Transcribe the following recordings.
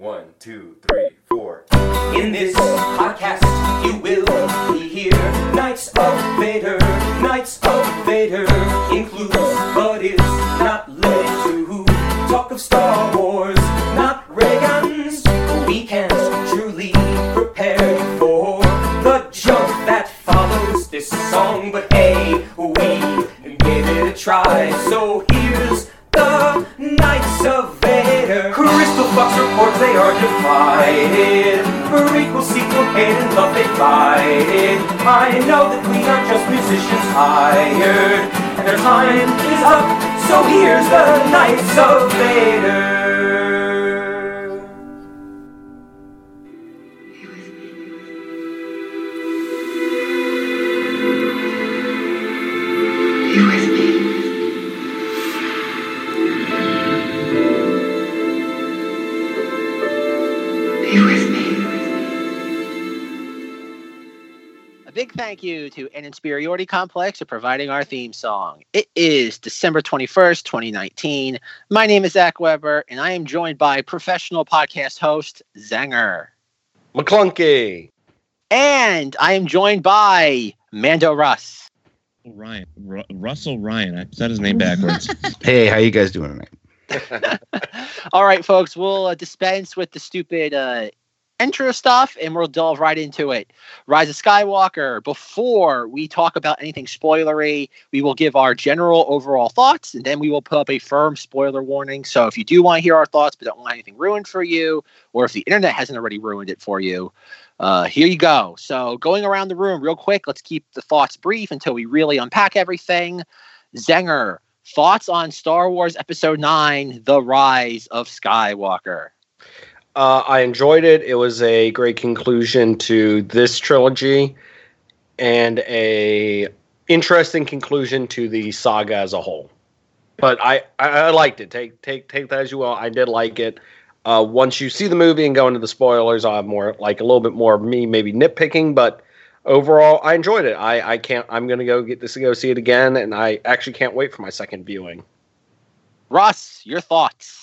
One, two, three, four. In this podcast, you will here. Knights of Vader, Knights of Vader includes, but is not limited to talk of Star Wars, not Reagan's. We can't truly prepare for the junk that follows this song, but hey, we gave it a try. So Fox reports they are divided. Prequel, sequel, hate and love they fight. I know that we are just musicians hired, and their time is up. So here's the Knights of Vader. Thank you to An Inferiority Complex for providing our theme song. It is December 21st, 2019. My name is Zach Weber, and I am joined by professional podcast host Zenger. McClunky. And I am joined by Mando Russ. Ryan, Ru- Russell Ryan. I said his name backwards. Hey, how you guys doing tonight? All right, folks, we'll uh, dispense with the stupid uh, intro stuff and we'll delve right into it. Rise of Skywalker. Before we talk about anything spoilery, we will give our general overall thoughts and then we will put up a firm spoiler warning. So if you do want to hear our thoughts but don't want anything ruined for you, or if the internet hasn't already ruined it for you, uh, here you go. So going around the room real quick, let's keep the thoughts brief until we really unpack everything. Zenger, thoughts on Star Wars Episode 9 The Rise of Skywalker? Uh, I enjoyed it. It was a great conclusion to this trilogy and a interesting conclusion to the saga as a whole. But I, I, liked it. Take take take that as you will. I did like it. Uh, once you see the movie and go into the spoilers, I have more like a little bit more of me maybe nitpicking, but overall I enjoyed it. I, I can't I'm gonna go get this to go see it again and I actually can't wait for my second viewing. Russ, your thoughts?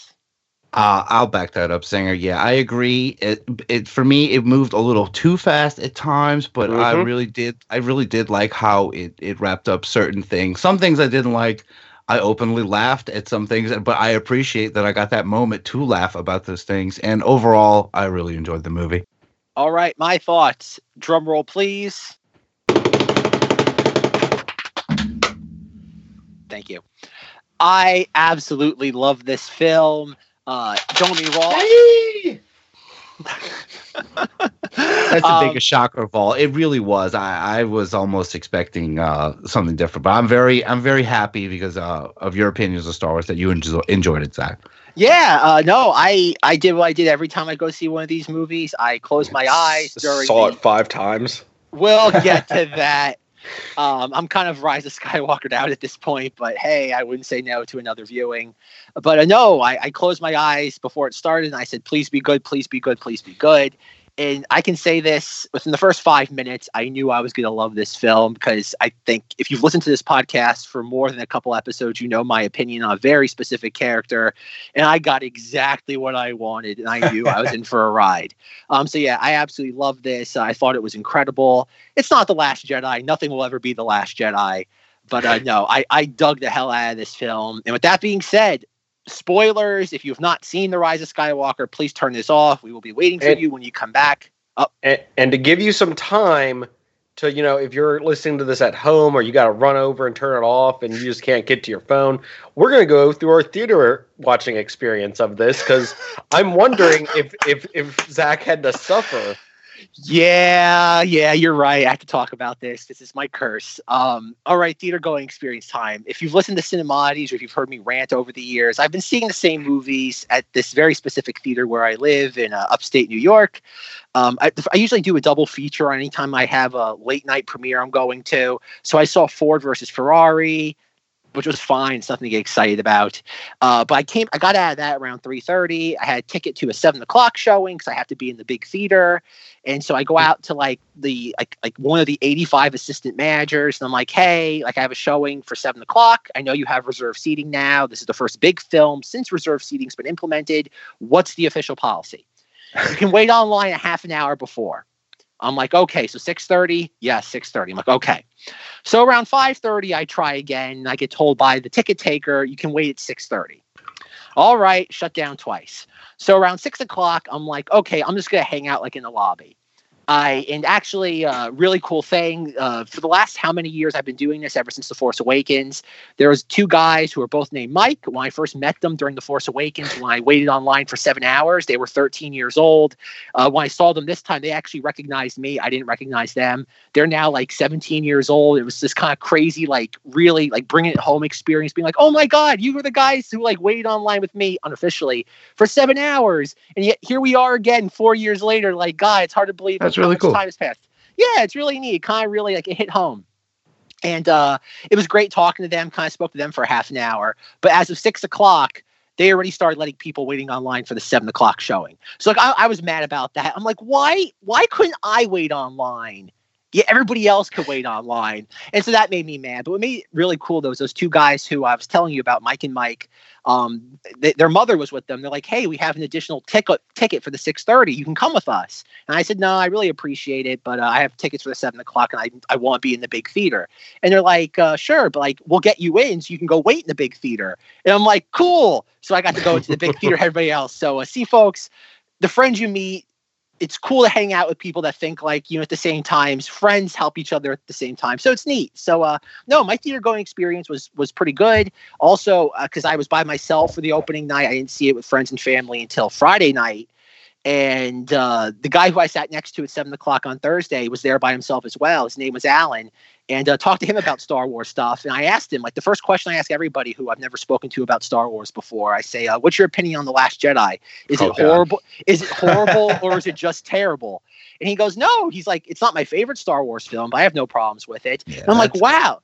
Uh, I'll back that up, Singer. Yeah, I agree. It, it for me, it moved a little too fast at times, but I Mhm. really did. I really did like how it it wrapped up certain things. Some things I didn't like. I openly laughed at some things, but I appreciate that I got that moment to laugh about those things. And overall, I really enjoyed the movie. All right, my thoughts. Drum roll, please. Thank you. I absolutely love this film. Uh, don't get me wrong. That's the Um, biggest shocker of all. It really was. I, I was almost expecting uh, something different, but I'm very I'm very happy because uh, of your opinions of Star Wars that you enjo- enjoyed it, Zach. Yeah, uh, no, I I did what I did every time I go see one of these movies. I close my eyes during. Saw the- it five times. We'll get to that. Um, I'm kind of Rise of Skywalker out at this point, but hey, I wouldn't say no to another viewing. But uh, no, I, I closed my eyes before it started and I said, please be good, please be good, please be good. And I can say this within the first five minutes, I knew I was going to love this film because I think if you've listened to this podcast for more than a couple episodes, you know my opinion on a very specific character. And I got exactly what I wanted and I knew I was in for a ride. Um, so yeah, I absolutely love this. I thought it was incredible it's not the last jedi nothing will ever be the last jedi but uh, no I, I dug the hell out of this film and with that being said spoilers if you have not seen the rise of skywalker please turn this off. We will be waiting for And- you when you come back. And, and to give you some time to you know if you're listening to this at home or you got to run over and turn it off and you just can't get to your phone we're going to go through our theater watching experience of this because i'm wondering if if if zach had to suffer yeah yeah you're right. I have to talk about this. This is my curse. Um all right theater going experience time. If you've listened to cinemodities or if you've heard me rant over the years i've been seeing the same movies at this very specific theater where i live in uh, upstate new york. Um, I, I usually do a double feature anytime i have a late night premiere i'm going to. So i saw ford versus ferrari which was fine. It's nothing to get excited about. Uh, but I came, I got out of that around three thirty. I had a ticket to a seven o'clock showing because I have to be in the big theater, and so I go out to like the like like one of the eighty five assistant managers, and I'm like, hey, like I have a showing for seven o'clock. I know you have reserved seating now. This is the first big film since reserved seating's been implemented. What's the official policy? You can wait online a half an hour before. I'm like, okay, so 6:30, yes, 6:30. I'm like, okay. So around 5:30, I try again. I get told by the ticket taker, you can wait at 6:30. All right, shut down twice. So around six o'clock, I'm like, okay, I'm just gonna hang out like in the lobby. I and actually, uh, really cool thing. Uh, for the last how many years I've been doing this ever since The Force Awakens. There was two guys who were both named Mike. When I first met them during The Force Awakens, when I waited online for seven hours, they were 13 years old. Uh, when I saw them this time, they actually recognized me. I didn't recognize them. They're now like 17 years old. It was this kind of crazy, like really like bringing it home experience, being like, oh my god, you were the guys who like waited online with me unofficially for seven hours, and yet here we are again four years later. Like, God, it's hard to believe That's really cool. time has passed. Yeah, it's really neat. Kind of really like it hit home. And uh, it was great talking to them. Kind of spoke to them for half an hour. But as of six o'clock, they already started letting people waiting online for the seven o'clock showing. So like I, I was mad about that. I'm like, why why couldn't I wait online? Yeah, everybody else could wait online. And so that made me mad. But what made really cool though those two guys who I was telling you about, Mike and Mike. Um, th- their mother was with them. They're like, "Hey, we have an additional ticket ticket for the 6:30. You can come with us." And I said, "No, I really appreciate it, but uh, I have tickets for the seven o'clock, and I I want to be in the big theater." And they're like, uh, "Sure, but like we'll get you in so you can go wait in the big theater." And I'm like, "Cool." So I got to go into the big theater. Everybody else. So uh, see, folks, the friends you meet. It's cool to hang out with people that think like you know at the same times. Friends help each other at the same time, so it's neat. So, uh, no, my theater going experience was was pretty good. Also, because I was by myself for the opening night, I didn't see it with friends and family until Friday night. And uh, the guy who I sat next to at seven o'clock on Thursday was there by himself as well. His name was Alan, and uh, talked to him about Star Wars stuff. And I asked him, like, the first question I ask everybody who I've never spoken to about Star Wars before, I say, uh, "What's your opinion on the Last Jedi? Is Oh, it God. horrible? Is it horrible, or is it just terrible?" And he goes, "No." He's like, "It's not my favorite Star Wars film, but I have no problems with it." Yeah, And I'm like, "Wow."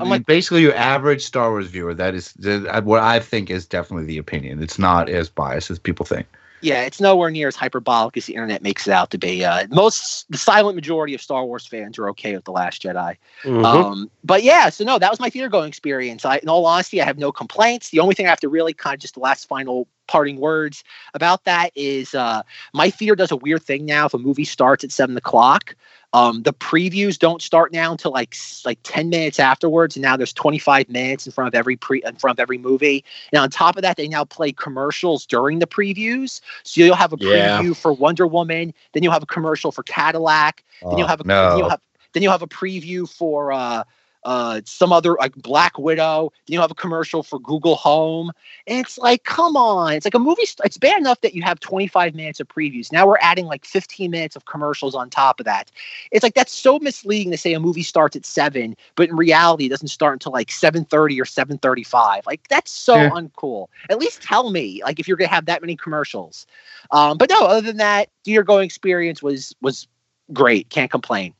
I'm like basically your average Star Wars viewer. That is the, what I think is definitely the opinion. It's not as biased as people think. Yeah, it's nowhere near as hyperbolic as the internet makes it out to be. Uh, most, the silent majority of Star Wars fans are okay with the Last Jedi. Mhm. Um, but yeah, so no, that was my theater going experience. I, in all honesty, I have no complaints. The only thing I have to really kind of just the last final parting words about that is uh, my theater does a weird thing now. If a movie starts at seven o'clock, um, the previews don't start now until like like ten minutes afterwards, and now there's 25 minutes in front of every pre in front of every movie. And on top of that, they now play commercials during the previews. So you'll have a Yeah. preview for Wonder Woman, then you'll have a commercial for Cadillac, then you'll Oh, have a no. then you'll have then you'll have a preview for uh uh some other like Black Widow. You'll have a commercial for Google Home. And it's like, come on. It's like a movie. St- it's bad enough that you have 25 minutes of previews. Now we're adding like 15 minutes of commercials on top of that. It's like that's so misleading to say a movie starts at seven, but in reality it doesn't start until like 7:30 or 7:35. Like that's so Yeah. uncool. At least tell me like if you're gonna have that many commercials. Um, but no, other than that, theater going experience was was great. Can't complain.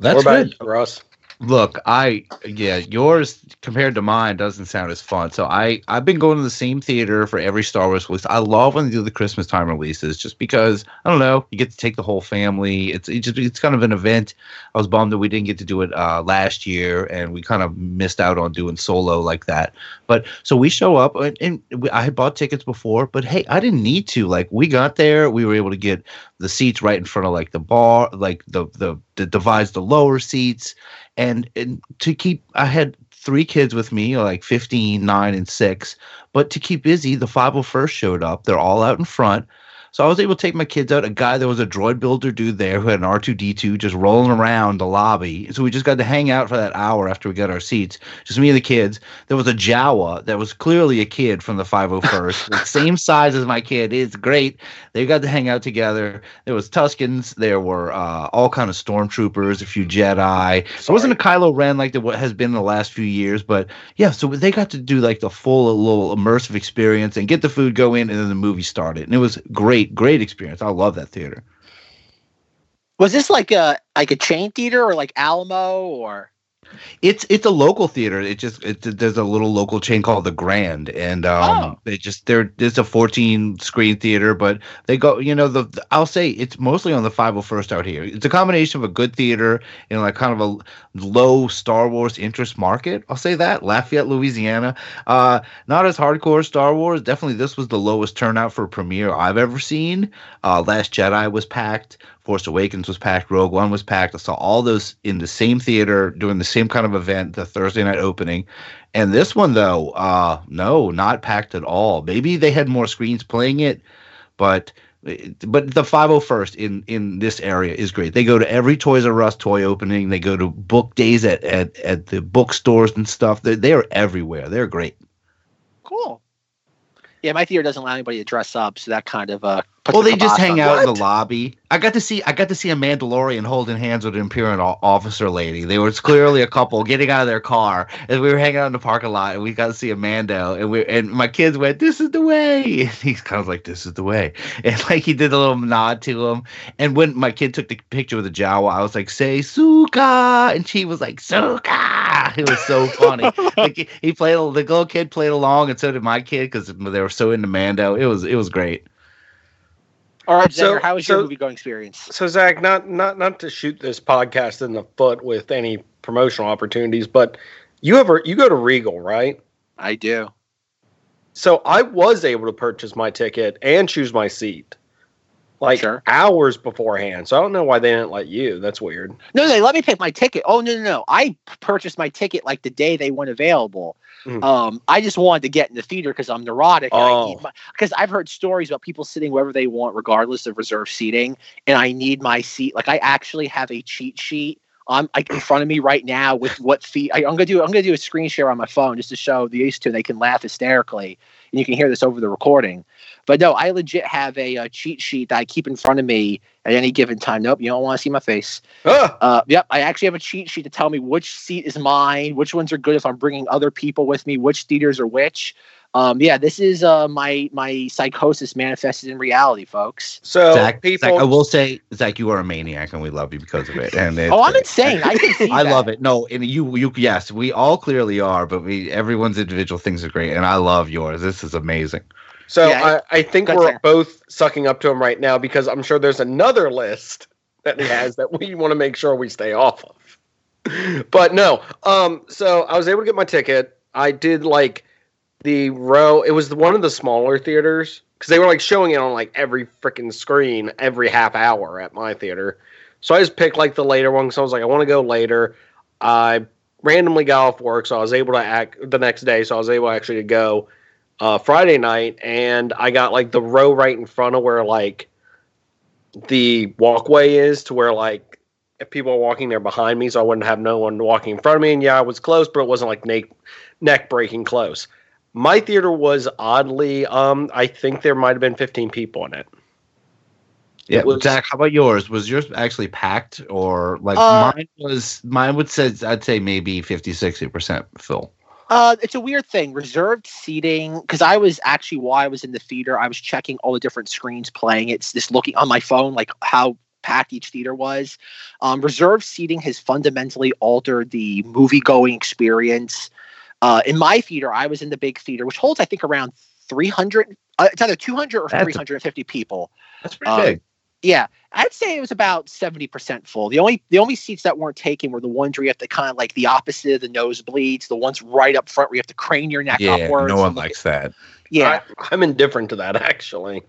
That's what about good. you, Russ? Look, I yeah, yours compared to mine doesn't sound as fun. So I I've been going to the same theater for every Star Wars release. I love when they do the Christmas time releases, just because I don't know, you get to take the whole family. It's it just it's kind of an event. I was bummed that we didn't get to do it uh, last year, and we kind of missed out on doing solo like that. But so we show up, and, and we, I had bought tickets before, but hey, I didn't need to. Like we got there, we were able to get the seats right in front of like the bar, like the the, the divides the lower seats and, and to keep i had three kids with me like 15 9 and 6 but to keep busy the 501st showed up. They're all out in front so i was able to take my kids out. A guy there was a droid builder dude there who had an r2d2 just rolling around the lobby. So we just got to hang out for that hour after we got our seats. Just me and the kids. There was a jawa that was clearly a kid from the 501st the same size as my kid. It's great. They got to hang out together. There was tuscans. There were uh, all kind of stormtroopers a few jedi. It wasn't a Kylo Ren like the, what has been in the last few years, but yeah, so they got to do like the full little immersive experience and get the food go in, and then the movie started, and it was great, great experience. I love that theater. Was this like a like a chain theater or like Alamo or It's it's a local theater. It just it, there's a little local chain called the Grand, and um, Oh. they just they're it's a 14 screen theater, but they go you know the, the- I'll say it's mostly on the 501st out here. It's a combination of a good theater and like kind of a low Star Wars interest market. I'll say that Lafayette, Louisiana. Uh, not as hardcore Star Wars. Definitely, this was the lowest turnout for a premiere I've ever seen. Uh, Last Jedi was packed. Force Awakens was packed. Rogue One was packed. I saw all those in the same theater doing the same kind of event, the Thursday night opening. And this one, though, uh, no, not packed at all. Maybe they had more screens playing it, but but the 501st in in this area is great. They go to every Toys R Us toy opening. They go to book days at at, at the bookstores and stuff. They they are everywhere. They're great. Cool. Yeah, my theater doesn't allow anybody to dress up, so that kind of uh. Well, they just hang out it. in the lobby. I got to see I got to see a Mandalorian holding hands with an Imperial officer lady. They were clearly a couple getting out of their car, and we were hanging out in the parking lot, and we got to see a Mando, and we and my kids went, "This is the way," and he's kind of like, "This is the way," and like he did a little nod to him. And when my kid took the picture with the Jawa, I was like, "Say Suka," and she was like, "Suka." It was so funny. like he, he played, the little kid played along, and so did my kid because they were so into Mando. It was it was great. All right, So- Xander, how was your movie going experience? So Zach, not not not to shoot this podcast in the foot with any promotional opportunities, but you ever you go to Regal, right? I do. So I was able to purchase my ticket and choose my seat, like Sure. hours beforehand. So I don't know why they didn't let you. That's weird. No, they let me pick my ticket. Oh no, no, no! I purchased my ticket like the day they went available. Mhm. Um, I just wanted to get in the theater because I'm neurotic. Oh. Because I've heard stories about people sitting wherever they want, regardless of reserved seating, and I need my seat. Like I actually have a cheat sheet on like in front of me right now with what feet. I, I'm gonna do. I'm gonna do a screen share on my phone just to show the used to. They can laugh hysterically, and you can hear this over the recording. But no, I legit have a, uh cheat sheet that I keep in front of me at any given time. Nope, you don't want to see my face. Ah, Uh, yep, I actually have a cheat sheet to tell me which seat is mine, which ones are good if I'm bringing other people with me, which theaters are which. Um, yeah, this is uh, my my psychosis manifested in reality, folks. so Zach, people. Zach, I will say, Zach, you are a maniac, and we love you because of it. And Oh, I'm insane. I can see I that. love it. No, and you, you, yes, we all clearly are, but we, everyone's individual things are great, and I love yours. This is amazing. So Yeah, I, I think we're both sucking up to him right now because I'm sure there's another list that he has that we want to make sure we stay off of. But no, um, so I was able to get my ticket. I did like the row. It was the, one of the smaller theaters because they were like showing it on like every freaking screen every half hour at my theater. So I just picked like the later one. So I was like, I want to go later. I randomly got off work, so I was able to act the next day. So I was able actually to go uh, Friday night, and I got like the row right in front of where like the walkway is, to where like if people are walking there behind me, so I wouldn't have no one walking in front of me. And yeah, I was close, but it wasn't like neck neck breaking close. My theater was oddly, um, I think there might have been 15 people in it. Yeah, It was- Zach, how about yours? Was yours actually packed, or like Uh, mine was? Mine would say I'd say maybe 50, 60 percent full. Uh, it's a weird thing. Reserved seating, because I was actually while I was in the theater, I was checking all the different screens playing. It's just looking on my phone, like how packed each theater was. Um, reserved seating has fundamentally altered the movie going experience. Uh, in my theater, I was in the big theater, which holds I think around 300. Uh, it's either 200 or That's 350 people. That's pretty Um, big. Yeah, I'd say it was about seventy percent full. The only the only seats that weren't taken were the ones where you have to kind of like the opposite of the nosebleeds, the ones right up front where you have to crane your neck Yeah, upwards. no one likes that. yeah. I, I'm indifferent to that actually.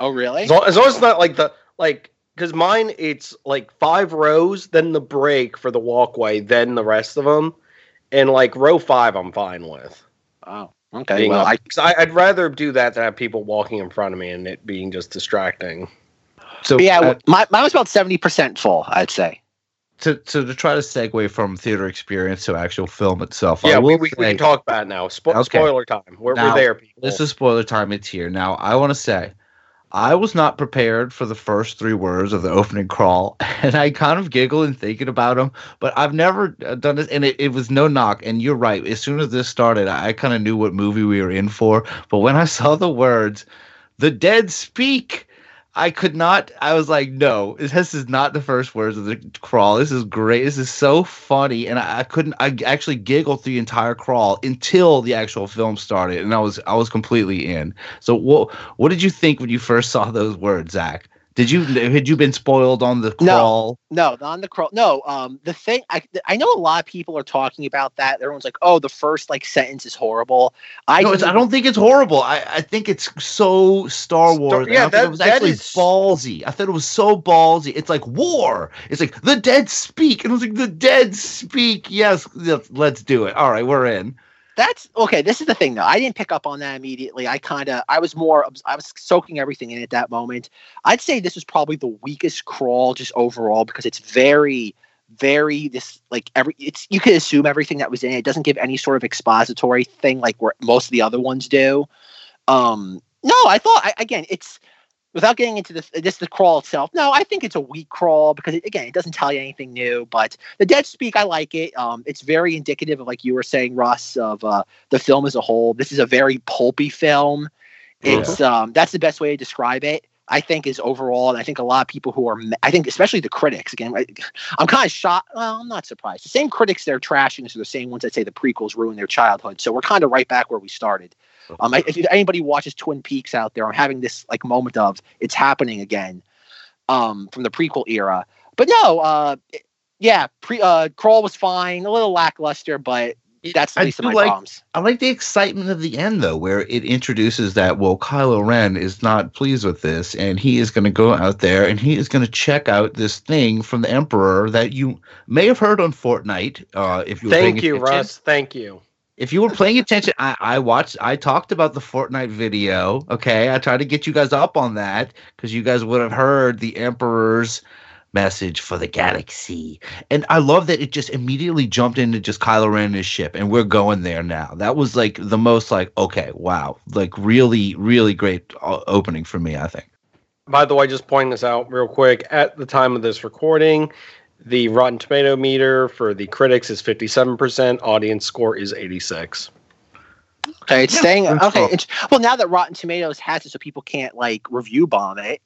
oh, really? As long, as long as it's not like the like because mine it's like five rows, then the break for the walkway, then the rest of them, and like row five I'm fine with. Oh, okay. being Well, up- I, I'd rather do that than have people walking in front of me and it being just distracting. So yeah, uh, my, mine was about seventy percent full. I'd say. to, to to try to segue from theater experience to actual film itself. Yeah, we, will we, we say- can talk about it now. Spo- Okay. Spoiler time. We're, Now, we're there, people. This is spoiler time. It's here now. I want to say, I was not prepared for the first three words of the opening crawl, and I kind of giggle and thinking about them. But I've never uh, done this, and it, it was no knock. And you're right. As soon as this started, I kind of knew what movie we were in for. But when I saw the words, "The dead speak," I could not. I was like, no, this is not the first words of the crawl. This is great. This is so funny, and I, I couldn't. I actually giggled through the entire crawl until the actual film started, and I was I was completely in. So what what did you think when you first saw those words, Zach? Did you had you been spoiled on the No. crawl? No, not on the crawl. No, um, the thing I I know a lot of people are talking about that. Everyone's like, "Oh, the first like sentence is horrible." I no, it's, I don't think it's horrible. I, I think it's so Star Wars. yeah, I thought that- it was that actually is- ballsy. I thought it was so ballsy. It's like war. It's like the dead speak, and I was like, the dead speak. Yes, let's do it. All right, we're in. That's okay. This is the thing, though. I didn't pick up on that immediately. I kind of, I was more, I was soaking everything in at that moment. I'd say this was probably the weakest crawl just overall because it's very, very this like every. It's you can assume everything that was in it. It doesn't give any sort of expository thing like where most of the other ones do. Um, no, I thought I, again, it's without getting into the just the crawl itself. No, I think it's a weak crawl because it, again, it doesn't tell you anything new. But the Dead Speak, I like it. Um, it's very indicative of like you were saying, Russ, of uh, the film as a whole. This is a very pulpy film. It's um, that's the best way to describe it. I think is overall, and I think a lot of people who are, I think especially the critics. Again, I, I'm kind of shocked. Well, I'm not surprised. The same critics they're trashing are the same ones that say the prequels ruined their childhood. So we're kind of right back where we started. Um, I, if anybody watches Twin Peaks out there, I'm having this like moment of it's happening again, um, from the prequel era. But no, uh, yeah, pre uh, Crawl was fine, a little lackluster, but that's the I least of my like- problems. I like the excitement of the end though, where it introduces that well, Kylo Ren is not pleased with this, and he is going to go out there and he is going to check out this thing from the Emperor that you may have heard on Fortnite. Uh, if you were Thank you, attention. Russ. Thank you. If you were paying attention, I, I watched, I talked about the Fortnite video. Okay, I tried to get you guys up on that because you guys would have heard the Emperor's message for the galaxy. And I love that it just immediately jumped into just Kylo Ren and his ship, and we're going there now. That was like the most like, okay, wow, like really, really great uh, opening for me. I think. By the way, just pointing this out real quick. At the time of this recording, the Rotten Tomato meter for the critics is 57%. Audience score is 86. Okay, it's Yeah, staying okay. cool. It's, well, now that Rotten Tomatoes has it, so people can't like review bomb it.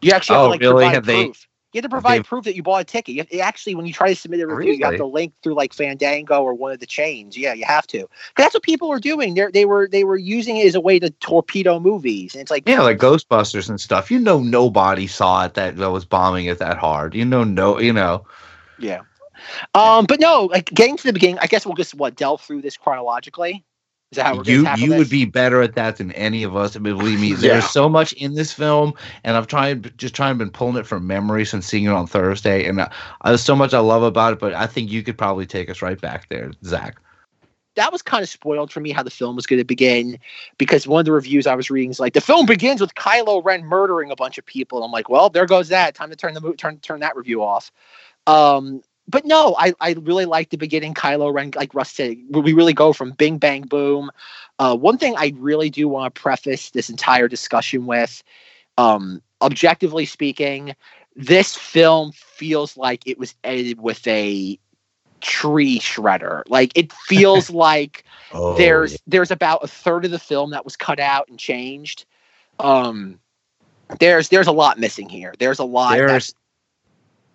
You actually have Oh, to like really? provide Have they- proof. You have to provide proof that you bought a ticket. You have, actually, when you try to submit a review, you have to link through like Fandango or one of the chains. Yeah, you have to. that's what people are doing. They they were they were using it as a way to torpedo movies, and it's like Yeah, like Ghostbusters and stuff. You know, nobody saw it that, that was bombing it that hard. You know, no, you know. Yeah. Um, but no, like getting to the beginning, I guess we'll just what delve through this chronologically. Is that how you you this? would be better at that than any of us. I mean, believe me, Yeah. there's so much in this film, and I've tried just trying to been pulling it from memory since seeing it on Thursday, and uh, there's so much I love about it. But I think you could probably take us right back there, Zach. that was kind of spoiled for me how the film was going to begin because one of the reviews I was reading is like the film begins with Kylo Ren murdering a bunch of people. And I'm like, well, there goes that. Time to turn the mo- turn turn that review off. Um, but no, I, I really like the beginning. Kylo Ren, like Russ said, we really go from Bing Bang Boom. Uh, one thing I really do want to preface this entire discussion with, um, objectively speaking, this film feels like it was edited with a tree shredder. Like it feels like Oh, there's there's about a third of the film that was cut out and changed. Um, there's there's a lot missing here. There's a lot. There's-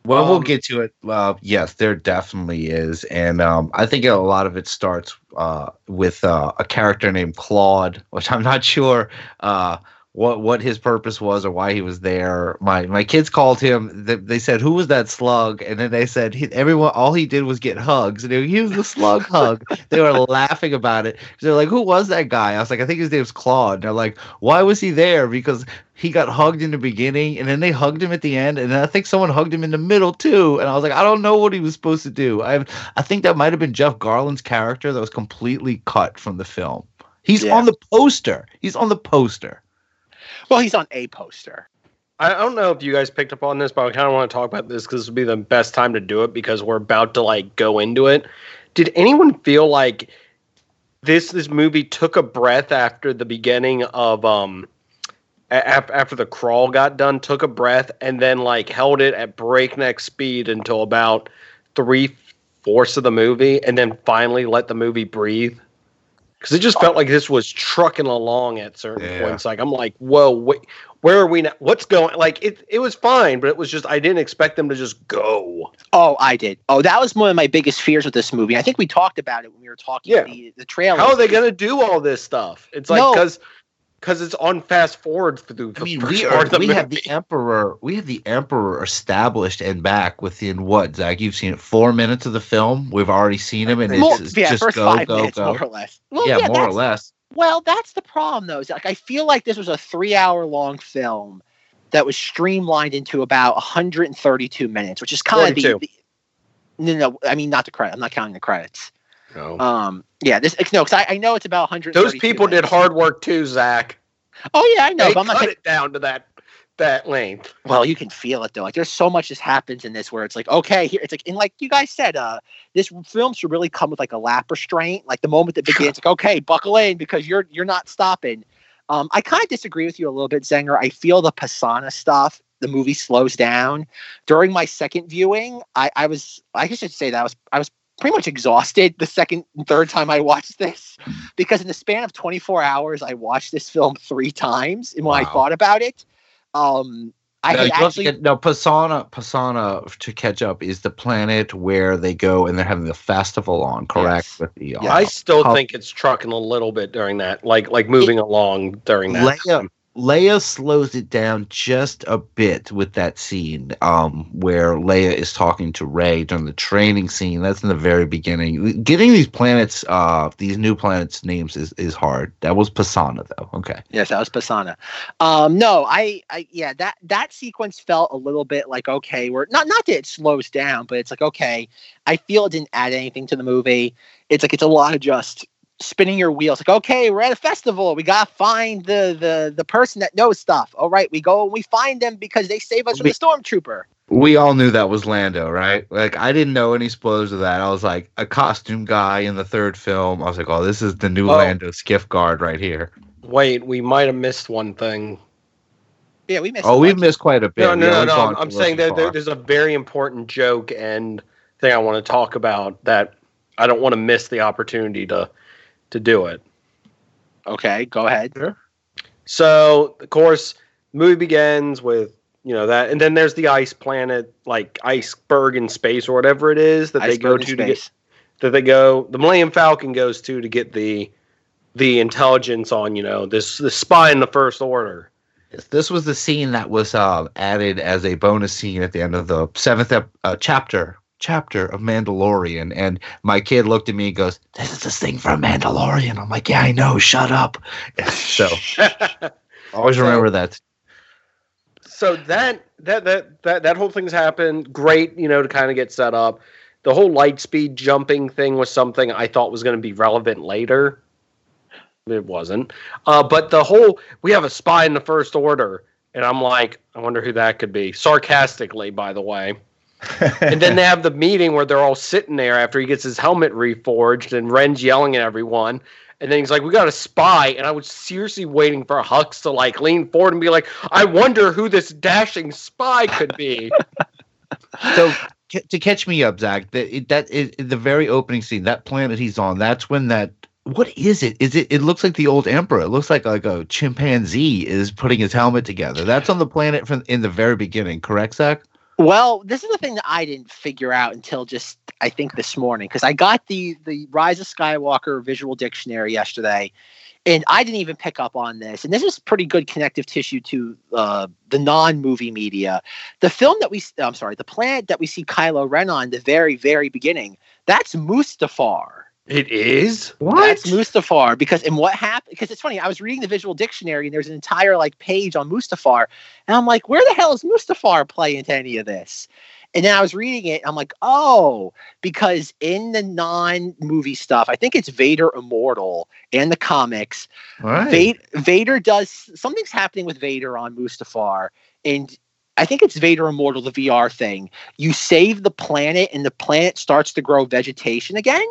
Well, we'll Um, get to it. Uh, yes, there definitely is, and um, I think a lot of it starts uh, with uh, a character named Klaud, which I'm not sure uh, what what his purpose was or why he was there. My my kids called him. They, they said, "Who was that slug?" And then they said, he, "Everyone, all he did was get hugs." And they, he was the slug hug. They were laughing about it. They're like, "Who was that guy?" I was like, "I think his name's Klaud." And they're like, "Why was he there?" Because he got hugged in the beginning and then they hugged him at the end and then I think someone hugged him in the middle too and I was like I don't know what he was supposed to do. I I think that might have been Jeff Garlin's character that was completely cut from the film. He's Yeah. on the poster. He's on the poster. Well, he's on a poster. I don't know if you guys picked up on this, but I kind of want to talk about this because this would be the best time to do it because we're about to like go into it. Did anyone feel like this this movie took a breath after the beginning of um after the crawl got done, took a breath and then like held it at breakneck speed until about three fourths of the movie, and then finally let the movie breathe? Because it just oh. felt like this was trucking along at certain Yeah. points. Like I'm like, whoa, wait, where are we now? What's going? Like it, it was fine, but it was just I didn't expect them to just go. Oh, I did. Oh, that was one of my biggest fears with this movie. I think we talked about it when we were talking Yeah. the the trailer. How are they to do all this stuff? It's like because because it's on fast forward through the I mean, first we are we have the emperor. We have the emperor established and back within what Zach? You've seen it four minutes of the film. We've already seen him, and More- it's yeah, just first go, five go, minutes, go. more or less. Well, yeah, more or that's- less. Well, that's the problem, though. Like I feel like this was a three-hour-long film that was streamlined into about 132 minutes, which is kind of the, the. No, no, I mean not the credit. I'm not counting the credits. No. Um, yeah, this no, because I, I know it's about 100. Those people did hard work too, Zach. Oh yeah, I know. they but I'm not cut saying, it down to that that length. well, you can feel it though. Like there's so much that happens in this where it's like, okay, here it's like, and like you guys said, uh, this film should really come with like a lap restraint. Like the moment that begins, like, okay, buckle in because you're you're not stopping. Um, I kind of disagree with you a little bit, Zenger. I feel the Pasaana stuff. The movie slows down. During my second viewing, I, I was I should say that I was I was pretty much exhausted the second and third time I watched this because in the span of 24 hours, I watched this film three times. And when I thought about it, um, I no, had you have to actually get- no, Pasaana, Pasaana to catch up is the planet where they go and they're having the festival on, correct? Yes. With the uh, I still how- think it's trucking a little bit during that, like like moving along during that. Leia, time. Leia slows it down just a bit with that scene um, where Leia is talking to Rey during the training scene. That's in the very beginning. Getting these planets, uh, these new planets' names is, is hard. That was Pasaana, though. Okay. Yes, that was Pasaana. Um, no, I, I, yeah, that that sequence felt a little bit like okay, we're not not that it slows down, but it's like okay, I feel it didn't add anything to the movie. It's like it's a lot of just spinning your wheels. Like okay, we're at a festival, we gotta find the the the person that knows stuff. All right, we go and we find them because they save us from the stormtrooper. We all knew that was Lando, right? Like, I didn't know any spoilers of that. I was like, a costume guy in the third film. I was like, oh, this is the new Oh. Lando skiff guard right here. Wait, we might have missed one thing. Yeah, we missed. Oh, we've missed quite a bit. No, no, Yeah, no, no. I'm, I'm saying that there, there's a very important joke and thing I want to talk about that I don't want to miss the opportunity to to do it. Okay, go ahead. So, of course, the movie begins with you know that, and then there's the ice planet, like iceberg in space or whatever it is that they go to to get that they go. The Millennium Falcon goes to to get the the intelligence on you know this the spy in the First Order. This was the scene that was uh, added as a bonus scene at the end of the seventh ep- uh, chapter chapter of Mandalorian, and my kid looked at me and goes, "This is this thing from Mandalorian." I'm like, "Yeah, I know. Shut up." so always remember that. so that that that that that whole thing's happened. Great, you know, to kind of get set up. The whole light speed jumping thing was something I thought was going to be relevant later. It wasn't. Uh, but the whole we have a spy in the first order, and I'm like, I wonder who that could be. Sarcastically, by the way. And then they have the meeting where they're all sitting there after he gets his helmet reforged, and Ren's yelling at everyone. And then he's like, "We got a spy," and I was seriously waiting for Hux to like lean forward and be like, "I wonder who this dashing spy could be." So to catch me up, Zach, that that is the very opening scene. That planet he's on. That's when that. What is it? Is it? It looks like the old emperor. It looks like like a chimpanzee is putting his helmet together. That's on the planet from in the very beginning. Correct, Zach? Well, this is the thing that I didn't figure out until just I think this morning because I got the the Rise of Skywalker visual dictionary yesterday, and I didn't even pick up on this. And this is pretty good connective tissue to uh, the non-movie media. The film that we, I'm sorry, the planet that we see Kylo Ren on the very very beginning. That's Mustafar. It is. what That's Mustafar because and what happened? Because it's funny. I was reading the visual dictionary and there's an entire like page on Mustafar, and I'm like, where the hell is Mustafar play into any of this? And then I was reading it. I'm like, oh, because in the non-movie stuff, I think it's Vader Immortal and the comics. Right. Va- Vader does something's happening with Vader on Mustafar, and I think it's Vader Immortal, the VR thing. You save the planet, and the planet starts to grow vegetation again,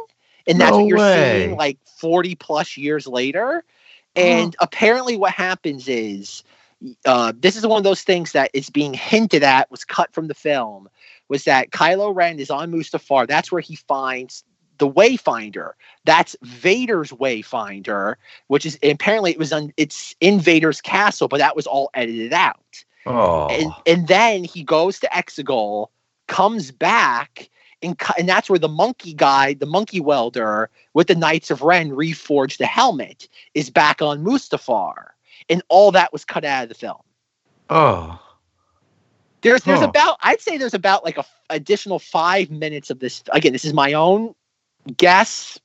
and that's No what you're way. seeing like 40 plus years later. And apparently, what happens is. Uh, this is one of those things that is being hinted at was cut from the film was that Kylo Ren is on Mustafar. That's where he finds the Wayfinder. That's Vader's Wayfinder, which is apparently it was on it's in Vader's castle, but that was all edited out. Oh, And and then he goes to Exegol, comes back, and and that's where the monkey guy, the monkey welder with the Knights of Ren reforged the helmet, is back on Mustafar, and all that was cut out of the film. oh, There's there's Huh. about I'd say there's about like a f- additional five minutes of this. Again, this is my own guess,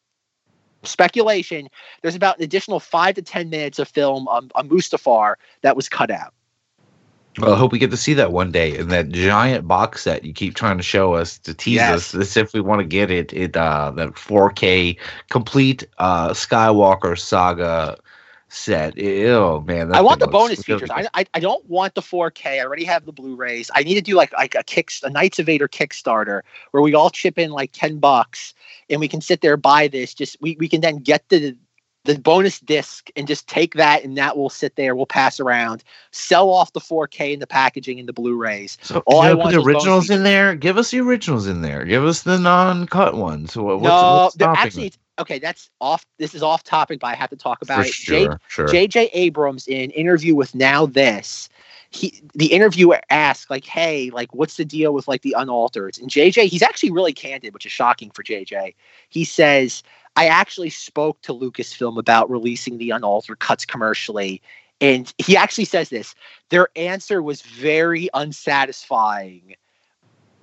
speculation. There's about an additional five to ten minutes of film on, on Mustafar that was cut out. Well, I hope we get to see that one day in that giant box set you keep trying to show us to tease Yes. us. This if we want to get it, it uh that 4K complete uh Skywalker saga set. Oh man, I want the bonus features. I, I I don't want the 4K. I already have the Blu-rays. I need to do like like a kick a Knights of Vader Kickstarter where we all chip in like ten bucks and we can sit there buy this. Just we, we can then get the the bonus disc and just take that and that will sit there. We'll pass around, sell off the 4K and the packaging and the Blu-rays. So All I want the originals in there. Give us the originals in there. Give us the non-cut ones. What, no, what's they're actually it's, okay. That's off. This is off topic, but I have to talk about for it. Sure, sure. J.J. Abrams in interview with Now This, he the interviewer asked like, "Hey, like, what's the deal with like the unaltered?" And J.J. he's actually really candid, which is shocking for J.J. He says, "I actually spoke to Lucasfilm about releasing the unaltered cuts commercially." And he actually says this their answer was very unsatisfying,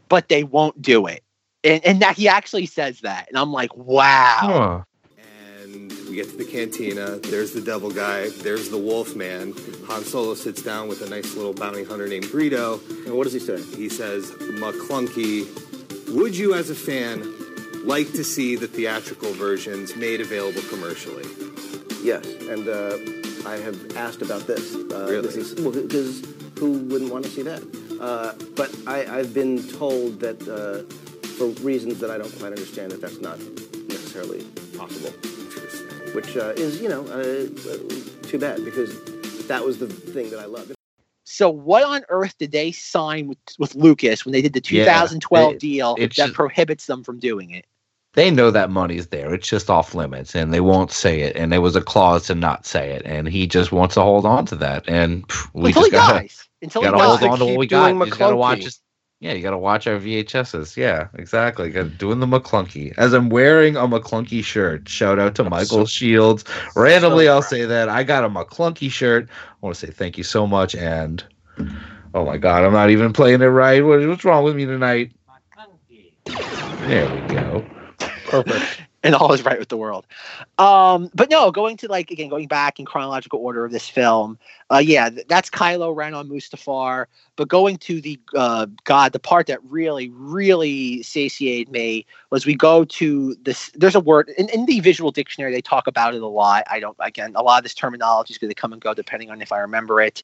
but they won't do it. And, and that he actually says that. And I'm like, wow. Huh. And we get to the cantina. There's the devil guy. There's the wolf man. Han Solo sits down with a nice little bounty hunter named Greedo. And what does he say? He says, McClunky, would you as a fan like to see the theatrical versions made available commercially? Yes, and uh, I have asked about this. Uh, Really? This is well, because who wouldn't want to see that? Uh, but I, I've been told that uh, for reasons that I don't quite understand, that that's not necessarily possible. Which uh, is, you know, uh, uh, too bad because that was the thing that I loved. So what on earth did they sign with, with Lucas when they did the Yeah, 2012 it- deal that just- prohibits them from doing it? They know that money's there. It's just off limits, and they won't say it. And there was a clause to not say it, and he just wants to hold on to that. And pff, we Until just he gotta, dies. Until he gotta dies. hold on to what Keep we got. doing You gotta watch McClunky. us. Yeah, you gotta watch our VHSs. Yeah, exactly. Got doing the McClunky. As I'm wearing a McClunky shirt. Shout out to Michael Shields. Randomly, I'll say that I got a McClunky shirt. I want to say thank you so much. And oh my god, I'm not even playing it right. What, what's wrong with me tonight? There we go. Perfect. and all is right with the world. Um, but no, going to like again, going back in chronological order of this film, uh, yeah, that's Kylo Ren on Mustafar. But going to the uh, God, the part that really, really satiated me was we go to this. There's a word in, in the visual dictionary. They talk about it a lot. I don't. Again, a lot of this terminology is going to come and go depending on if I remember it.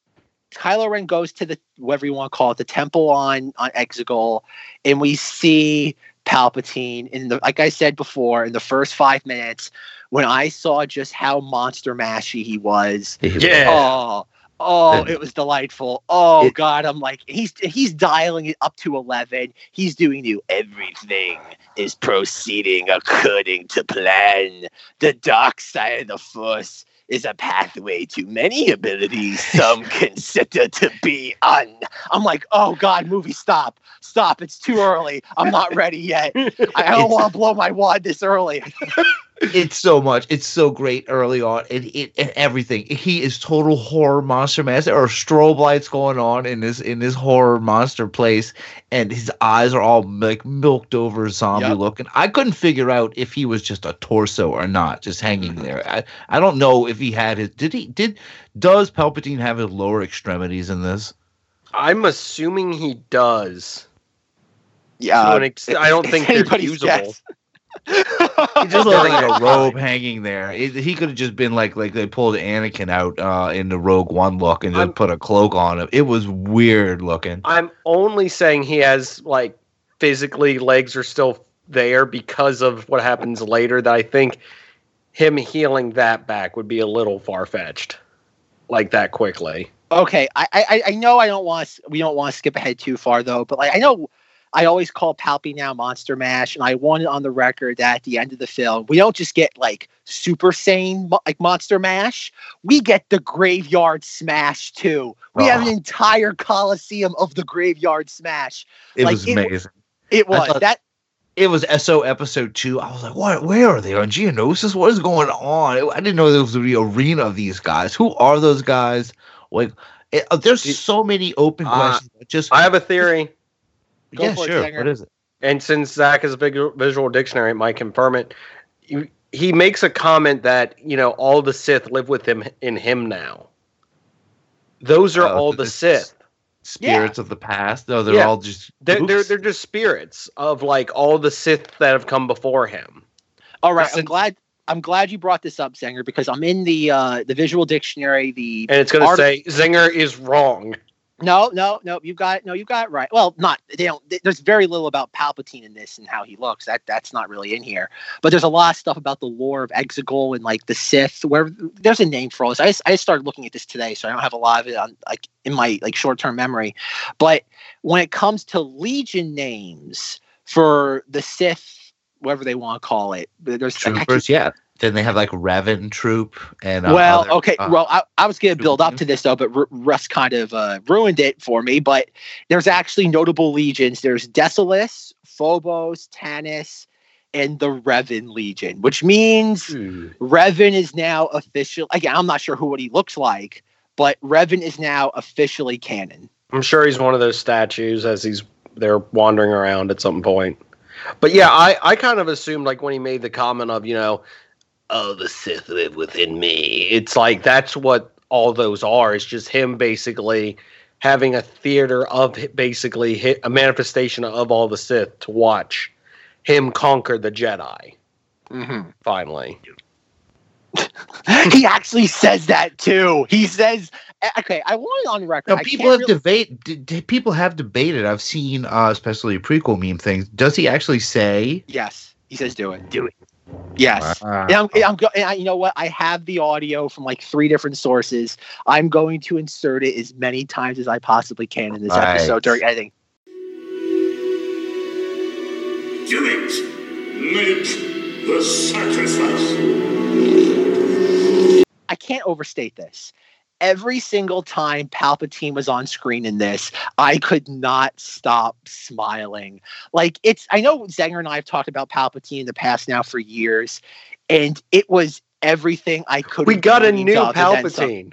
Kylo Ren goes to the whatever you want to call it, the temple on on Exegol, and we see Palpatine in the like I said before in the first five minutes when I saw just how monster mashy he was. Yeah. Oh, oh, it was delightful. Oh It- God, I'm like he's he's dialing it up to eleven. He's doing new everything is proceeding according to plan. The dark side of the force is a pathway to many abilities some consider to be un. I'm like, oh God, movie, stop, stop! It's too early. I'm not ready yet. I don't want to blow my wad this early. it's so much. It's so great early on. It, it and everything. He is total horror monster master. Or strobe lights going on in this in this horror monster place, and his eyes are all like milked over zombie Yep. looking. I couldn't figure out if he was just a torso or not, just hanging mm-hmm. there. I I don't know if he had his. Did he did? Does Palpatine have his lower extremities in this? I'm assuming he does. Yeah, To ex- I don't think they're anybody's usable. guess. He just looks like a robe hanging there. It, he could have just been like like they pulled Anakin out uh, in the Rogue One look and just I'm- put a cloak on him. It was weird looking. I'm only saying he has like physically legs are still there because of what happens later. That I think him healing that back would be a little far fetched, like that quickly. Okay, I, I I know I don't want to we don't want to skip ahead too far though, but like I know I always call Palpy now Monster Mash, and I wanted on the record that at the end of the film, we don't just get like Super Saiyan like Monster Mash, we get the Graveyard Smash too. We have an Oh. entire coliseum of the Graveyard Smash. It Like, was it- amazing. It was thought- that it was SO episode two. I was like, what? Where are they on Geonosis? What is going on? I didn't know there was the arena of these guys. Who are those guys? Like, it, uh, there's It- so many open Uh, questions. Just I have a theory, Go yeah, for it, sure. Zanger. what is it? and since Zach is a big visual dictionary, it might confirm it. He makes a comment that you know all the Sith live with him in him now. Those are Oh, all the Sith. Spirits of the past. No, they're Yeah. all just. They're, they're they're just spirits of like all the Sith that have come before him. all right. I'm glad I'm glad you brought this up, Sanger, because I'm in the uh the visual dictionary, the And it's going to Art- say Zinger is wrong. No, no, no. You got it. No, you got it right. Well, not they don't. th- There's very little about Palpatine in this and how he looks. That that's not really in here. But there's a lot of stuff about the lore of Exegol and like the Sith. Where there's a name for all this. I just, I just started looking at this today, so I don't have a lot of it on like in my like short term memory. But when it comes to Legion names for the Sith, whatever they want to call it, there's troopers. Yeah. Then they have like Revan troop and uh, well, other- okay. uh, well, I, I was going to build up to this though, but R- Russ kind of uh, ruined it for me. But there's actually notable legions. There's Decilis, Phobos, Tanis, and the Revan Legion, which means Revan is now official. Again, I'm not sure who what he looks like, but Revan is now officially canon. I'm sure he's one of those statues as he's they're wandering around at some point. But yeah, I, I kind of assumed like when he made the comment of, you know, oh the Sith live within me. It's like that's what all those are. It's just him basically having a theater of basically a manifestation of all the Sith to watch him conquer the Jedi Mm-hmm. finally. he actually says that too. He says, "Okay, I want it on record." No, I people have really- debate. D- d- people have debated. I've seen, uh, especially prequel meme things. Does he actually say? Yes, he says, "Do it." Do it. Yes. Wow. And I'm, and I'm go- and I, you know what? I have the audio from like three different sources. I'm going to insert it as many times as I possibly can in this Nice. episode during editing. Do it. Make the sacrifice. I can't overstate this. Every single time Palpatine was on screen in this, I could not stop smiling. Like it's I know Zanger and I have talked about Palpatine in the past now for years, and it was everything I could. We got a new of and then some. Palpatine.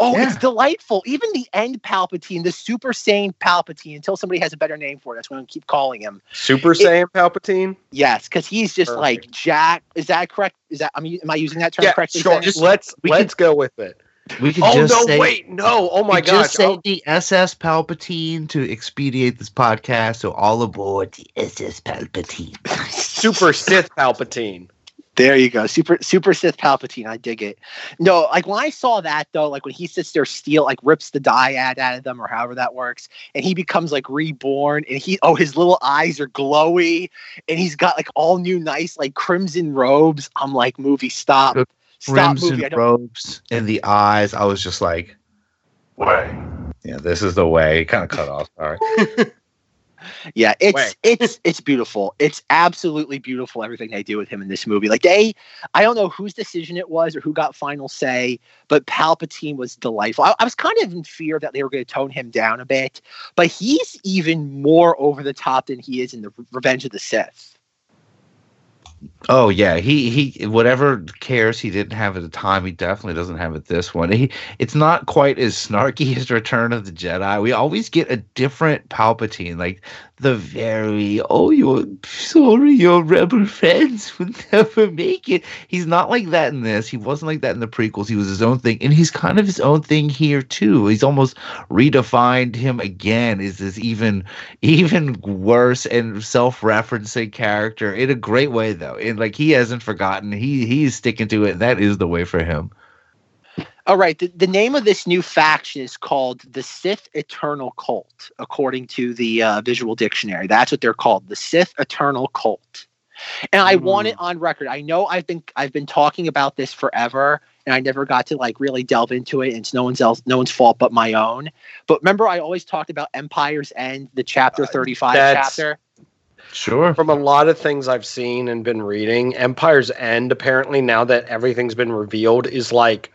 Oh, Yeah. it's delightful. Even the end Palpatine, the Super Saiyan Palpatine, until somebody has a better name for it, that's what I'm going to keep calling him. Super Saiyan Palpatine? Yes, because he's just Perfect. like Jack. Is that correct? Is that I mean, am I using that term Yeah, correctly? sure. Just let's we let's go with it. We could Oh just no! say, wait, no! Oh my we gosh! Just say Oh, the SS Palpatine to expedite this podcast. So all aboard the SS Palpatine. Super Sith Palpatine. There you go. Super Super Sith Palpatine. I dig it. No, like when I saw that though, like when he sits there, steal like rips the dyad out of them or however that works, and he becomes like reborn, and he oh his little eyes are glowy, and he's got like all new nice like crimson robes. I'm like, movie stop Crimson movie. I robes in the eyes. I was just like, way. Yeah, this is the way. Kind of cut off. Sorry. yeah, it's Way. it's it's beautiful. It's absolutely beautiful. Everything they do with him in this movie, like they, I don't know whose decision it was or who got final say, but Palpatine was delightful. I, I was kind of in fear that they were going to tone him down a bit, but he's even more over the top than he is in the Revenge of the Sith. Oh yeah, he he whatever cares he didn't have at the time, he definitely doesn't have it this one. He it's not quite as snarky as Return of the Jedi. We always get a different Palpatine, like the very oh you're sorry your rebel friends would never make it. He's not like that in this. He wasn't like that in the prequels. He was his own thing, and he's kind of his own thing here too. He's almost redefined him again. Is this even even worse and self-referencing character in a great way though and like he hasn't forgotten he he's sticking to it and that is the way for him All right, the, the name of this new faction is called the Sith Eternal Cult, according to the uh, Visual Dictionary. That's what they're called, the Sith Eternal Cult. And I want it on record. I know I've been I've been talking about this forever, and I never got to like really delve into it. And it's no one's else, no one's fault but my own. But remember, I always talked about Empire's End, the chapter thirty-five that's- chapter. Sure. From a lot of things I've seen and been reading, Empire's End, apparently, now that everything's been revealed, is like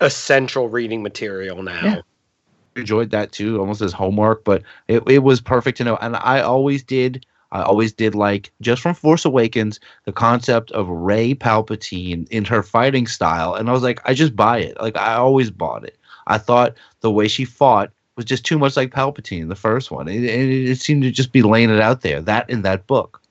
essential reading material now. Yeah. enjoyed that too, almost as homework, but it, it was perfect to know. And I always did, I always did like just from Force Awakens, the concept of Rey Palpatine in her fighting style. And I was like, I just buy it. Like I always bought it. I thought the way she fought was just too much like Palpatine, the first one. And it, it, it seemed to just be laying it out there, that in that book.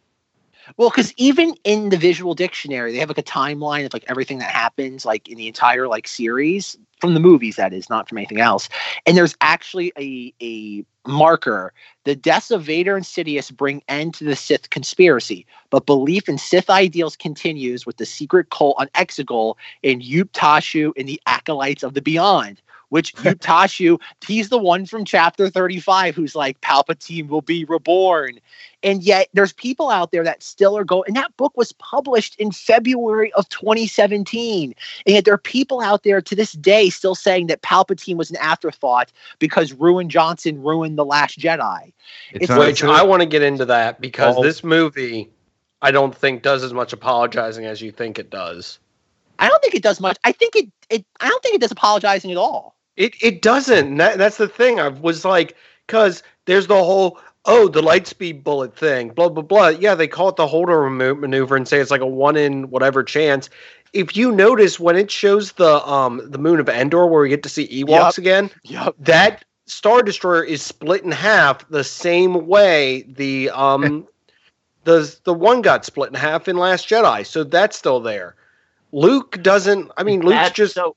Well, because even in the visual dictionary, they have like a timeline of like everything that happens, like in the entire like series from the movies. That is not from anything else. And there's actually a a marker. The deaths of Vader and Sidious bring end to the Sith conspiracy, but belief in Sith ideals continues with the secret cult on Exegol and Yupe Tashu and the acolytes of the Beyond. Which Tashu, he's the one from chapter 35 who's like, Palpatine will be reborn. And yet there's people out there that still are going, and that book was published in February of 2017. And yet there are people out there to this day still saying that Palpatine was an afterthought because Ruin Johnson ruined The Last Jedi. It's, It's Which true. I want to get into that because Oh. this movie, I don't think does as much apologizing as you think it does. I don't think it does much. I think it, it I don't think it does apologizing at all. It it doesn't. That, that's the thing. I was like, because there's the whole oh the light speed bullet thing, blah blah blah. Yeah, they call it the Holdo maneuver and say it's like a one in whatever chance. If you notice when it shows the um the moon of Endor where we get to see Ewoks Yup. again, Yep. that star destroyer is split in half the same way the um the the one got split in half in Last Jedi. So that's still there. Luke doesn't. I mean, Luke's That's just so.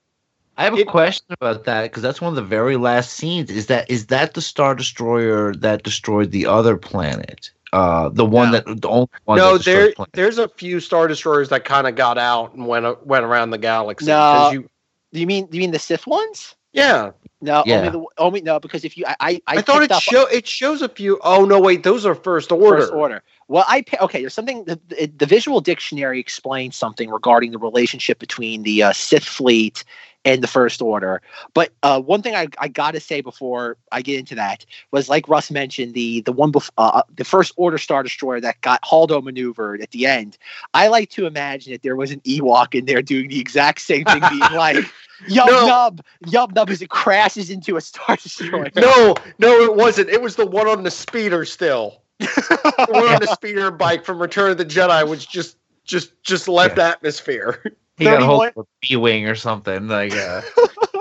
I have a it- question about that because that's one of the very last scenes. Is that is that the star destroyer that destroyed the other planet? Uh, the one No. that the only one. no, that there planet. there's a few star destroyers that kind of got out and went went around the galaxy. No. 'cause you, Do you mean do you mean the Sith ones? yeah, No, Yeah. only the only no because if you I I, I, thought it show it shows a few. Oh no, wait, those are first order. First order. Well, I okay. There's something. The, the, the visual dictionary explains something regarding the relationship between the uh, Sith fleet and the First Order. But uh, one thing I, I got to say before I get into that was, like Russ mentioned, the the one bef- uh, the First Order Star Destroyer that got Holdo maneuvered at the end. I like to imagine that there was an Ewok in there doing the exact same thing, being like. Yub No. nub, yub nub as it crashes into a star destroyer. No, no, it wasn't. It was the one on the speeder still. the one on the speeder bike from Return of the Jedi was just just just left atmosphere. He got a hold 31 of a B wing or something like. Uh,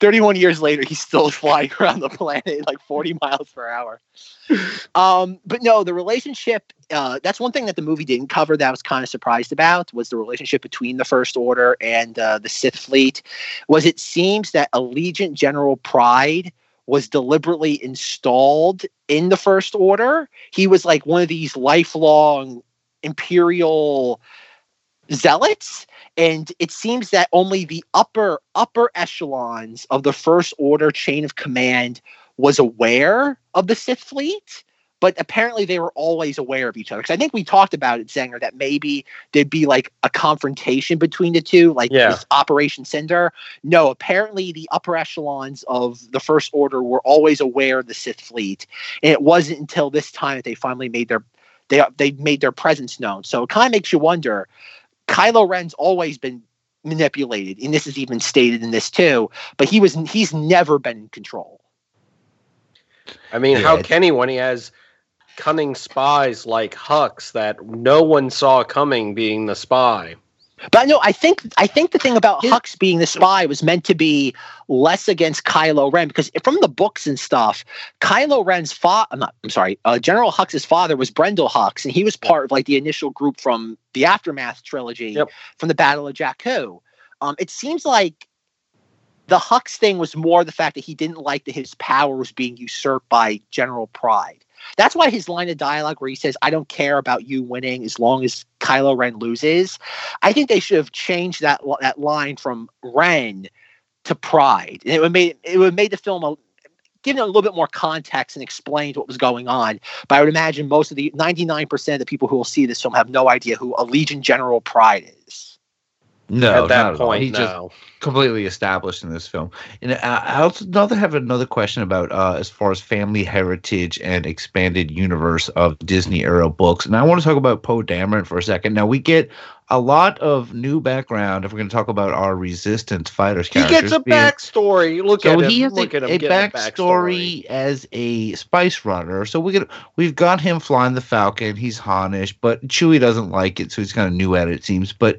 31 years later, he's still flying around the planet like 40 miles per hour. Um, but no, the relationship, uh, that's one thing that the movie didn't cover that I was kind of surprised about was the relationship between the First Order and uh, the Sith fleet. Was it seems that Allegiant General Pryde was deliberately installed in the First Order. He was like one of these lifelong Imperial zealots and it seems that only the upper upper echelons of the first order chain of command was aware of the Sith fleet but apparently they were always aware of each other. Because I think we talked about it Zanger that maybe there'd be like a confrontation between the two like Yeah. this Operation Cinder. No apparently the upper echelons of the first order were always aware of the Sith fleet and it wasn't until this time that they finally made their they they made their presence known. So it kind of makes you wonder Kylo Ren's always been manipulated, and this is even stated in this too. But he was he's never been in control. I mean, Yeah, how can he when he has cunning spies like Hux that no one saw coming being the spy? But no, I think I think the thing about Hux being the spy was meant to be less against Kylo Ren because from the books and stuff, Kylo Ren's father, I'm not, I'm sorry, uh, General Hux's father was Brendol Hux, and he was part of like the initial group from the Aftermath trilogy Yep. from the Battle of Jakku. Um, it seems like the Hux thing was more the fact that he didn't like that his power was being usurped by General Pryde. That's why his line of dialogue where he says, I don't care about you winning as long as Kylo Ren loses. I think they should have changed that that line from Ren to Pryde. And it would made it would made the film a given a little bit more context and explained what was going on. But I would imagine most of the 99% of the people who will see this film have no idea who Allegiant General Pryde is. No, at that not at point, He just completely established in this film. And I, I also have another question about uh, as far as family heritage and expanded universe of Disney era books. And I want to talk about Poe Dameron for a second. Now we get a lot of new background if we're going to talk about our resistance fighters. He gets a being- backstory. Look so at him. he has Look a, at him a a backstory as a spice runner. So we get we've got him flying the Falcon. He's Hanish, but Chewie doesn't like it, so he's kind of new at it. It seems, but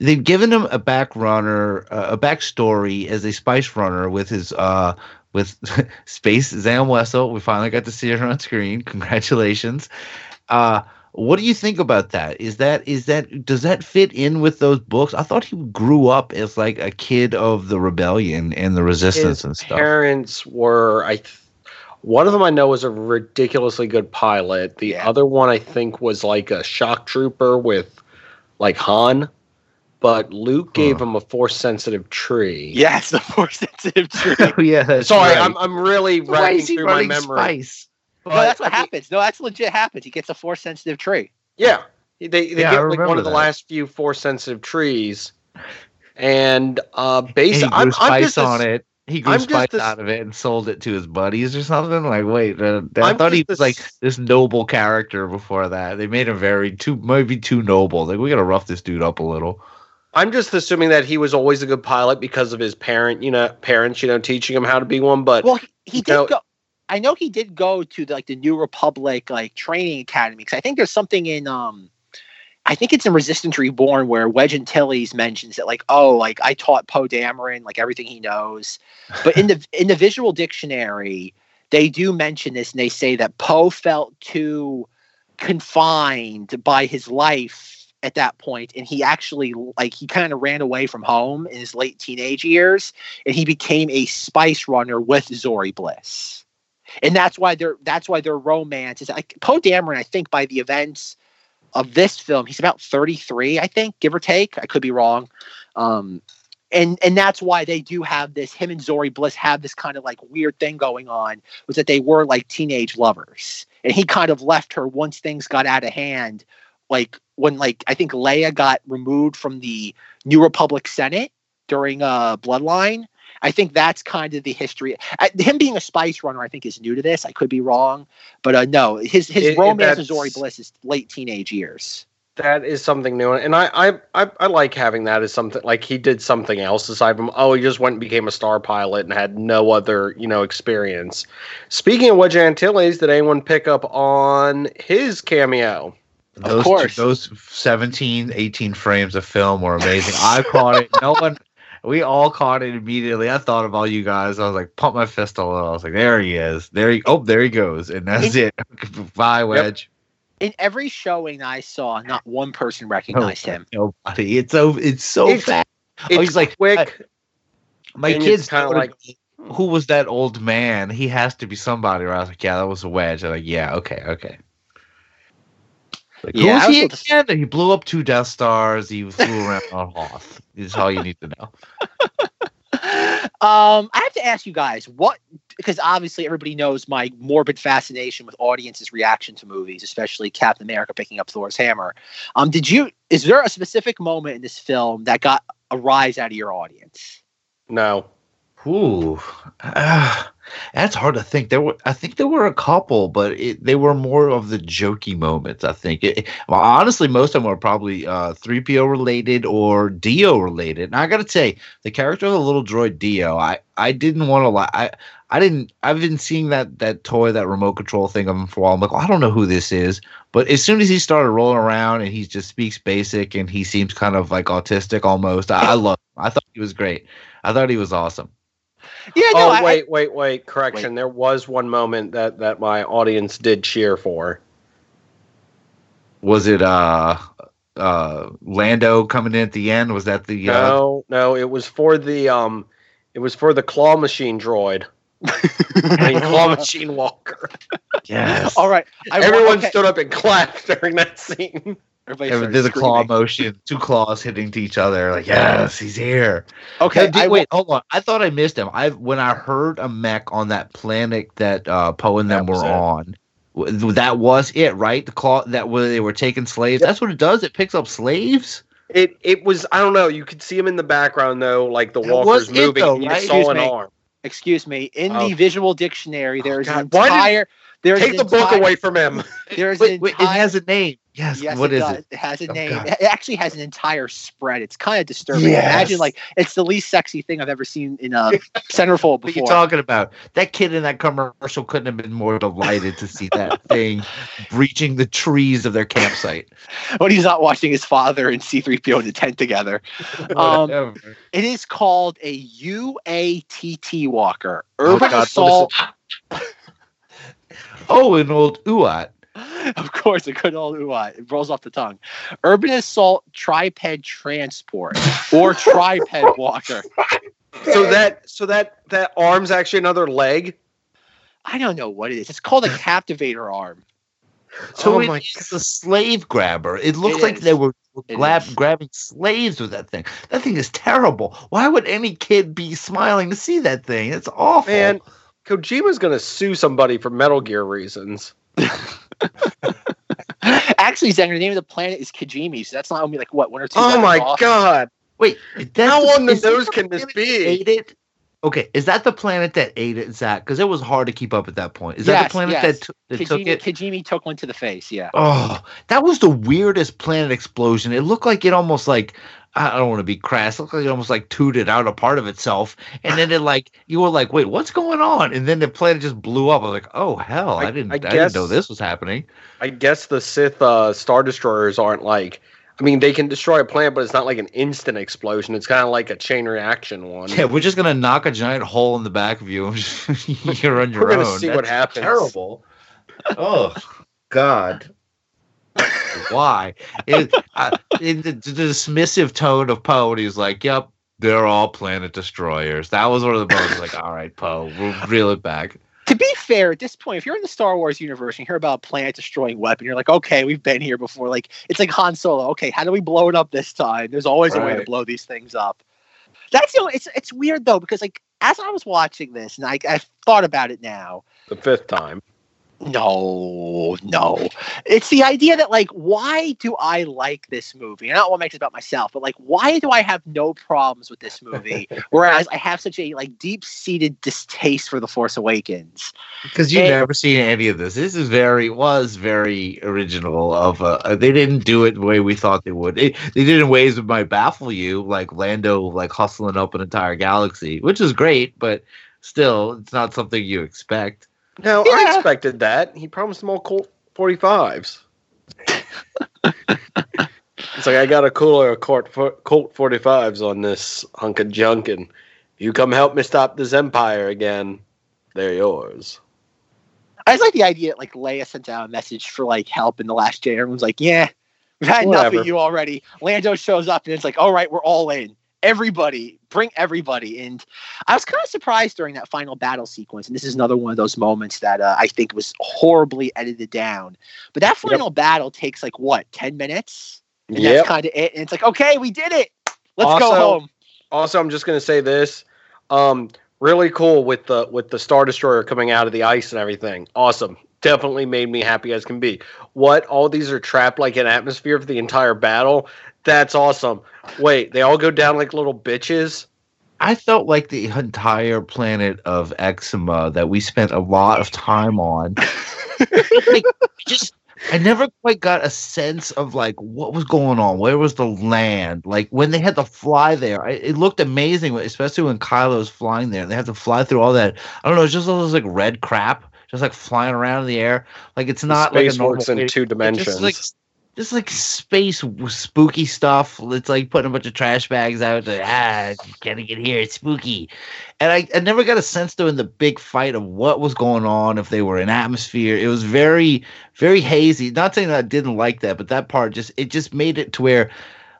they've given him a back runner, uh, a backstory as a spice runner with his uh with Space Zam Wesell. We finally got to see her on screen. Congratulations. Uh what do you think about that? Is that is that does that fit in with those books? I thought he grew up as like a kid of the rebellion and the resistance His and stuff. My parents were I. Th- one of them I know was a ridiculously good pilot. The other one I think was like a shock trooper with like Han. But Luke gave him a force sensitive tree. Yes, the force sensitive tree. oh yeah, that's Sorry, right. I'm I'm really Why racking is he through my memory. spice? No, that's what happens. No, that's legit happens. He gets a force sensitive tree. Yeah, they they Yeah, get like one remember of the that. last few force sensitive trees, and uh, And based he grew I'm, I'm spice just on ass- it. He grew I'm spice ass- out of it and sold it to his buddies or something. Like, wait, uh, I I'm thought he just was like this noble character before that. They made him very too, maybe too noble. Like, we gotta rough this dude up a little. I'm just assuming that he was always a good pilot because of his parent, you know, parents, you know, teaching him how to be one. But Well, he, he did No. go. I know he did go to the, like the New Republic like training academy because I think there's something in um, I think it's in Resistance Reborn where Wedge and Antilles mentions that like oh like I taught Poe Dameron like everything he knows, but in the in the visual dictionary they do mention this and they say that Poe felt too confined by his life at that point and he actually like he kind of ran away from home in his late teenage years and he became a spice runner with Zori Bliss. And that's why their that's why their romance is like Poe Dameron, I think by the events of this film, he's about 33, I think, give or take. I could be wrong. Um and and that's why they do have this him and Zori Bliss have this kind of like weird thing going on was that they were like teenage lovers. And he kind of left her once things got out of hand like when like I think Leia got removed from the New Republic Senate during uh Bloodline. I think that's kind of the history. I, him being a spice runner, I think, is new to this. I could be wrong, but uh, no, his his It- it- romance with that's- Zori Bliss is late teenage years. that is something new, and I, I I I like having that as something like he did something else aside from oh he just went and became a star pilot and had no other you know experience. Speaking of Wedge Antilles, did anyone pick up on his cameo? Those, course. those 17, 18 frames of film were amazing. I caught it. No one, we all caught it immediately. I thought of all you guys. I was like, pump my fist a little. I was like, there he is. There he, oh, there he goes. And that's it. Bye, Wedge. In every showing I saw, not one person recognized oh, him. Nobody. It's so, it's so It's- fast. It's Oh, he's like, quick. My and kids kind of like- who was that old man? He has to be somebody. Where I was like, yeah, that was a wedge. I'm like, yeah, okay, okay. Like, Yeah, I who's was he able to- again? He blew up two Death Stars. He flew around on Hoth. Is all you need to know. Um, I have to ask you guys what because obviously everybody knows my morbid fascination with audiences' reaction to movies, especially Captain America picking up Thor's hammer. Um, did you? Is there a specific moment in this film that got a rise out of your audience? No, Ooh, ah, that's hard to think. There were, I think there were a couple, but it, they were more of the jokey moments. I think. It, well, honestly, most of them were probably uh, 3PO related or D-O related. And I got to say, the character of the little droid D-O, I, I didn't want to lie. I, I didn't. I've been seeing that that toy, that remote control thing of him for a while. I'm like, well, I don't know who this is. But as soon as he started rolling around and he just speaks basic and he seems kind of like autistic almost, I, I love. Him. I thought he was great. I thought he was awesome. Yeah, no. oh I- wait, wait, wait. Correction. There was one moment that that my audience did cheer for. Was it uh uh Lando coming in at the end? Was that the uh, No, no, it was for the um, it was for the claw machine droid. I mean, claw machine walker. yes? All right. I, Everyone okay. stood up and clapped during that scene. Everybody Yeah, started did the claw motion, two claws hitting to each other, like yes, he's here. Okay, Hey, did- I, wait, hold on. I thought I missed him. I when I heard a mech on that planet that uh, Poe and them were it. on. That was it, right? The claw that where they were taking slaves. That's what it does. It picks up slaves. It it was I don't know. You could see him in the background though, like the That walkers was it, moving. though, and you right? saw Excuse an me. arm. Excuse me. In Oh. the visual dictionary, there is an God, why did- entire. There's Take an the book away from him. There's Wait, an wait, it has a name. Yes. Yes, what it is does. it? It has a Oh, name. God. It actually has an entire spread. It's kind of disturbing. Yes. Imagine like it's the least sexy thing I've ever seen in a centerfold What are you talking about? That kid in that commercial couldn't have been more delighted to see that thing breaching the trees of their campsite. when he's not watching his father and C3PO in the tent together. Um, it is called a UATT walker. Urban God, assault. oh, an old Uat. Of course, a good old UAT. It rolls off the tongue. Urban assault triped transport or triped walker. So that so that that arm's actually another leg. I don't know what it is. It's called a captivator arm. So Oh it my is a slave grabber. It looks It like is. they were It grab, grabbing slaves with that thing. That thing is terrible. Why would any kid be smiling to see that thing? It's awful. Man, Kojima's gonna sue somebody for Metal Gear reasons. Actually, Zanger, the name of the planet is Kijimi, so that's not only like what one or two. Oh my off. god! Wait, that's How on the nose can this be? Ate it? Okay, is that the planet that ate it, Zach? Because it was hard to keep up at that point. Is that the planet yes. that, t- that took it? Kijimi took one to the face. Yeah. Oh, that was the weirdest planet explosion. It looked like it almost like I don't want to be crass. It looked like it almost like tooted out a part of itself, and then it like you were like, "Wait, what's going on?" And then the planet just blew up. I was like, "Oh hell, I, I- didn't, I I, didn't know this was happening." I guess the Sith uh, Star Destroyers aren't like. I mean, they can destroy a planet, but it's not like an instant explosion. It's kind of like a chain reaction one. Yeah, we're just gonna knock a giant hole in the back of you. You're on your We're own. gonna see what That's happens. Terrible. Oh God. Why? It, uh, in the, the dismissive tone of Poe, and he's like, "Yep, they're all planet destroyers." That was one of the moments like, "All right, Poe, we'll reel it back." To be fair, at this point, if you're in the Star Wars universe and you hear about a planet destroying weapon, you're like, okay, we've been here before. Like, it's like Han Solo. Okay, how do we blow it up this time? There's always a way to blow these things up. That's the only, it's it's weird though because like as I was watching this and I I thought about it now. The fifth time. No, no. It's the idea that like, why do I like this movie? And I don't want to make it about myself, but like, why do I have no problems with this movie? Whereas I have such a like deep-seated distaste for The Force Awakens. Because you've And- never seen any of this. This is very was very original. Of uh, they didn't do it the way we thought they would. It, they did it in ways that might baffle you, like Lando like hustling up an entire galaxy, which is great, but still, it's not something you expect. No, I expected that. He promised them all Colt 45s. it's like, I got a cooler of Colt, Colt 45s on this hunk of junk, and you come help me stop this empire again, they're yours. I just like the idea that like Leia sent out a message for like help in the last day. Everyone's like, yeah, we've had enough of you already. Lando shows up and it's like, all right, we're all in. Everybody, bring everybody. And I was kind of surprised during that final battle sequence. And this is another one of those moments that uh, I think was horribly edited down. But that Yep. final battle takes like what, 10 minutes? And Yep. that's kind of it. And it's like, okay, we did it. Let's go home. Also, I'm just gonna say this. Um, really cool with the with the Star Destroyer coming out of the ice and everything. Awesome. Definitely made me happy as can be. What? All these are trapped like an atmosphere for the entire battle. That's awesome. Wait, they all go down like little bitches. I felt like the entire planet of Exima that we spent a lot of time on. like, just I never quite got a sense of like what was going on. Where was the land? Like when they had to fly there, I, it looked amazing, especially when Kylo was flying there. They had to fly through all that. I don't know, it's just all this like red crap, just like flying around in the air. Like it's not like a normal works in two dimensions. Just like just like space spooky stuff. It's like putting a bunch of trash bags out. Like, ah, gotta get here. It's spooky. And I, I never got a sense though in the big fight of what was going on. If they were in atmosphere, it was very, very hazy. Not saying that I didn't like that, but that part just it just made it to where,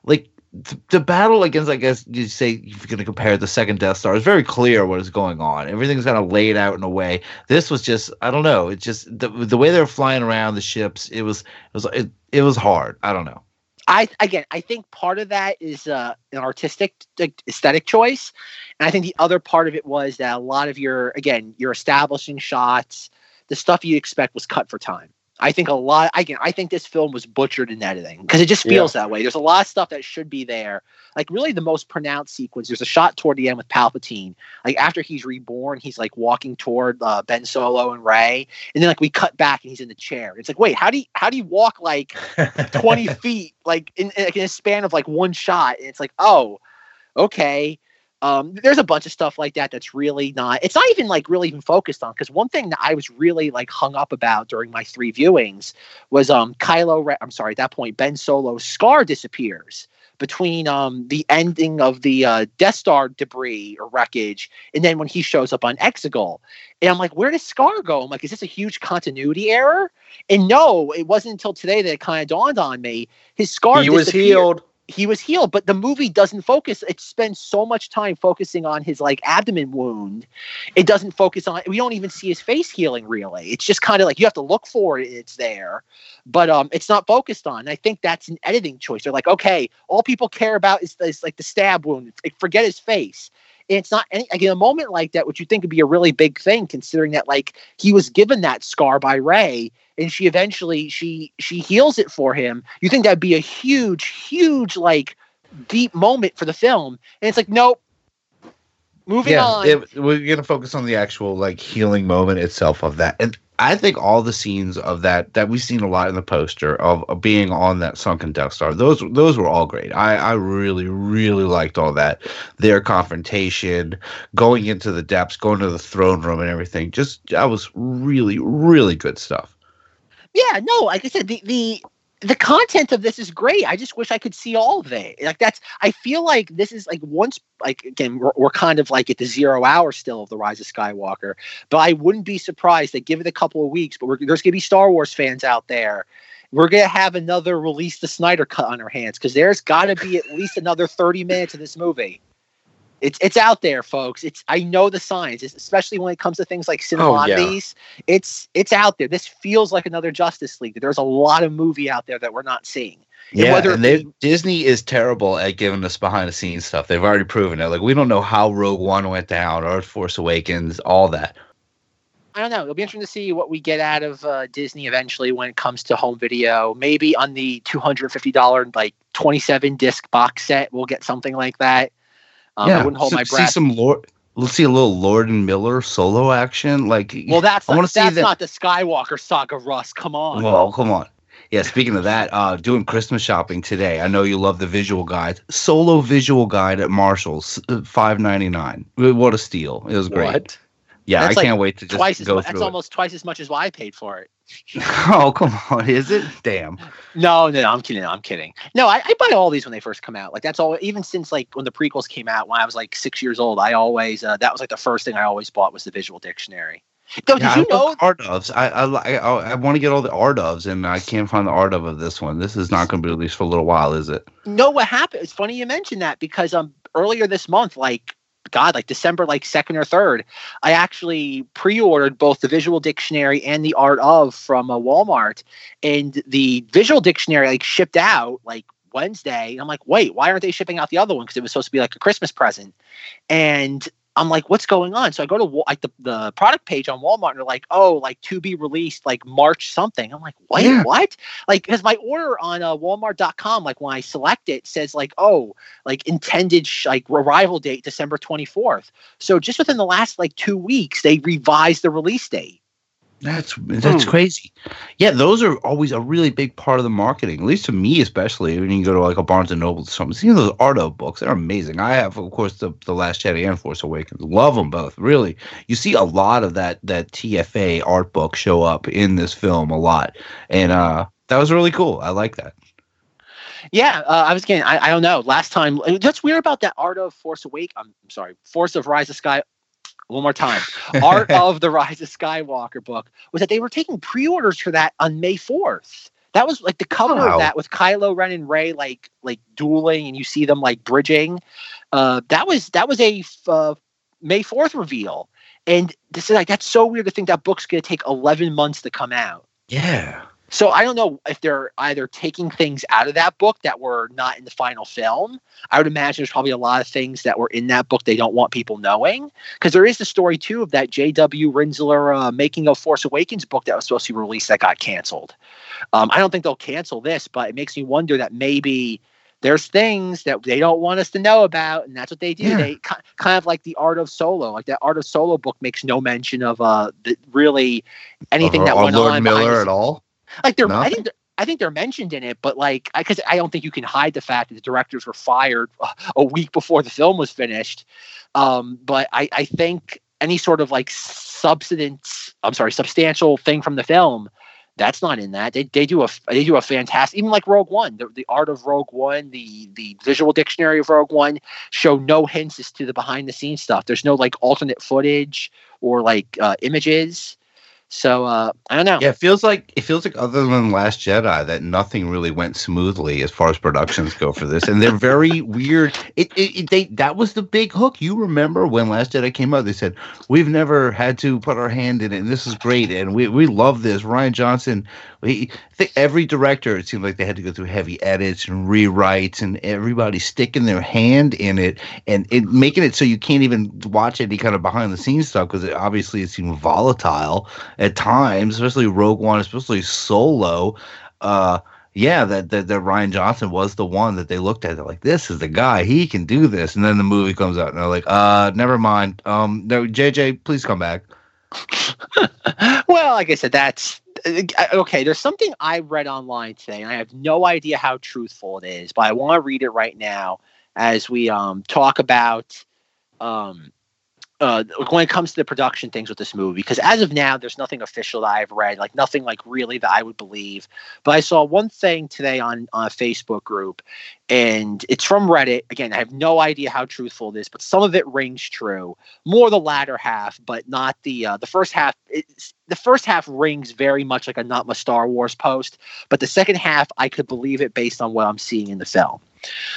like. Th- The battle against, I guess you say, if you're going to compare the second Death Star, it's very clear what is going on. Everything's kind of laid out in a way. This was just, I don't know. It just the the way they were flying around the ships. It was it was it, it was hard. I don't know. I again, I think part of that is uh, an artistic aesthetic choice, and I think the other part of it was that a lot of your again your establishing shots, the stuff you expect was cut for time. I think a lot. I can. I think this film was butchered in editing because it just feels that way. There's a lot of stuff that should be there. Like really, the most pronounced sequence. There's a shot toward the end with Palpatine. Like after he's reborn, he's like walking toward uh, Ben Solo and Rey, and then like we cut back and he's in the chair. It's like, wait, how do you how do you walk like 20 feet like in, in, in a span of like one shot? And it's like, oh, okay. Um, there's a bunch of stuff like that that's really not. It's not even like really even focused on because one thing that I was really like hung up about during my three viewings was um Kylo. I'm sorry, at that point Ben Solo's scar disappears between um the ending of the uh, Death Star debris or wreckage and then when he shows up on Exegol, and I'm like, where does Scar go? I'm like, is this a huge continuity error? And no, it wasn't until today that it kind of dawned on me. His scar He was healed. He was healed but the movie doesn't focus it spends so much time focusing on his like abdomen wound. It doesn't focus on we don't even see his face healing really. It's just kind of like you have to look for it it's there. But um it's not focused on and i think that's an editing choice. They're like okay all people care about is, is like the stab wound. Like, forget his face. And it's not any like in a moment like that which you think would be a really big thing considering that like he was given that scar by Rey and she eventually she she heals it for him you think that'd be a huge huge like deep moment for the film and it's like nope moving yeah, on it- we're gonna focus on the actual like healing moment itself of that, and I think all the scenes of that that we've seen a lot in the poster of, of being on that sunken Death Star. Those those were all great. I I really really liked all that. Their confrontation, going into the depths, going to the throne room, and everything. Just that was really really good stuff. Yeah no like i said the the the content of this is great. I just wish i could see all of it. Like that's i feel like this is like once like again we're, we're kind of like at the zero hour still of the rise of skywalker but i wouldn't be surprised. That give it a couple of weeks but there's gonna be star wars fans out there. We're gonna have another release the snyder cut on our hands because there's gotta be at least another 30 minutes of this movie it's it's out there, folks. It's I know the signs, it's- especially when it comes to things like cinema Oh, yeah. It's it's out there. This feels like another Justice League. There's a lot of movie out there that we're not seeing. And Yeah, whether and they, be- Disney is terrible at giving us behind the scenes stuff. They've already proven it. Like we don't know how Rogue One went down or Force Awakens, all that. I don't know. It'll be interesting to see what we get out of uh, Disney eventually when it comes to home video. Maybe on the two hundred fifty dollar like twenty seven disc box set, we'll get something like that. Um, I wouldn't hold so- my See some Lord. Let's see a little Lord and Miller solo action. Like, well, that's I not, want to see that's that. not the Skywalker saga, Russ. Come on. Well, come on. Yeah, speaking of that, uh, doing Christmas shopping today. I know you love the visual guide. Solo visual guide at Marshalls, uh, five ninety nine. What a steal! It was great. What? Yeah, That's I like can't wait to just twice as go much. That's it. almost twice as much as what I paid for it. oh, come on, is it? Damn. No, no, no, I'm kidding. I'm kidding. No, I, I buy all these when they first come out. Like that's all. Even since like when the prequels came out, when I was like six years old, I always uh, that was like the first thing I always bought was the visual dictionary. Though, Yeah, did you I know? art ofs. I I, I, I want to get all the art ofs, and I can't find the art of of this one. This is not going to be released for a little while, is it? No, what happened? It's funny you mentioned that because um earlier this month, like God, like December like second or third, I actually pre-ordered both the visual dictionary and the art of from uh, Walmart, and the visual dictionary like shipped out like Wednesday. And I'm like, wait, why aren't they shipping out the other one? Because it was supposed to be like a Christmas present, and I'm like, what's going on? So I go to like the, the product page on Walmart and they're like, oh, like to be released like March something. I'm like, wait, Yeah. what? Like, because my order on uh, Walmart.com, like when I select it, says like, oh, like intended sh- like arrival date December 24th. So just within the last like two weeks, they revised the release date. That's that's Hmm. crazy. Yeah, those are always a really big part of the marketing. At least to me, especially when you go to like a Barnes and Noble or something. Seeing those art of books, they're amazing. I have, of course, the the Last Jedi and Force Awakens. Love them both. Really, you see a lot of that that TFA art book show up in this film a lot, and uh, that was really cool. I like that. Yeah, uh, I was getting. I, I don't know. Last time, that's weird about that Art of Force Awake? I'm sorry, Force of Rise of Sky. One more time, Art of the Rise of Skywalker book was that they were taking pre-orders for that on May 4th. That was like the cover Wow. of that with Kylo Ren and Rey like like dueling, and you see them like bridging. Uh, that was that was a uh, May 4th reveal, and this is like that's so weird to think that book's gonna take 11 months to come out. Yeah. So I don't know if they're either taking things out of that book that were not in the final film. I would imagine there's probably a lot of things that were in that book they don't want people knowing. Because there is the story too of that J.W. Rinzler uh, Making a Force Awakens book that was supposed to be released that got canceled. Um, I don't think they'll cancel this, but it makes me wonder that maybe there's things that they don't want us to know about, and that's what they do. Yeah. They kind of like the Art of Solo, like that Art of Solo book makes no mention of uh the, really anything Or- that went Lord on Miller at all. Like they're, I think, they're, I think they're mentioned in it, but like, because I, don't think you can hide the fact that the directors were fired a- a week before the film was finished. Um, but I, I think any sort of like substance, I'm sorry, substantial thing from the film, that's not in that. They, they do a they do a fantastic, even like Rogue One, the, the art of Rogue One, the the visual dictionary of Rogue One show no hints as to the behind the scenes stuff. There's no like alternate footage or like uh, images. So uh, I don't know. Yeah, it feels like it feels like other than Last Jedi that nothing really went smoothly as far as productions go for this, and they're very weird. It, it, it they that was the big hook. You remember when Last Jedi came out? They said we've never had to put our hand in it, and this is great, and we we love this. Rian Johnson, he, think every director it seemed like they had to go through heavy edits and rewrites, and everybody sticking their hand in it and it making it so you can't even watch any kind of behind the scenes stuff because it, obviously it seemed volatile at times, especially Rogue One, especially Solo. Uh, yeah, that, that that Rian Johnson was the one that they looked at. They're like, this is the guy. He can do this. And then the movie comes out, and they're like, uh, never mind. Um, no, JJ, please come back. well, like I said, that's okay. There's something I read online today, and I have no idea how truthful it is, but I want to read it right now as we um, talk about um, uh, when it comes to the production things with this movie. Because as of now, there's nothing official that I've read, like nothing like really that I would believe. But I saw one thing today on on a Facebook group, and it's from Reddit. Again, I have no idea how truthful it is, but some of it rings true. More the latter half, but not the uh, the first half. The first half rings very much like a not my Star Wars post, but the second half I could believe it based on what I'm seeing in the film.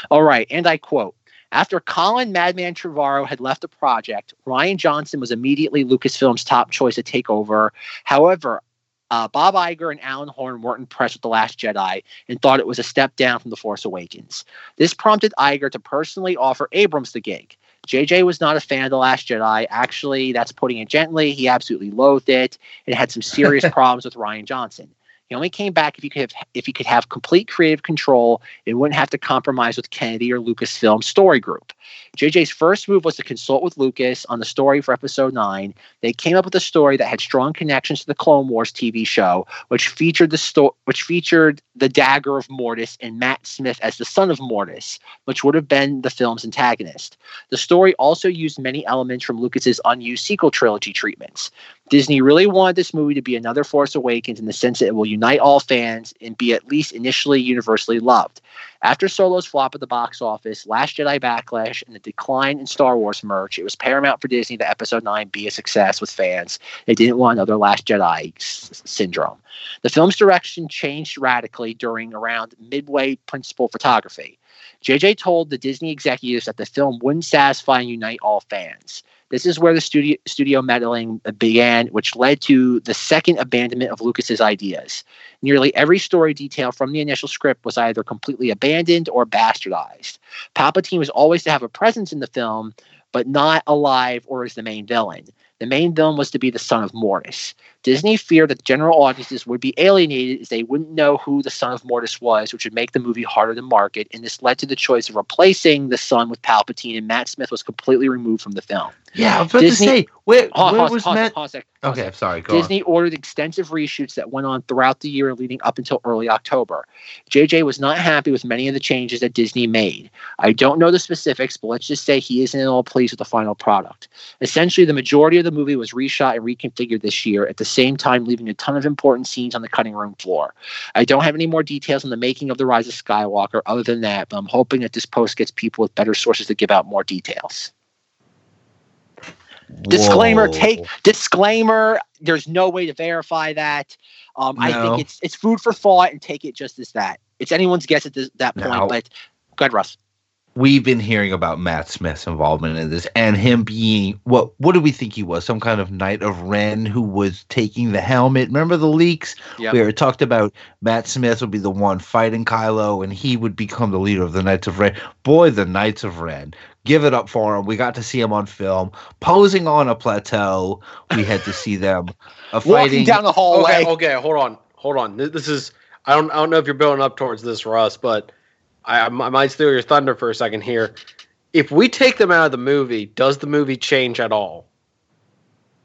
All right, and I quote. After Colin Madman Trevorrow had left the project, Rian Johnson was immediately Lucasfilm's top choice to take over. However, uh, Bob Iger and Alan Horn weren't impressed with The Last Jedi and thought it was a step down from The Force Awakens. This prompted Iger to personally offer Abrams the gig. JJ was not a fan of The Last Jedi. Actually, that's putting it gently. He absolutely loathed it and had some serious problems with Rian Johnson. He only came back if he could have if he could have complete creative control and wouldn't have to compromise with Kennedy or Lucasfilm Story Group. JJ's first move was to consult with Lucas on the story for episode 9. They came up with a story that had strong connections to the Clone Wars TV show, which featured the sto- which featured the dagger of Mortis and Matt Smith as the son of Mortis, which would have been the film's antagonist. The story also used many elements from Lucas's unused sequel trilogy treatments. Disney really wanted this movie to be another Force Awakens in the sense that it will unite all fans and be at least initially universally loved. After Solo's flop at the box office, Last Jedi Backlash, and the decline in Star Wars merch, it was paramount for Disney that Episode 9 be a success with fans. They didn't want another Last Jedi s- syndrome. The film's direction changed radically during around midway principal photography. JJ told the Disney executives that the film wouldn't satisfy and unite all fans. This is where the studio studio meddling began, which led to the second abandonment of Lucas's ideas. Nearly every story detail from the initial script was either completely abandoned or bastardized. Palpatine was always to have a presence in the film, but not alive or as the main villain. The main villain was to be the son of Mortis. Disney feared that general audiences would be alienated as they wouldn't know who the son of Mortis was, which would make the movie harder to market, and this led to the choice of replacing the son with Palpatine, and Matt Smith was completely removed from the film. Yeah, I was about Disney- to say, where, Hold where hold was hold Matt? hold on a sec, hold Okay. I'm sorry. Go on. Disney ordered extensive reshoots that went on throughout the year leading up until early October. JJ was not happy with many of the changes that Disney made. I don't know the specifics, but let's just say he isn't at all pleased with the final product. Essentially, the majority of the movie was reshot and reconfigured this year, at the same time leaving a ton of important scenes on the cutting room floor. I don't have any more details on the making of The Rise of Skywalker other than that, but I'm hoping that this post gets people with better sources to give out more details. Disclaimer: Whoa. Take disclaimer. There's no way to verify that. Um, I think it's it's food for thought, and take it just as that. It's anyone's guess at this, that point. Now- But go ahead, Russ. We've been hearing about Matt Smith's involvement in this and him being what what do we think he was? Some kind of Knight of Ren who was taking the helmet. Remember the leaks Yep. where it talked about Matt Smith would be the one fighting Kylo and he would become the leader of the Knights of Ren. Boy, the Knights of Ren. Give it up for him. We got to see him on film posing on a plateau. We had to see them uh, Walking fighting. down the hallway. Okay, okay, hold on, hold on. This is I don't I don't know if you're building up towards this, Russ, but I, I m- I might steal your thunder for a second here. If we take them out of the movie, does the movie change at all?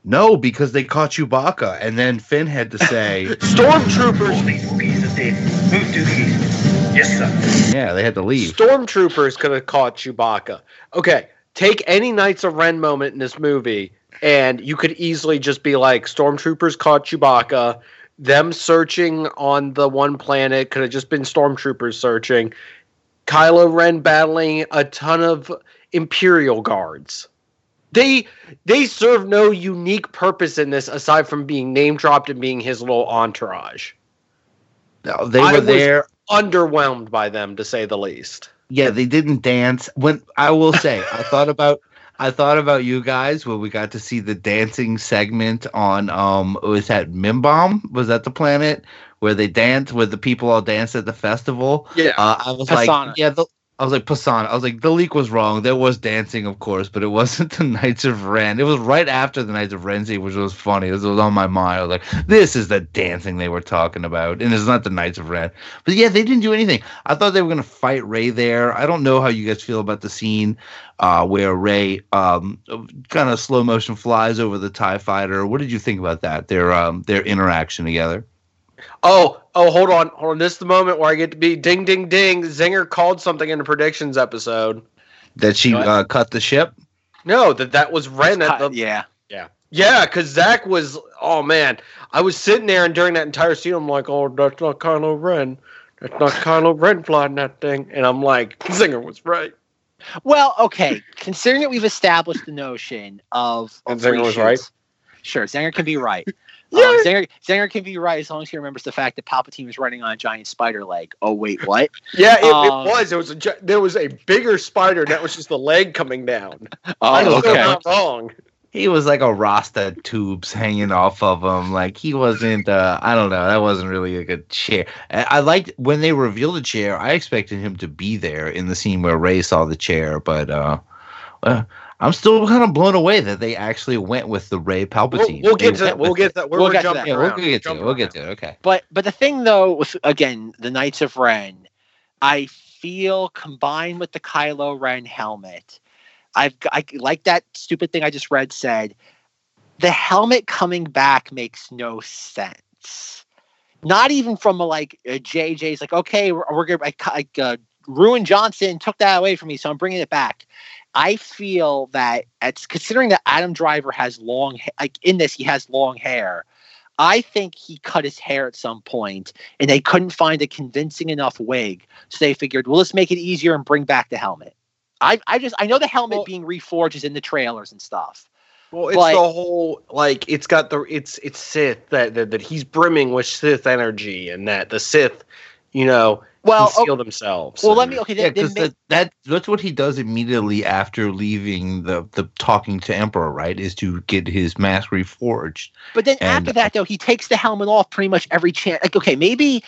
No, because they caught Chewbacca, and then Finn had to say, Stormtroopers, Move doohies. Yes, sir. "Yeah, they had to leave." stormtroopers could have caught Chewbacca. Okay, take any Knights of Ren moment in this movie, and you could easily just be like, stormtroopers caught Chewbacca. Them searching on the one planet could have just been stormtroopers searching. Kylo Ren battling a ton of Imperial guards. They they serve no unique purpose in this aside from being name dropped and being his little entourage. No, they I were was- there. Underwhelmed by them, to say the least. Yeah, they didn't dance. When I will say, I thought about I thought about you guys when we got to see the dancing segment on um was that Mimbom? Was that the planet where they danced where the people all danced at the festival? Yeah. Uh, I was Pasaana. like, yeah, the, I was like Pasaana. I was like, the leak was wrong. There was dancing, of course, but it wasn't the Knights of Ren. It was right after the Knights of Ren scene, which was funny. It was, it was on my mind. I was like, this is the dancing they were talking about, and it's not the Knights of Ren. But yeah, they didn't do anything. I thought they were gonna fight Rey there. I don't know how you guys feel about the scene uh, where Rey um, kind of slow motion flies over the Tie Fighter. What did you think about that? Their um, their interaction together. Oh, oh, hold on, hold on. This is the moment where I get to be ding, ding, ding. Zanger called something in the predictions episode. That she What? uh, cut the ship. No, that that was Ren at the yeah. yeah, yeah. because Zach was. Oh man, I was sitting there and during that entire scene, I'm like, oh, that's not Kylo Ren. That's not Kylo Ren flying that thing, and I'm like, Zanger was right. Well, okay. Considering that we've established the notion of, And of Zanger was right? Sure, Zanger can be right. Yeah. Um, Zanger, Zanger can be right as long as he remembers the fact that Palpatine was running on a giant spider leg. Oh wait, what? Yeah, it, Um, it was. It was a there was a bigger spider that was just the leg coming down. I Oh, was still okay. not wrong. He was like a Rasta tubes hanging off of him. Like he wasn't. Uh, I don't know. That wasn't really a good chair. I, I liked when they revealed the chair. I expected him to be there in the scene where Rey saw the chair, but uh, uh, I'm still kind of blown away that they actually went with the Rey We'll, Palpatine. we'll get to that. We'll get that. We're, We'll we're get to that. Yeah, we'll get to it. We'll get to it. Okay. But but the thing though, with again the Knights of Ren, I feel combined with the Kylo Ren helmet, I've I like that stupid thing I just read said, the helmet coming back makes no sense. Not even from a like a JJ's like okay we're, we're gonna like, like uh, Rian Johnson took that away from me so I'm bringing it back. I feel that it's considering that Adam Driver has long like in this he has long hair. I think he cut his hair at some point and they couldn't find a convincing enough wig. So they figured, well, let's make it easier and bring back the helmet. I, I just I know the helmet Well- being reforged is in the trailers and stuff. Well, it's But- the whole like it's got the it's it's Sith that, that that he's brimming with Sith energy and that the Sith, you know, Well, conceal okay, themselves. well, let me okay. Yeah, because then that, that that's what he does immediately after leaving the the talking to Emperor, right? Is to get his mask reforged. but then and- after that though, he takes the helmet off pretty much every chance. Like okay, maybe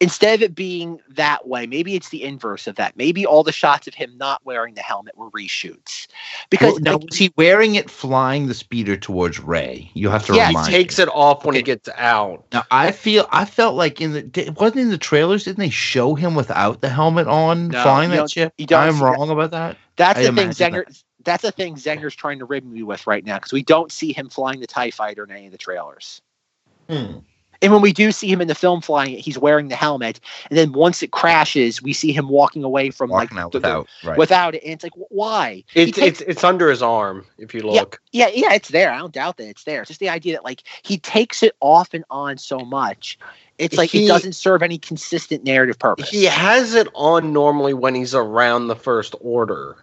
instead of it being that way, maybe it's the inverse of that. Maybe all the shots of him not wearing the helmet were reshoots because Well, now, like, was he wearing it flying the speeder towards Rey? You have to Yes, he takes me. it off when he gets out. Now I feel I felt like in the di- wasn't in the trailers. Didn't they show him without the helmet on No, flying that don't- ship? I'm see that. wrong about that. That's I the thing imagine Zanger. That's the thing Zanger's trying to rib me with right now because we don't see him flying the Tie Fighter in any of the trailers. Hmm. And when we do see him in the film flying it, he's wearing the helmet. And then once it crashes, we see him walking away from Walking like out the- the- without. Right. without it. And it's like, why? It's takes- it's it's under his arm if you look. yeah, yeah, it's there. I don't doubt that it's there. It's just the idea that like he takes it off and on so much. It's like He- it doesn't serve any consistent narrative purpose. He has it on normally when he's around the first order.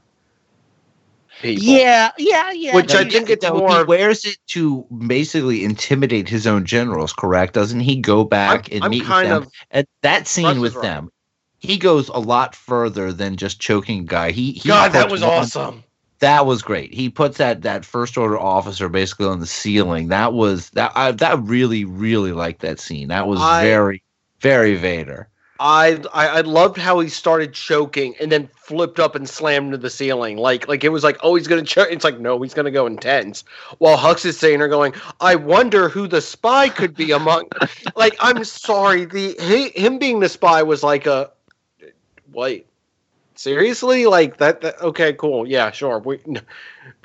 People. yeah, yeah, yeah. Which no, I think it's No, more he wears it to basically intimidate his own generals. Correct? Doesn't he go back I'm, and I'm meet with them? of At that scene with right. them, he goes a lot further than just choking a guy. He, he God, that was one- awesome. That was great. He puts that that first order officer basically on the ceiling. That was that I that really really liked that scene. That was I- very very Vader. I, I I loved how he started choking and then flipped up and slammed to the ceiling. Like like it was like, oh, he's gonna choke. It's like, no, he's gonna go intense. While Hux is saying, "Are going, I wonder who the spy could be among." like, I'm sorry, the he, him being the spy was like a wait. Seriously, like that, that? Okay, cool. Yeah, sure. We, no,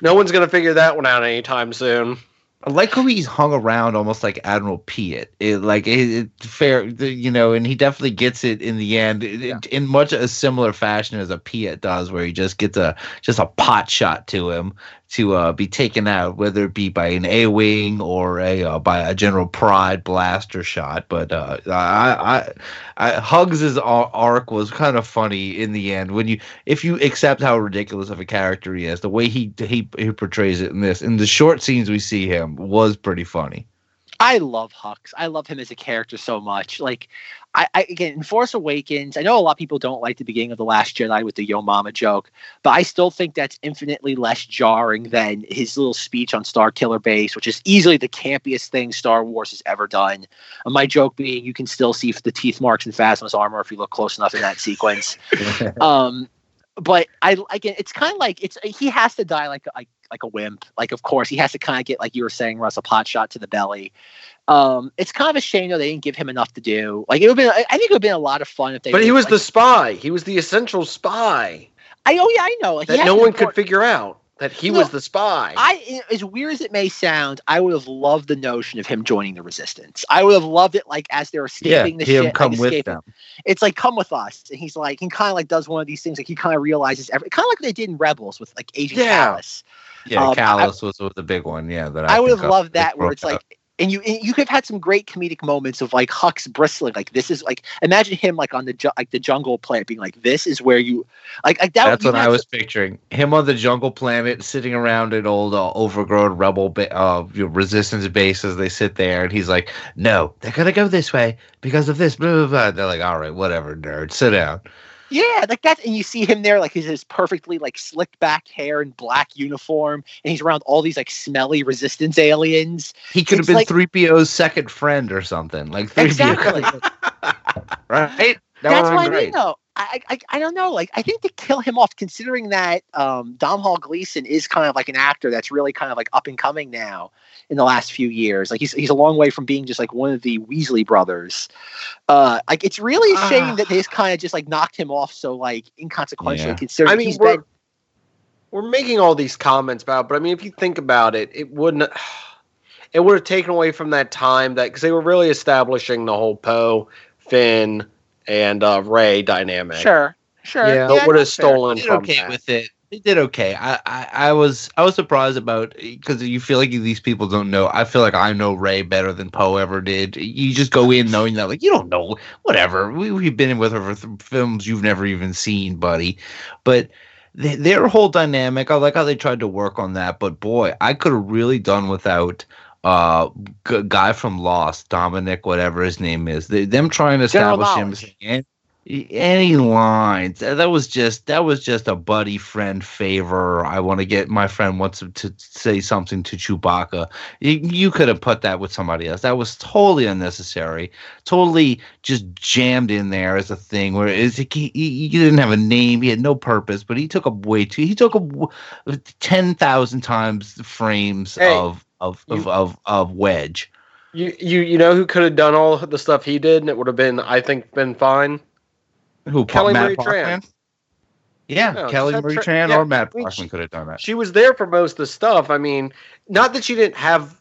no one's gonna figure that one out anytime soon. I like how he's hung around almost like Admiral Piett. It, like it, it, fair, you know, and he definitely gets it in the end it- it- in much a similar fashion as a Piett does, where he just gets a just a pot shot to him to uh, be taken out, whether it be by an A wing or a uh, by a General Pryde blaster shot. But uh, I, I, I Hux's arc was kind of funny in the end when you if you accept how ridiculous of a character he is, the way he he, he portrays it in this, in the short scenes we see him was pretty funny. I love Hux. I love him as a character so much. Like, I, I again in Force Awakens, I know a lot of people don't like the beginning of the Last Jedi with the Yo Mama joke, but I still think that's infinitely less jarring than his little speech on Starkiller Base, which is easily the campiest thing Star Wars has ever done. And my joke being, you can still see the teeth marks in Phasma's armor if you look close enough in that sequence. um, but I again, it's kind of like it's he has to die like like like a wimp. Like of course he has to kind of get like you were saying, Russ, a pot shot to the belly. Um, it's kind of a shame though they didn't give him enough to do. Like it would been, I I think it would have been a lot of fun if they. But he was like- the spy. He was the essential spy I oh yeah I know like, that no one could figure out that he No, was the spy. I, as weird as it may sound, I would have loved the notion of him joining the resistance. I would have loved it, like as they're Yeah, escaping the him shit, come like, with escaping. them. It's like come with us, and he's like, he kind of like does one of these things, like he kind of realizes every, kind of like they did in Rebels with like Agent Yeah. Kallus. Yeah, Um, I- Kallus was, was the big one. Yeah, that I, I would have loved that where broke it's like and you and you could have had some great comedic moments of like Hux bristling like this is like imagine him like on the ju- like the jungle planet being like this is where you like like that That's what I was to- picturing. Him on the jungle planet, sitting around an old uh, overgrown rebel ba- uh, resistance base as they sit there, and he's like, "No, they're gonna go this way because of this." Blah blah blah. They're like, "All right, whatever, nerd, sit down." Yeah like that and you see him there like his, his perfectly like slicked back hair and black uniform and he's around all these like smelly resistance aliens He could have It's been like- three PO's second friend or something. Like three exactly right? That That's what I mean, though. I, I I don't know. Like I think to kill him off, considering that um, Domhnall Gleeson is kind of like an actor that's really kind of like up and coming now in the last few years. Like he's he's a long way from being just like one of the Weasley brothers. Uh, like it's really a shame Ah. that they just kind of just like knocked him off so like inconsequentially. Yeah. Considering I mean, he's we're, been we're making all these comments about, but I mean, if you think about it, it wouldn't. It would have taken away from that time that because they were really establishing the whole Poe, Finn, and uh, Rey dynamic. sure, sure. Yeah, it would have that's fair. stolen They from okay that. with it. They did okay. I, I, I was I was surprised about because you feel like these people don't know. I feel like I know Rey better than Poe ever did. You just go in knowing that like you don't know whatever. We we've been in with her for th- films you've never even seen, buddy. But th- their whole dynamic, I like how they tried to work on that. But boy, I could have really done without uh g- guy from Lost, Dominic, whatever his name is. They, them trying to General establish him. Knowledge. an- any lines. That was just that was just a buddy friend favor. I want to get my friend wants to, say something to chewbacca. You, you could have put that with somebody else. That was totally unnecessary. Totally just jammed in there as a thing where is he, he, he didn't have a name. He had no purpose but he took up way too he took up 10,000 times the frames Hey, of of, of, of of wedge. You you you know who could have done all the stuff he did, and it would have been, I think, been fine. Who Kelly Matt Marie Parkman? Tran. yeah No, kelly marie have Tra- tran yeah, or matt I mean, Parkman she- could have done that She was there for most of the stuff. I mean, not that she didn't have,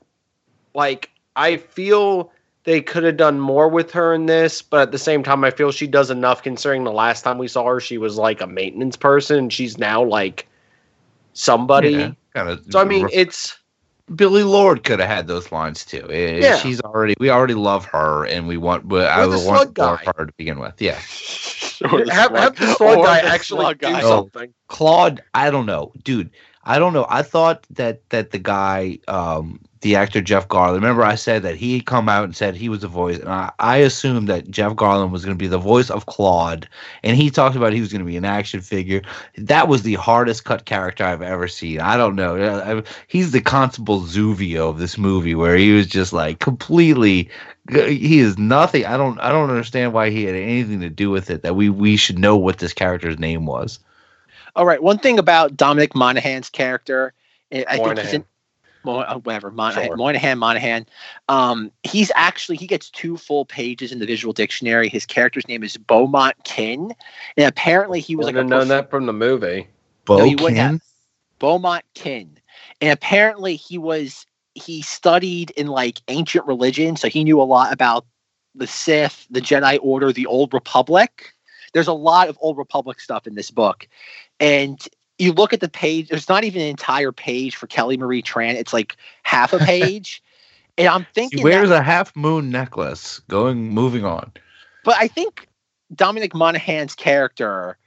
like, I feel they could have done more with her in this, but at the same time, I feel she does enough considering the last time we saw her, she was like a maintenance person. And she's now like somebody. Yeah, kinda So I mean, ref- it's Billie Lourd could have had those lines too. Eh, Yeah. she's already we already love her, and we want. But I the would want more guy. of her to begin with. Yeah, Or the have, slug- have the slug or guy the actually slug do guy. something. Klaud. I don't know, dude. I don't know. I thought that that the guy, um, the actor Jeff Garlin. Remember, I said that he had come out and said he was the voice, and I, I assumed that Jeff Garlin was going to be the voice of Klaud, and he talked about he was going to be an action figure. That was the hardest cut character I've ever seen. I don't know. I- I- He's the Constable Zuvio of this movie, where he was just like completely. He is nothing. I don't. I don't understand why he had anything to do with it. That we we should know what this character's name was. All right. One thing about Dominic Monaghan's character, I I think whatever Monahan, Sure. Moynihan, Monahan. Um, he's actually he gets two full pages in the visual dictionary. His character's name is Beaumont Kin, and apparently he was Would like have a known prof- that from the movie. Bo No, you wouldn't Kin? have. Beaumont Kin, and apparently he was he studied in like ancient religion, so he knew a lot about the Sith, the Jedi Order, the Old Republic. There's a lot of Old Republic stuff in this book, and you look at the page. There's not even an entire page for Kelly Marie Tran. It's like half a page, and I'm thinking, wears that, a half moon necklace. Going, moving on. but I think Dominic Monaghan's character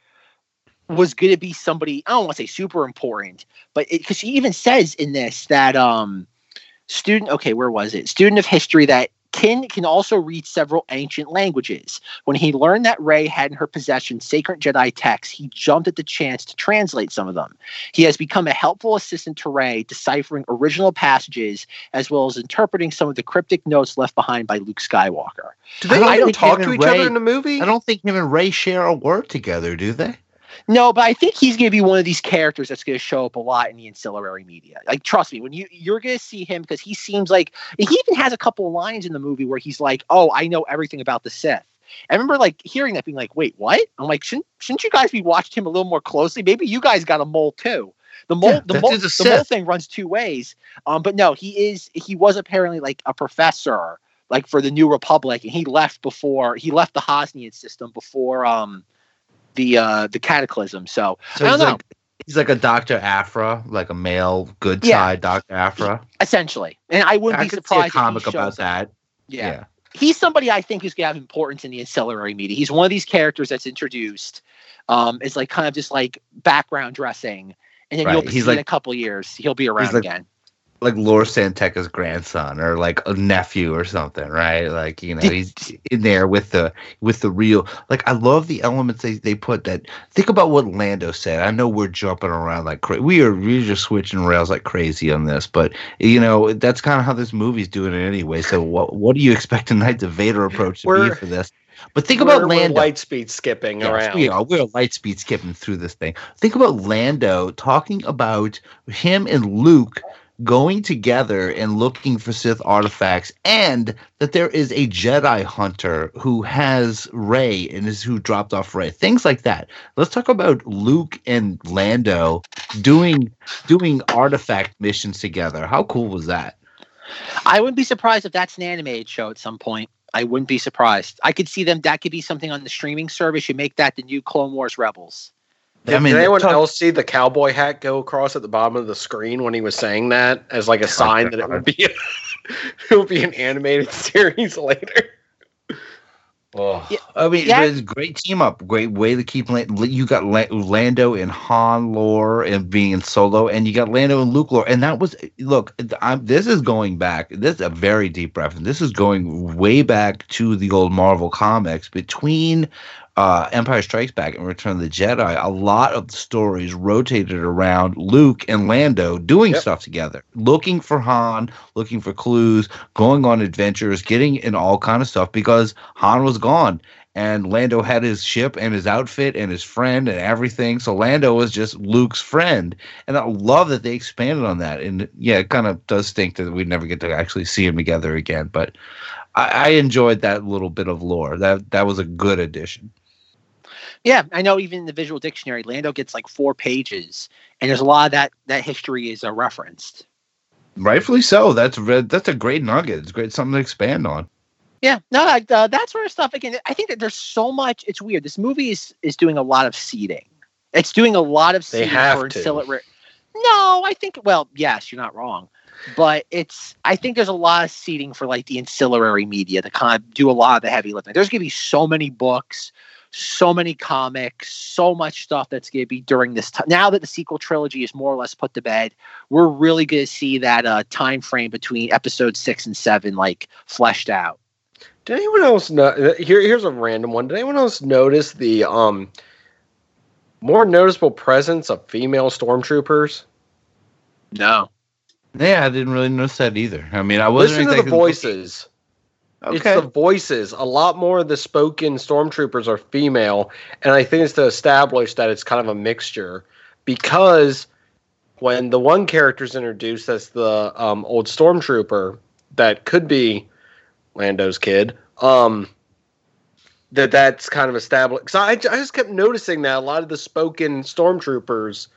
was going to be somebody I don't want to say super important, but because she even says in this that um student okay where was it student of history that Kin can also read several ancient languages. When he learned that Rey had in her possession sacred Jedi texts, he jumped at the chance to translate some of them. He has become a helpful assistant to Rey, deciphering original passages as well as interpreting some of the cryptic notes left behind by Luke Skywalker. Do they I don't talk to each Rey- other in the movie? I don't think him and Rey share a word together, do they? No, but I think he's going to be one of these characters that's going to show up a lot in the ancillary media. Like, trust me, when you you're going to see him because he seems like he even has a couple of lines in the movie where he's like, "Oh, I know everything about the Sith." I remember like hearing that, being like, "Wait, what?" I'm like, "Shouldn't shouldn't you guys be watching him a little more closely? Maybe you guys got a mole too." The mole, Yeah, the mole, the mole thing runs two ways. Um, but no, he is he was apparently like a professor, like for the New Republic, and he left before he left the Hosnian system before um the uh the Cataclysm. So So I he's don't know. like he's like a Doctor Aphra, like a male good Yeah. side Doctor Aphra. essentially. And I wouldn't I be could see a surprised comic about up. that. Yeah. Yeah. he's somebody I think who's gonna have importance in the ancillary media. He's one of these characters that's introduced. Um, it's like kind of just like background dressing, and then Right. you'll be He's see in a couple years he'll be around like- again. Like Lor San Tekka's grandson or like a nephew or something, right? Like, you know, he's in there with the with the real like I love the elements they, they put that think about what Lando said. I know we're jumping around like crazy. We are we're just switching rails like crazy on this, but you know, that's kind of how this movie's doing it anyway. So what what do you expect a Knights of Vader approach to be We're- for this? But think We're- about we're Lando. light speed skipping Yes, around. we are. We're light speed skipping through this thing. Think about Lando talking about him and Luke going together and looking for Sith artifacts, and that there is a Jedi hunter who has Rey and is who dropped off Rey. Things like that. Let's talk about Luke and Lando doing doing artifact missions together. How cool was that? I wouldn't be surprised if that's an animated show at some point. I wouldn't be surprised. I could see them. That could be something on the streaming service. You make that the new Clone Wars Rebels. Did, I mean, did anyone talk- else see the cowboy hat go across at the bottom of the screen when he was saying that as like a oh, sign that it would be it would be an animated series later? Oh, Yeah. I mean, Yeah. it's a great team up. Great way to keep Lan- you got Lando and Han lore and being in Solo, and you got Lando and Luke lore, and that was look. I'm, this is going back. This is a very deep reference. This is going way back to the old Marvel comics between. Uh, Empire Strikes Back and Return of the Jedi, a lot of the stories rotated around Luke and Lando doing Yep. stuff together, looking for Han, looking for clues, going on adventures, getting in all kind of stuff because Han was gone and Lando had his ship and his outfit and his friend and everything. So Lando was just Luke's friend, and I love that they expanded on that. And yeah, it kind of does stink that we'd never get to actually see them together again. But I, I enjoyed that little bit of lore. That that was a good addition. Yeah, I know. Even in the visual dictionary, Lando gets like four pages, and there's a lot of that. That history is uh, referenced. Rightfully so. That's re- that's a great nugget. It's great something to expand on. Yeah, no, like uh, that sort of stuff. Again, I think that there's so much. It's weird. This movie is is doing a lot of seeding. It's doing a lot of They seeding have for to. ancillary. No, I think. Well, yes, you're not wrong, but it's. I think there's a lot of seeding for like the ancillary media to kind of do a lot of the heavy lifting. There's gonna be so many books, so many comics, so much stuff that's going to be during this time. Now that the sequel trilogy is more or less put to bed, we're really going to see that uh, time frame between episode six and seven like fleshed out. Did anyone else know? Here, here's a random one. Did anyone else notice the um more noticeable presence of female stormtroopers? No. Yeah, I didn't really notice that either. I mean, I wasn't Listen to the thinking- voices. It's the voices. A lot more of the spoken stormtroopers are female, and I think it's to establish that it's kind of a mixture because when the one character is introduced as the um, old stormtrooper that could be Lando's kid, um, that that's kind of established. Because I, I just kept noticing that a lot of the spoken stormtroopers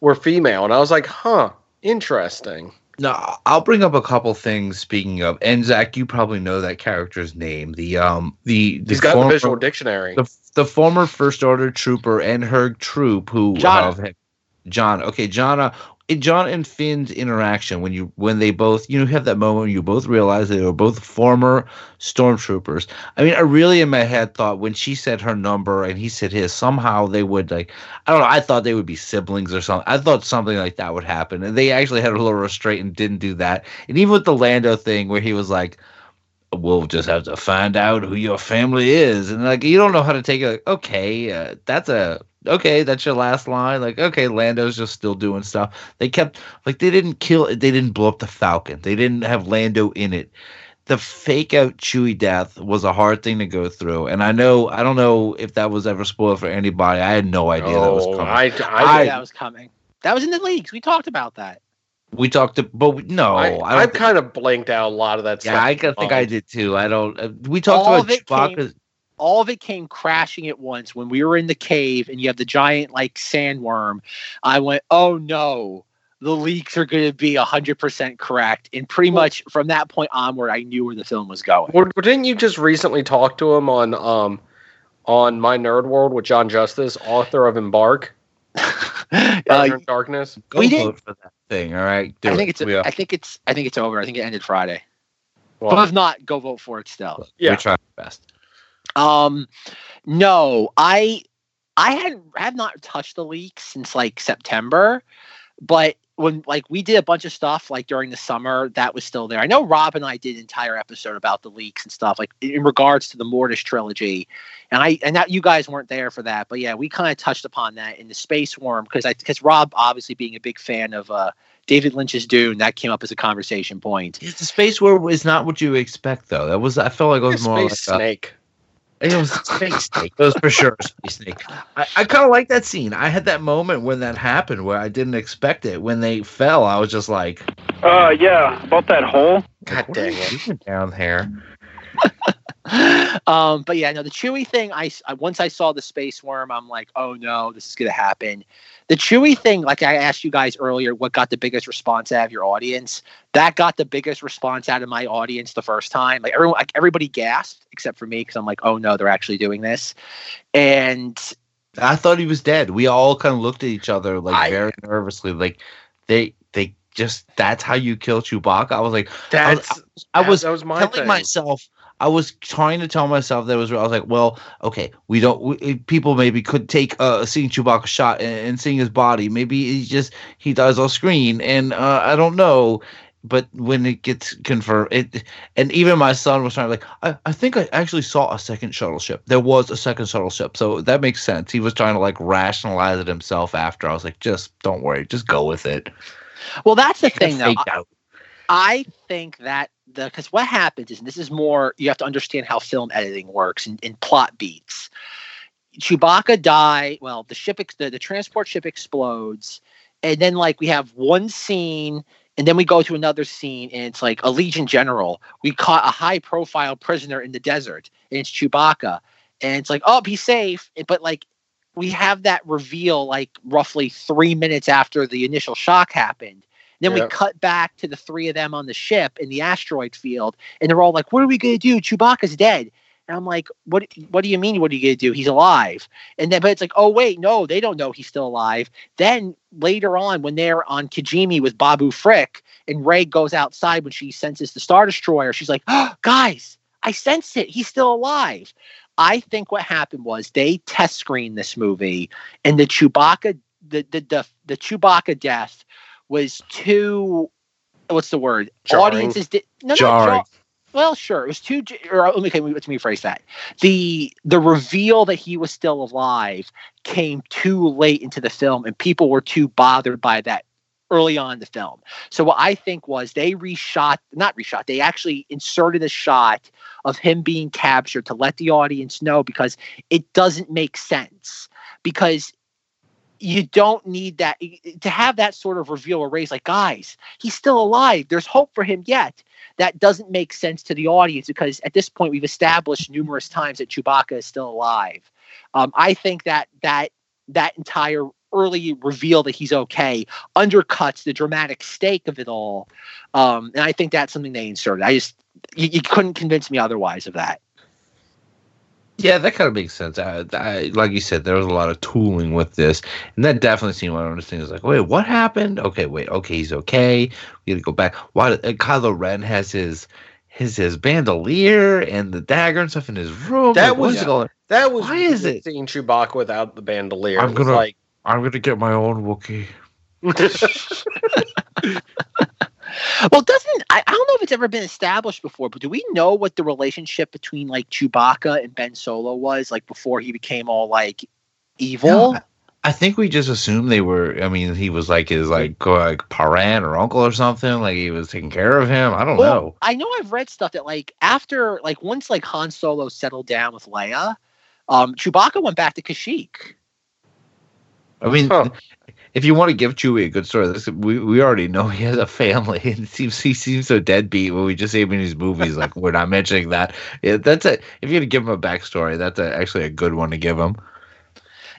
were female, and I was like, huh, interesting. No, I'll bring up a couple things. Speaking of, and Zach, you probably know that character's name. The um, the, the He's got the visual dictionary. the the former first order trooper and her troop who Jannah. have- John. Okay, John. Uh, John and Finn's interaction when you when they both you know have that moment you both realize they were both former stormtroopers. I mean, I really in my head thought when she said her number and he said his, somehow they would like I don't know. I thought they would be siblings or something. I thought something like that would happen, and they actually had a little restraint and didn't do that. And even with the Lando thing where he was like we'll just have to find out who your family is and like you don't know how to take it like okay uh, that's a okay that's your last line like okay lando's just still doing stuff they kept like they didn't kill they didn't blow up the falcon they didn't have lando in it the fake out chewy death was a hard thing to go through and i know i don't know if that was ever spoiled for anybody i had no idea that was Oh, coming I, I, I, knew that was coming. That was in the leaks. We talked about that. we talked to but we- no I, I, don't I've thi- kind of blanked out a lot of that stuff. yeah stuff. i think i Um, did too i don't uh, we talked about of it came- Chewbacca's all of it came crashing at once when we were in the cave and you have the giant like sandworm. I went, oh no, the leaks are going to be 100% correct. And pretty much from that point onward, I knew where the film was going. Well, didn't you just recently talk to him on um on My Nerd World with John Justice, author of Embark, Uh, Darkness? Go We vote didn't- for that thing. All right, do I think it. it's we, are, I think it's I think it's over. I think it ended Friday. Well, but if not, go vote for it still. yeah. we try our best. Um, no, I I had have not touched the leak since like September, but when like we did a bunch of stuff like during the summer, that was still there. I know Rob and I did an entire episode about the leaks and stuff like in regards to the Mortis trilogy, and I and that you guys weren't there for that, but yeah, we kind of touched upon that in the Space Worm because I because Rob obviously being a big fan of uh David Lynch's Dune, that came up as a conversation point. The space Worm is not what you expect, though. That was I felt like it was more Space like a, Snake. It was a space snake. It was for sure a space snake. I, I kind of like that scene. I had that moment when that happened where I didn't expect it. When they fell, I was just like, Uh, yeah, about that hole. God "What dang it! doing down there?" um, but yeah, no, the Chewy thing. I, I once I saw the space worm, I'm like, oh no, this is gonna happen. The Chewy thing, like I asked you guys earlier, what got the biggest response out of your audience? That got the biggest response out of my audience the first time. Like everyone, like everybody gasped except for me because I'm like, oh no, they're actually doing this. And I thought he was dead. We all kind of looked at each other like I- very nervously, like they they just that's how you kill Chewbacca. I was like, I was- That's I was that was my telling thing. myself I was trying to tell myself that was real. I was like, well, okay, we don't. We, people maybe could take uh seeing Chewbacca shot and, and seeing his body. Maybe he just he dies off screen, and uh, I don't know. But when it gets confirmed, it and even my son was trying to like, I, I think I actually saw a second shuttle ship. There was a second shuttle ship, so that makes sense. He was trying to like rationalize it himself after. I was like, just don't worry, just go with it. well, that's the thing though. out. I think that because what happens is and this is more you have to understand how film editing works in, in plot beats. Chewbacca die. Well, the ship the, the transport ship explodes, and then like we have one scene, and then we go to another scene, and it's like Allegiant general. We caught a high profile prisoner in the desert, and it's Chewbacca, and it's like oh he's safe, but like we have that reveal like roughly three minutes after the initial shock happened. Then Yeah. we cut back to the three of them on the ship in the asteroid field, and they're all like, "What are we gonna do? Chewbacca's dead." And I'm like, "What? What do you mean? What are you gonna do? He's alive." And then, but it's like, "Oh wait, no, they don't know he's still alive." Then later on, when they're on Kijimi with Babu Frick, and Rey goes outside when she senses the Star Destroyer, she's like, oh, "Guys, I sense it. He's still alive." I think what happened was they test screened this movie, and the Chewbacca, the the the, the Chewbacca death was too. What's the word? Jarring. Audiences did no, not Jarring. jar- well, sure. It was too. Or let me me, let me rephrase that. The the reveal that he was still alive came too late into the film, and people were too bothered by that early on in the film. So what I think was they reshot, not reshot. They actually inserted a shot of him being captured to let the audience know because it doesn't make sense because you don't need that to have that sort of reveal or raise like guys he's still alive there's hope for him yet that doesn't make sense to the audience because at this point we've established numerous times that Chewbacca is still alive. Um, I think that that that entire early reveal that he's okay undercuts the dramatic stake of it all, um, and I think that's something they inserted. I just you, you couldn't convince me otherwise of that. Yeah, that kind of makes sense. I, I, like you said, there was a lot of tooling with this, and that definitely seemed one of those things. Like, wait, what happened? Okay, wait, okay, he's okay. We got to go back. Why? Uh, Kylo Ren has his his his bandolier and the dagger and stuff in his room. That Like, what's was going? that was Why is it- seeing Chewbacca without the bandolier? I'm gonna- like I'm gonna get my own Wookiee. Well, doesn't I, I don't know if it's ever been established before, but do we know what the relationship between like Chewbacca and Ben Solo was like before he became all like evil? No, I think we just assumed they were. I mean, he was like his like like parent or uncle or something. Like he was taking care of him. I don't Well, know. I know I've read stuff that like after like once like Han Solo settled down with Leia, um, Chewbacca went back to Kashyyyk. I mean, Huh. If you want to give Chewie a good story, this, we we already know he has a family, and it seems he seems so deadbeat when we just see him in these movies. Like we're not mentioning that. Yeah, that's a if you're gonna give him a backstory, that's a, actually a good one to give him.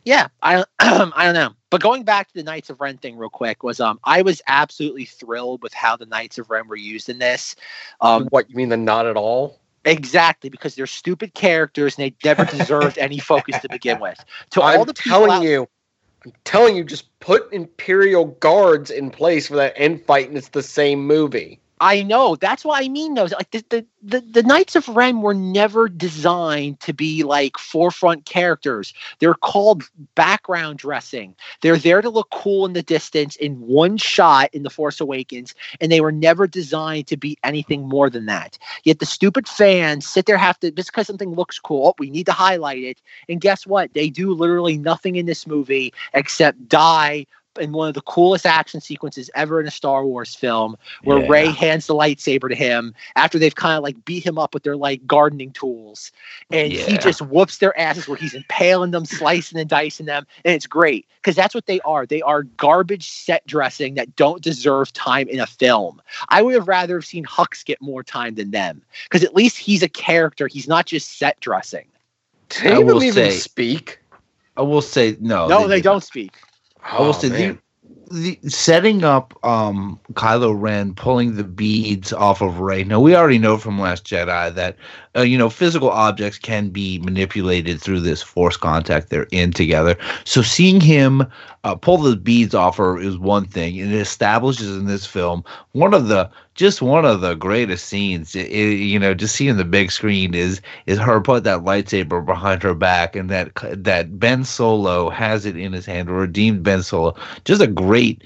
Yeah, I I don't know. But going back to the Knights of Ren thing real quick was um I was absolutely thrilled with how the Knights of Ren were used in this. Um what you mean the not at all? exactly because they're stupid characters and they never deserved any focus to begin with. To all I'm the people telling out- you, I'm telling you, just put Imperial guards in place for that end fight, and it's the same movie. I know. That's what I mean, though. Like the, the the the Knights of Ren were never designed to be like forefront characters. They're called background dressing. They're there to look cool in the distance in one shot in The Force Awakens, and they were never designed to be anything more than that. Yet the stupid fans sit there have to just because something looks cool. Oh, we need to highlight it. And guess what? They do literally nothing in this movie except die in one of the coolest action sequences ever in a Star Wars film where Yeah. Rey hands the lightsaber to him after they've kind of like beat him up with their like gardening tools. And he just whoops their asses where he's impaling them, slicing and dicing them. And it's great because that's what they are. They are garbage set dressing that don't deserve time in a film. I would have rather have seen Hux get more time than them because at least he's a character. He's not just set dressing. Did I any will even say- speak? I will say no. no, they did don't speak. I will say the, the setting up um Kylo Ren pulling the beads off of Rey. Now we already know from Last Jedi that uh, you know physical objects can be manipulated through this force contact they're in together. So seeing him uh, pull the beads off her is one thing, and it establishes in this film one of the just one of the greatest scenes. It- it- you know, just seeing the big screen is is her put that lightsaber behind her back, and that that Ben Solo has it in his hand, or redeemed Ben Solo. Just a great.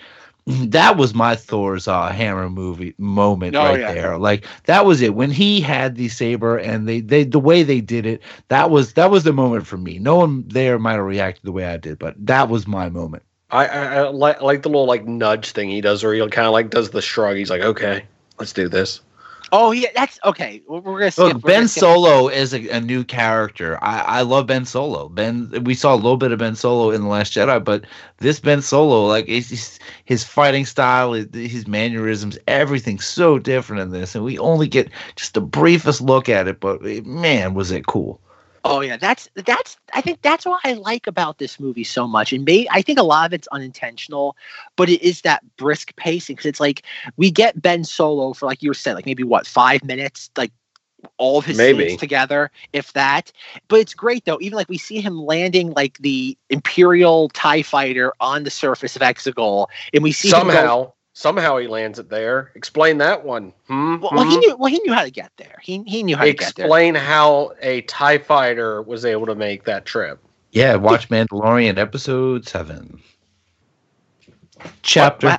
That was my Thor's uh, hammer movie moment Oh, right yeah. there. Like that was it when he had the saber and they they the way they did it. That was that was the moment for me. No one there might have reacted the way I did, but that was my moment. I, I, I like like the little like nudge thing he does, where he kind of like does the shrug. He's like, "Okay, let's do this." Oh yeah, that's okay. We're, we're gonna skip. Look, Ben gonna skip- Solo is a, a new character. I, I love Ben Solo. Ben, we saw a little bit of Ben Solo in the Last Jedi, but this Ben Solo, like it's, it's- his fighting style, his, his mannerisms, everything's so different in this, and we only get just the briefest look at it. But man, was it cool! Oh yeah, that's that's. I think that's what I like about this movie so much, and may, I think a lot of it's unintentional, but it is that brisk pacing because it's like we get Ben Solo for like you were saying, like maybe what five minutes, like all of his Maybe. scenes together, if that. But it's great though. Even like we see him landing like the Imperial Tie Fighter on the surface of Exegol, and we see him go- somehow, Somehow he lands it there. Explain that one. Hmm? Well, well, he Hmm? knew. Well, he knew how to get there. He he knew how to get there. Explain how a TIE fighter was able to make that trip. Yeah, watch Mandalorian episode seven. Chapter.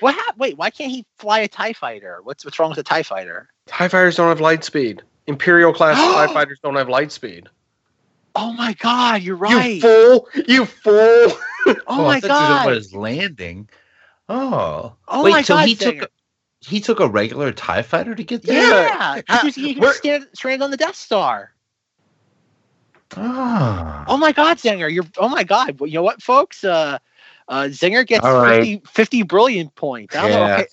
what hap- Wait, why can't he fly a Tie Fighter? What's what's wrong with a Tie Fighter? TIE fighters don't have light speed. Imperial class TIE fighters don't have light speed. Oh my God, you're right. You fool! You fool! oh I my thought you were God. his landing. Oh. Oh Wait, my so God, he took a, he took a regular TIE fighter to get there? Yeah, Ha- he was, he was we're- stand, stranded on the Death Star. Ah. Oh my God, Zanger, you're. Oh my God, well, you know what, folks? Uh, uh, Zanger gets All right. 50, 50 brilliant points. I don't know. Yeah. Okay.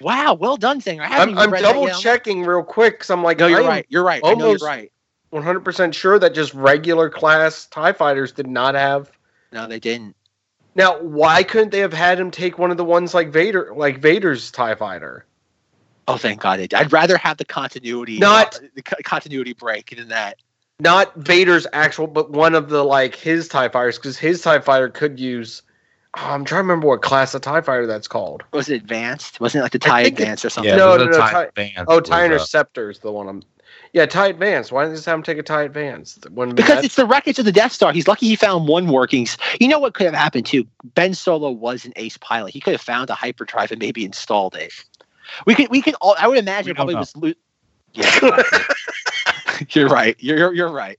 Wow, well done, Zanger. I I'm, I'm double checking real quick because I'm like, No, you're I am right. You're right. I know almost- you're right. 100% sure that just regular class TIE fighters did not have. No, they didn't. Now, why couldn't they have had him take one of the ones like Vader, like Vader's TIE fighter? Oh, thank God. They did. I'd rather have the continuity, Not- uh, the co- continuity break than that. Not Vader's actual, but one of the like his TIE fighters, because his TIE fighter could use. Oh, I'm trying to remember what class of TIE fighter that's called. Was it advanced? Wasn't it like the tie think advanced or something? Yeah, No, it no, no, TIE TIE- Oh, was, TIE uh, Interceptor is the one I'm. Yeah, TIE Advanced. Why didn't they just have him take a TIE Advanced? It Because that- it's the wreckage of the Death Star. He's lucky he found one workings. You know what could have happened too? Ben Solo was an ace pilot. He could have found a hyperdrive and maybe installed it. We could, we could all. I would imagine probably don't was. Lo- yeah, you're right. You're, you're you're right.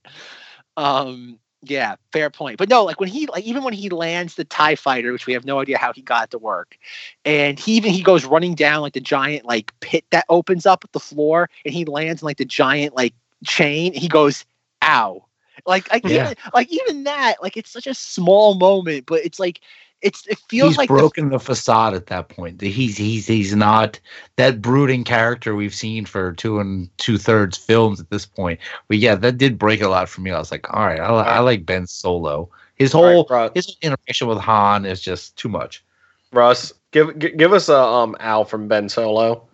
Um, yeah, fair point. But no, like when he like even when he lands the Tie Fighter, which we have no idea how he got to work, and he even he goes running down like the giant like pit that opens up at the floor, and he lands in like the giant like chain. He goes, "Ow!" Like like Yeah. even like even that like it's such a small moment, but it's like it's it feels he's like the- broken the, facade at that point. He's he's he's not that brooding character we've seen for two and two thirds films at this point. But yeah, that did break a lot for me. I was like, all right, I, I like Ben Solo. His whole Russ, his interaction with Han is just too much. Russ, give gi- give us a um Al from Ben Solo.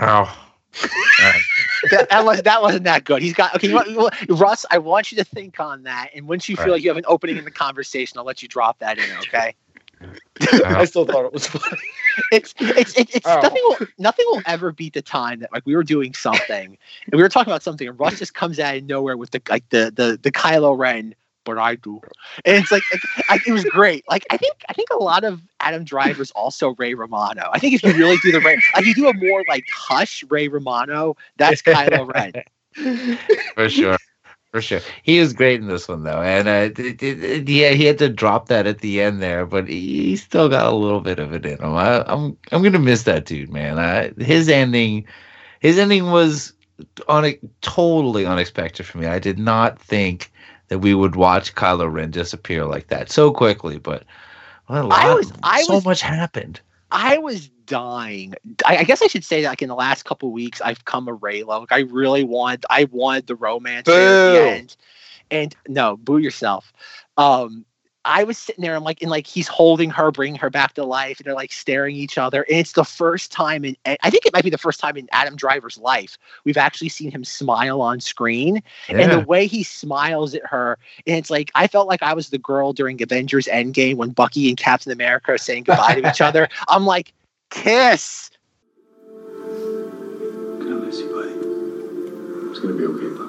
Oh, that, that was that wasn't that good. He's got okay. Russ, I want you to think on that, and once you feel Right. like you have an opening in the conversation, I'll let you drop that in. Okay. I still thought it was funny. it's it's it's, it's Oh. nothing will nothing will ever beat the time that like we were doing something and we were talking about something and Russ just comes out of nowhere with the like the the the Kylo Ren but I do and it's like, like it was great like I think I think a lot of Adam Driver's also Ray Romano I think if you really do the Ray like you do a more like hush Ray Romano that's Kylo Ren for sure. For sure, he was great in this one though, and uh, it, it, it- yeah, he had to drop that at the end there, but he still got a little bit of it in him. I, I'm I'm gonna miss that dude, man. I, his ending, his ending was on totally unexpected for me. I did not think that we would watch Kylo Ren disappear like that so quickly, but well, a lot, I was- I so was- much happened. I was dying. I, I guess I should say that like in the last couple weeks, I've come a Reylo. Like I really want, I wanted the romance there at the Boo. end. And no, boo yourself. Um, I was sitting there, I'm like, and like he's holding her, bringing her back to life, and they're like staring each other. And it's the first time in, I think it might be the first time in Adam Driver's life we've actually seen him smile on screen and the way he smiles at her and it's like i felt like i was the girl during avengers endgame when bucky and captain america are saying goodbye to each other i'm like kiss I miss you, buddy. It's gonna be okay, Bucky.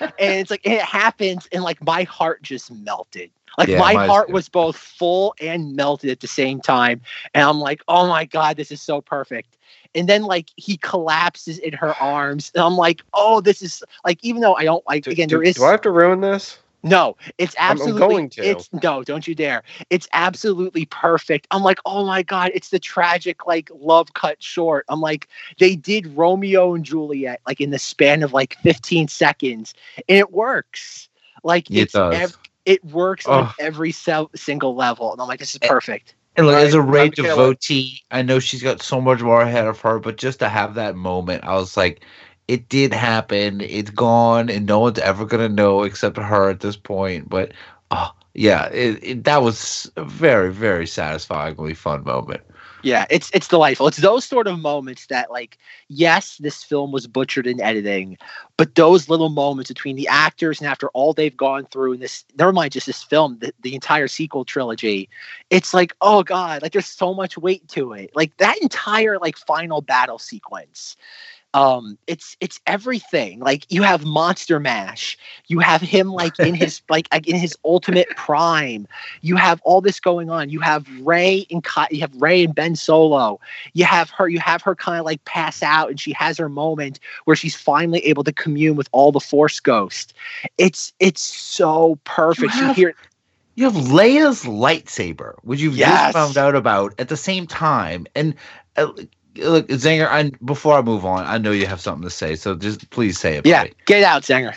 And it's like and it happens and like my heart just melted. Like Yeah, my heart was both full and melted at the same time and i'm like oh my god this is so perfect. And then like he collapses in her arms and i'm like oh this is like even though i don't like Do, again do- there is do I have to ruin this? No, it's I'm- I'm absolutely. going to. It's no, don't you dare. It's absolutely perfect. I'm like, oh my god, it's the tragic like love cut short. I'm like, they did Romeo and Juliet like in the span of like 15 seconds, and it works. Like It it's does. ev- it works on every se- single level, and I'm like, this is perfect. And look, as a Rey devotee, I know she's got so much more ahead of her, but just to have that moment, I was like, it did happen. It's gone, and no one's ever gonna know except her at this point. But oh, yeah, it, it, that was a very, very satisfyingly fun moment. Yeah, it's it's delightful. It's those sort of moments that like yes, this film was butchered in editing, but those little moments between the actors and after all they've gone through in this never mind just this film, the, the entire sequel trilogy, it's like, oh god, like there's so much weight to it. Like that entire like final battle sequence um it's it's everything. Like you have monster mash. You have him like in his like in his ultimate prime. You have all this going on. You have rey and Ky- you have rey and ben solo. You have her you have her kind of like pass out and she has her moment where she's finally able to commune with all the force ghosts it's it's so perfect. You, have- hear You have Leia's lightsaber, which you've Yes. just found out about at the same time. And uh, look, Zanger, I, before I move on, I know you have something to say, so just please say it. yeah buddy. get out zanger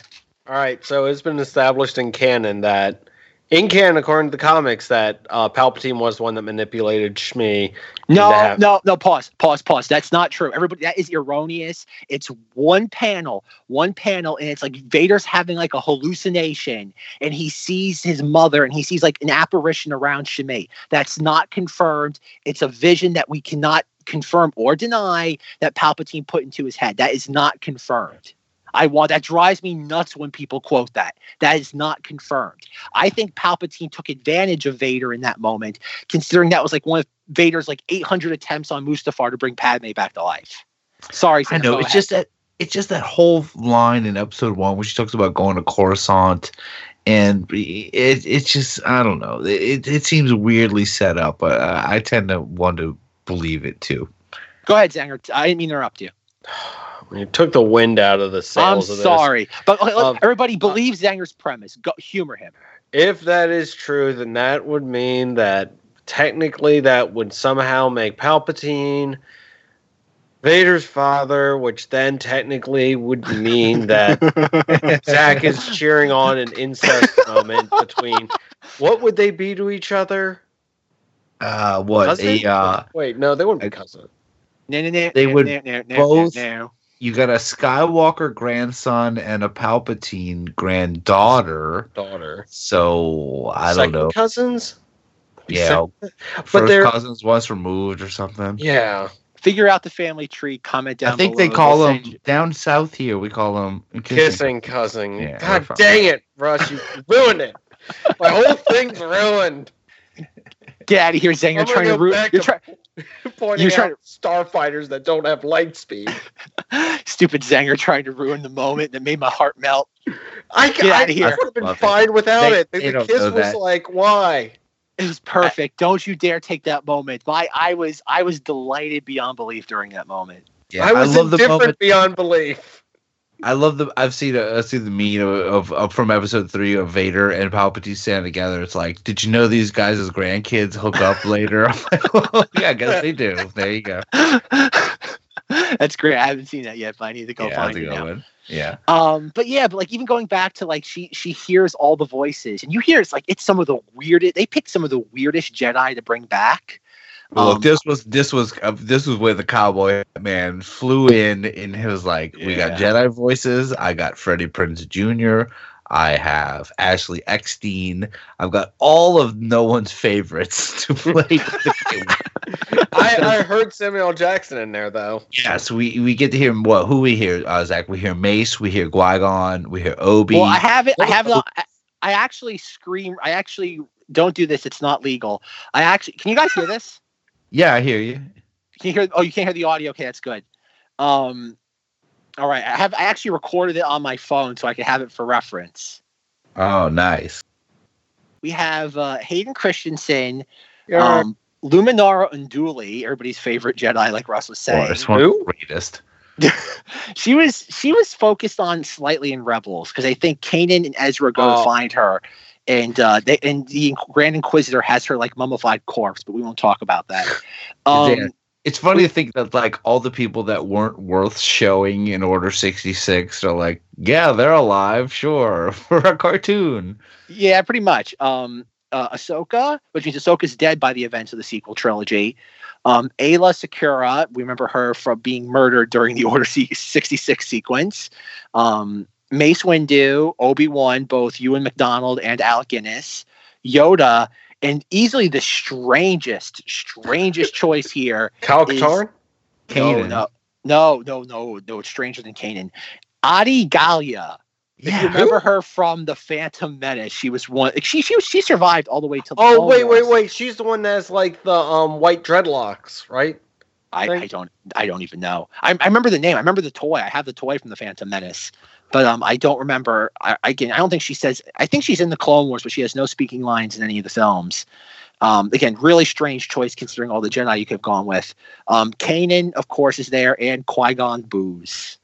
All right, so it's been established in canon that, in canon, according to the comics, that uh, Palpatine was the one that manipulated Shmi. No, have- no, no. Pause, pause, pause. That's not true. Everybody, that is erroneous. It's one panel, one panel, and it's like Vader's having like a hallucination, and he sees his mother, and he sees like an apparition around Shmi. That's not confirmed. It's a vision that we cannot confirm or deny that Palpatine put into his head. That is not confirmed. I want that drives me nuts when people quote that. That is not confirmed. I think Palpatine took advantage of Vader in that moment, considering that was like one of Vader's like 800 attempts on Mustafar to bring Padme back to life. Sorry, I know it's ahead. just that it's just that whole line in episode one where she talks about going to Coruscant, and it it's just I don't know. It it seems weirdly set up, but uh, I tend to want to believe it too. go ahead, Zanger. I didn't mean to interrupt you. You took the wind out of the sails. I'm sails of this. sorry, but look, Um, everybody believes Zanger's premise. Go humor him. If that is true, then that would mean that technically that would somehow make Palpatine Vader's father, which then technically would mean that Zach is cheering on an incest moment between what would they be to each other? Uh, what Cousin? a uh, Wait, no, they wouldn't be cousins. No, no, no, They no, would no, no, no, both- no, no. You got a Skywalker grandson and a Palpatine granddaughter. Daughter. So I Second don't know. cousins? Yeah, But 1st they're cousins once removed or something. yeah. Figure out the family tree. Comment down. I think they call We'll them send down south here. We call them Kissing cousin. Yeah, God dang it, Russ, you ruined it. My whole thing's ruined. Get out of here, Zanger. I'm Trying gonna to go root. You're to- trying. Pointing You're out trying starfighters that don't have light speed. Stupid Zanger trying to ruin the moment that made my heart melt. I, Get I, outta here. I would have been Love it. fine without They- it. The, they the kiss was that. like, why? It was perfect. Don't you dare take that moment. My, I was, I was delighted beyond belief during that moment. Yeah, I was love the indifferent moment. beyond belief. I love the. I've seen. A, I've seen the meme of, of, of from episode three of Vader and Palpatine standing together. It's like, did you know these guys as grandkids hook up later? I'm like, well, yeah, I guess they do. There you go. That's great. I haven't seen that yet, but I need to go yeah, find it now. one. Yeah. Um, but yeah, but like even going back to like she she hears all the voices, and you hear it's like it's some of the weirdest. They picked some of the weirdest Jedi to bring back. Well, Um, look, this was this was uh, this was where the cowboy man flew in and he was like, "We got Jedi voices. I got Freddie Prinze Jr. I have Ashley Eckstein. I've got all of no one's favorites to play with the kid. I, I heard Samuel Jackson in there, though. Yes, we we get to hear what who we hear, uh, Zach. We hear Mace, we hear Qui Gon, we hear Obi. Well, I have it. I have it. was- On, I, I actually scream. I actually don't do this. It's not legal. I actually. Can you guys hear this? Yeah, I hear you. Can you hear? Oh, you can't hear the audio. Okay, that's good. Um, all right. I have. I actually recorded it on my phone so I can have it for reference. Oh, nice. We have uh, Hayden Christensen, Yeah. um, Luminara Unduli, everybody's favorite Jedi, like Russ was Of saying. course, one of Who? the greatest. she was she was focused on slightly in Rebels because I think Kanan and Ezra go Oh. to find her, and uh, they and the Grand Inquisitor has her like mummified corpse, but we won't talk about that. Um, Yeah. It's funny to think that like all the people that weren't worth showing in Order sixty six are like, yeah, they're alive, sure, for a cartoon. Yeah, pretty much. Um, uh, Ahsoka, which means Ahsoka's dead by the events of the sequel trilogy. Um, Aayla Secura, we remember her from being murdered during the Order C- 66 sequence. Um, Mace Windu, Obi Wan, both Ewan McDonald and Alec Guinness. Yoda And easily the strangest, strangest choice here. Cal is- Katarn? No, no, no, no, no, no. It's stranger than Kanan. Adi Gallia. If Yeah. you remember her from the Phantom Menace, she was one. She she she survived all the way to. the Oh Clone wait, wait, wait. She's the one that's like the um white dreadlocks, right? I, Thank- I don't I don't even know. I, I remember the name. I remember the toy. I have the toy from the Phantom Menace, but um I don't remember. I again I don't think she says. I think she's in the Clone Wars, but she has no speaking lines in any of the films. Um, again, really strange choice considering all the Jedi you could have gone with. Um, Kanan, of course, is there, and Qui Gon Booze.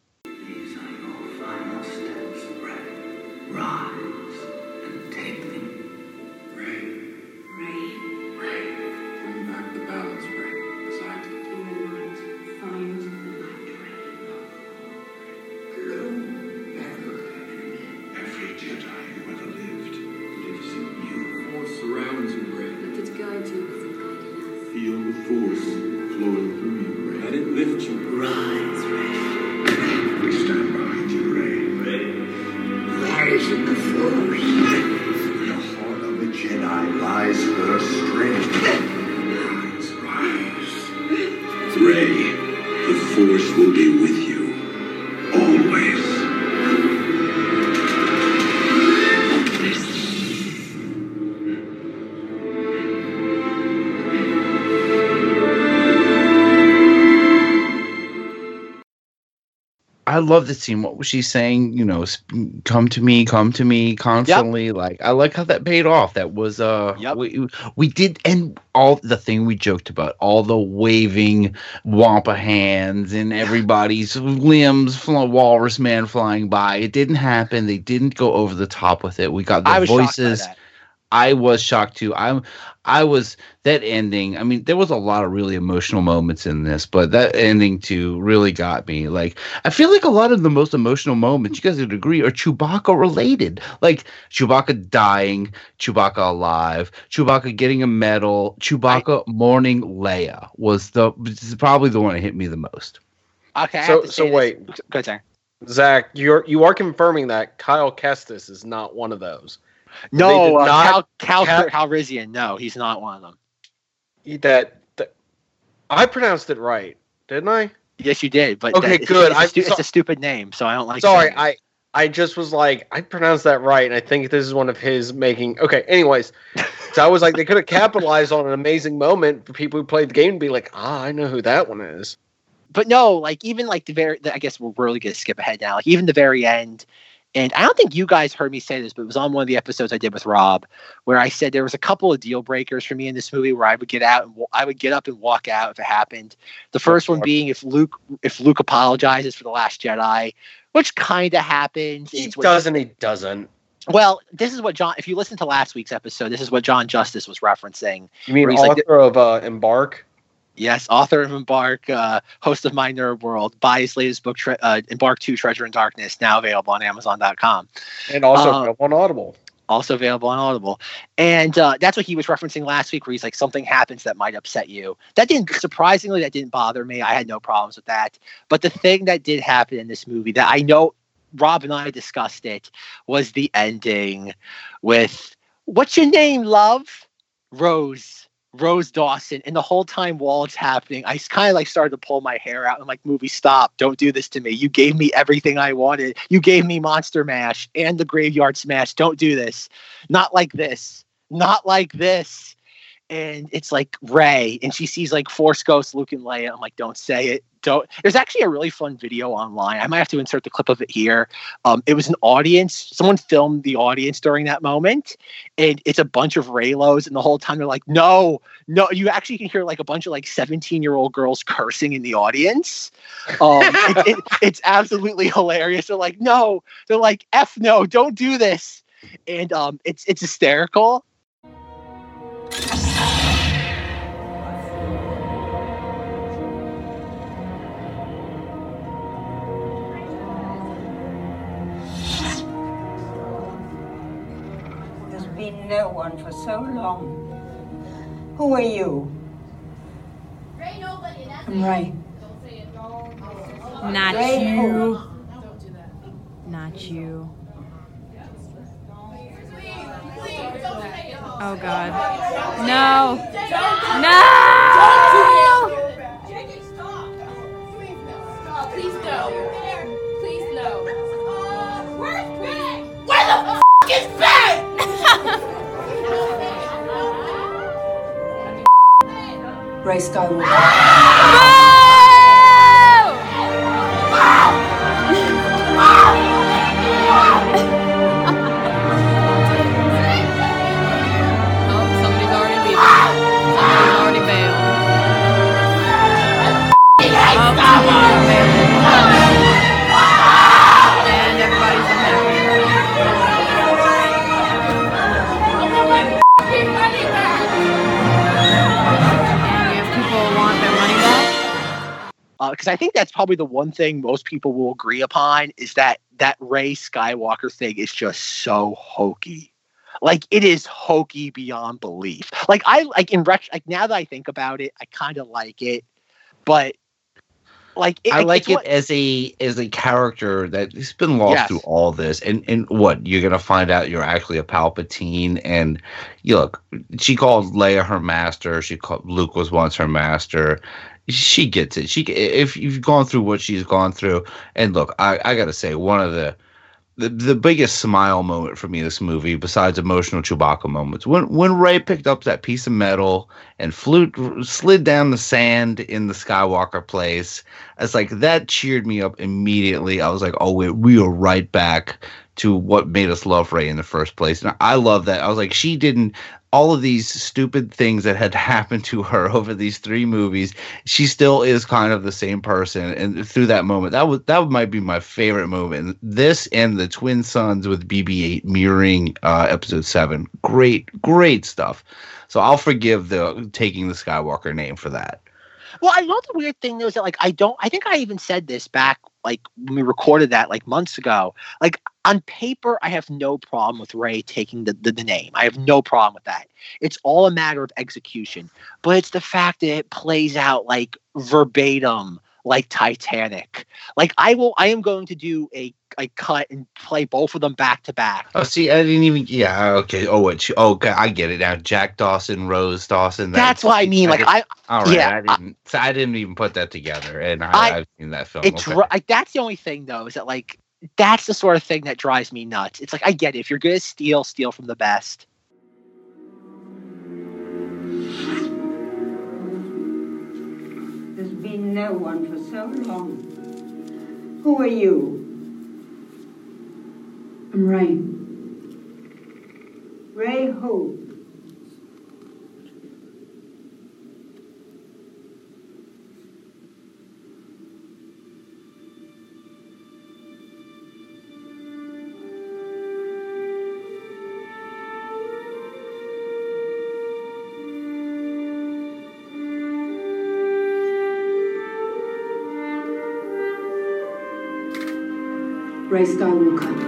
I love the scene. What was she saying? You know, come to me, come to me constantly. Like I like how that paid off. That was uh, Yep. we we did, and all the thing we joked about, all the waving wampa hands and everybody's limbs, fl- walrus man flying by. It didn't happen. They didn't go over the top with it. We got the I was shocked by voices. That. I was shocked too. I'm I was that ending. I mean, there was a lot of really emotional moments in this, but that ending too really got me. Like, I feel like a lot of the most emotional moments, you guys would agree, are Chewbacca related. Like Chewbacca dying, Chewbacca alive, Chewbacca getting a medal, Chewbacca mourning Leia was the this is probably the one that hit me the most. Okay. I So have to so say this. wait, Go ahead, Zach, you're you are confirming that Kyle Kestis is not one of those. No, uh, not Cal, Cal, cap- Calrissian. No, he's not one of them. That, that I pronounced it right, didn't I? Yes, you did. But Okay, that- it's- good. It's, a I'm stu- so- it's a stupid name, so I don't like. Sorry, it. I I just was like I pronounced that right, and I think this is one of his making. Okay, anyways, so I was like they could have capitalized on an amazing moment for people who played the game to be like, ah, I know who that one is. but no, like even like the very, the, I guess we're really gonna skip ahead now. Like even the very end, and I don't think you guys heard me say this, but it was on one of the episodes I did with Rob, where I said there was a couple of deal breakers for me in this movie where I would get out and wa- I would get up and walk out if it happened. The first one being if Luke, if Luke apologizes for the Last Jedi, which kind of happens. He doesn't. He doesn't. Well, this is what John. If you listen to last week's episode, this is what John Justice was referencing. You mean he's like- author of uh, Embark? Yes, author of Embark, uh, host of My Nerd World, Buy his latest book, tre- uh, Embark 2 Treasure in Darkness, now available on Amazon.com. And also Uh, on Audible. Also available on Audible. And uh, that's what he was referencing last week, where he's like, something happens that might upset you. That didn't, surprisingly, that didn't bother me. I had no problems with that. But the thing that did happen in this movie that I know Rob and I discussed it was the ending with, What's your name, love? Rose. Rose Dawson, and the whole time while it's happening, I kind of like started to pull my hair out. I'm like, movie, stop! Don't do this to me. You gave me everything I wanted. You gave me Monster Mash and the Graveyard Smash. Don't do this. Not like this. Not like this. And it's like Rey, and she sees like Force Ghost, Luke and Leia. I'm like, don't say it. Don't. There's actually a really fun video online. I might have to insert the clip of it here. Um, it was an audience. Someone filmed the audience during that moment, and it's a bunch of Reylos, and the whole time they're like, "No, no." You actually can hear like a bunch of like 17 year old girls cursing in the audience. Um, it, it, it's absolutely hilarious. They're like, "No," they're like, "F no, don't do this," and um, it's it's hysterical. Been no one for so long. Who are you? I'm Rey. Not Rey you. who? Not you. Oh God. No. No. Please no. Rey Skywalker. Ah! Because I think that's probably the one thing most people will agree upon is that that Rey Skywalker thing is just so hokey. Like it is hokey beyond belief. Like I like in rec- like now that I think about it, I kind of like it, but like it, I like it what- as a as a character that has been lost Yes. through all this, and and what you're gonna find out you're actually a Palpatine, and you look, she called Leia her master. She called Luke was once her master. She gets it. She if you've gone through what she's gone through, and look, I I gotta say one of the the, the biggest smile moment for me this movie, besides emotional Chewbacca moments, when when Rey picked up that piece of metal and flew slid down the sand in the Skywalker place, it's like that cheered me up immediately. I was like, oh, we, we are right back to what made us love Rey in the first place, and I love that. I was like, she didn't. All of these stupid things that had happened to her over these three movies, she still is kind of the same person. And through that moment, that was that might be my favorite moment. This and the twin sons with BB-8 mirroring uh, episode seven, great, great stuff. So I'll forgive the taking the Skywalker name for that. Well, I know the weird thing though is that like I don't. I think I even said this back like when we recorded that like months ago. Like on paper, I have no problem with Rey taking the, the the name. I have no problem with that. It's all a matter of execution. But it's the fact that it plays out like verbatim, like Titanic. Like I will. I am going to do a a cut and play both of them back to back. Oh, see, I didn't even. Yeah, okay. Oh, what? Oh, okay, I get it now. Jack Dawson, Rose Dawson. that- That's what I mean. Like I. All right, yeah, I didn't. so I didn't even put that together, and I, I- I've seen that film. It's okay. like that's the only thing though is that like that's the sort of thing that drives me nuts. It's like I get it. If you're gonna steal, steal from the best. Been no one for so long. Who are you? I'm Rey. Rey who? Rey Skywalker.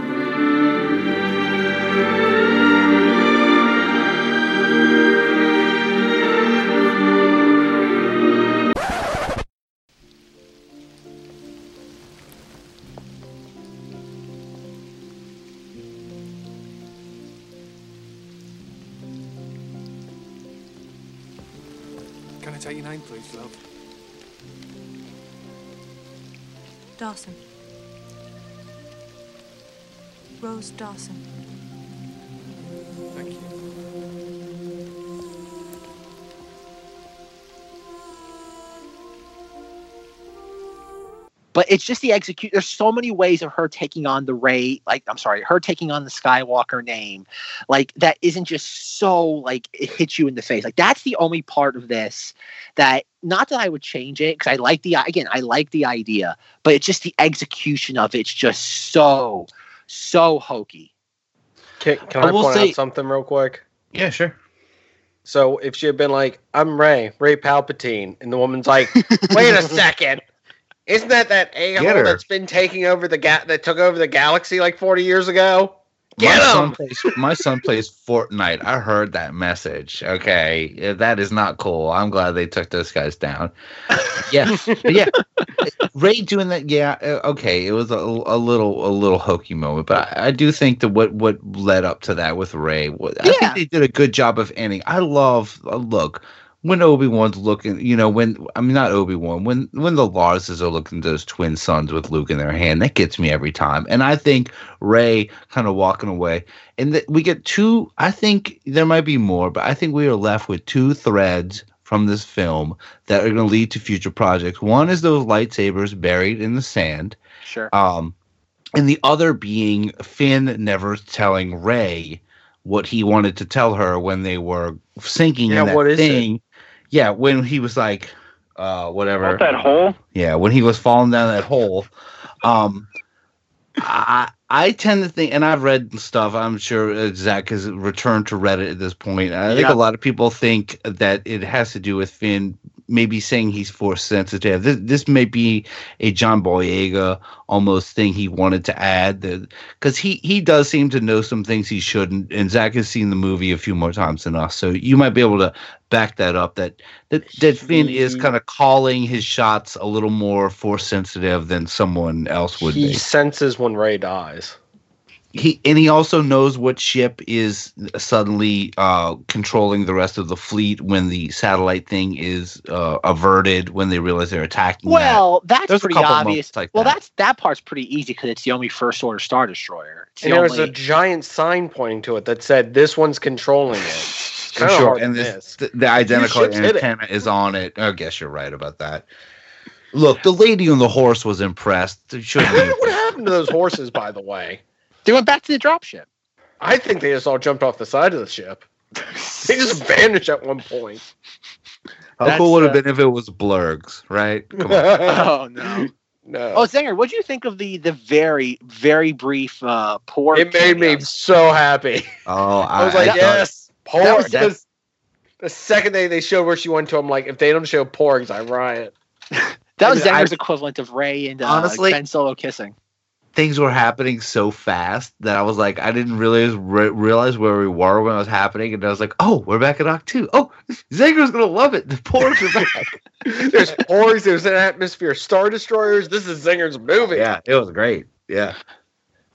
It's just the execute. There's so many ways of her taking on the Rey, like I'm sorry, her taking on the Skywalker name, like that isn't just so like it hits you in the face. Like that's the only part of this that not that I would change it because I like the again I like the idea, but it's just the execution of it's just so so hokey. Can, can I I, will point say- out something real quick? Yeah, sure. So if she had been like, "I'm Rey, Rey Palpatine," and the woman's like, "Wait a second, isn't that that a hole that's been taking over the ga- that took over the galaxy like 40 years ago?" my Get son 'em! plays my son plays Fortnite. I heard that message. Okay, that is not cool. I'm glad they took those guys down. Yeah, yeah. Rey doing that. Yeah, uh, okay. It was a, a little a little hokey moment, but I, I do think that what what led up to that with Rey, wa- I think they did a good job of ending. I love uh, look when Obi Wan's looking. You know when I mean not Obi Wan when when the Larses are looking at those twin sons with Luke in their hand. That gets me every time. And I think Rey kind of walking away, and that we get two. I think there might be more, but I think we are left with two threads from this film that are going to lead to future projects. One is those lightsabers buried in the sand. Sure. Um, and the other being Finn never telling Rey what he wanted to tell her when they were sinking Yeah, in that what is it? Yeah, when he was like, uh, whatever. About that hole? Yeah, when he was falling down that hole. Um, I I tend to think, and I've read stuff. I'm sure Zach has returned to Reddit at this point. I think a lot of people think that it has to do with Finn maybe saying he's force sensitive. This this may be a John Boyega almost thing he wanted to add because he he does seem to know some things he shouldn't. And Zach has seen the movie a few more times than us, so you might be able to back that up. That that that Finn is kind of calling his shots a little more force sensitive than someone else would he be. senses when Rey dies. He and he also knows what ship is suddenly uh, controlling the rest of the fleet when the satellite thing is uh, averted when they realize they're attacking. that. Well, that's There's pretty obvious. like well, that. that's that part's pretty easy because it's the only first order star destroyer. It's And the there was a giant sign pointing to it that said, "This one's controlling it." For sure, and this, the, the identical ships hit it. antenna is on it. I guess you're right about that. Look, the lady on the horse was impressed. It shouldn't be. what happened to those horses, by the way? They went back to the dropship. I think they just all jumped off the side of the ship. they just vanished at one point. How That's, cool would have uh, been if it was Blurgs, right? Come on. oh no. No. Oh, Zanger, what do you think of the the very very brief uh poor? it made me cameos? so happy. Oh, I was like, thought- yes, porg. that was- Because the second they, they showed where she went to, I'm like, if they don't show porgs, I riot. That was I mean, Zanger's I- equivalent of Rey and uh, Honestly- Ben Solo kissing. Things were happening so fast that I was like, I didn't realize re- realize where we were when it was happening, and I was like, oh, we're back at Ahch-To. Oh, Zanger's gonna love it. The porgs are back. There's porgs, there's an atmosphere, star destroyers. This is Zanger's movie. yeah, it was great. Yeah.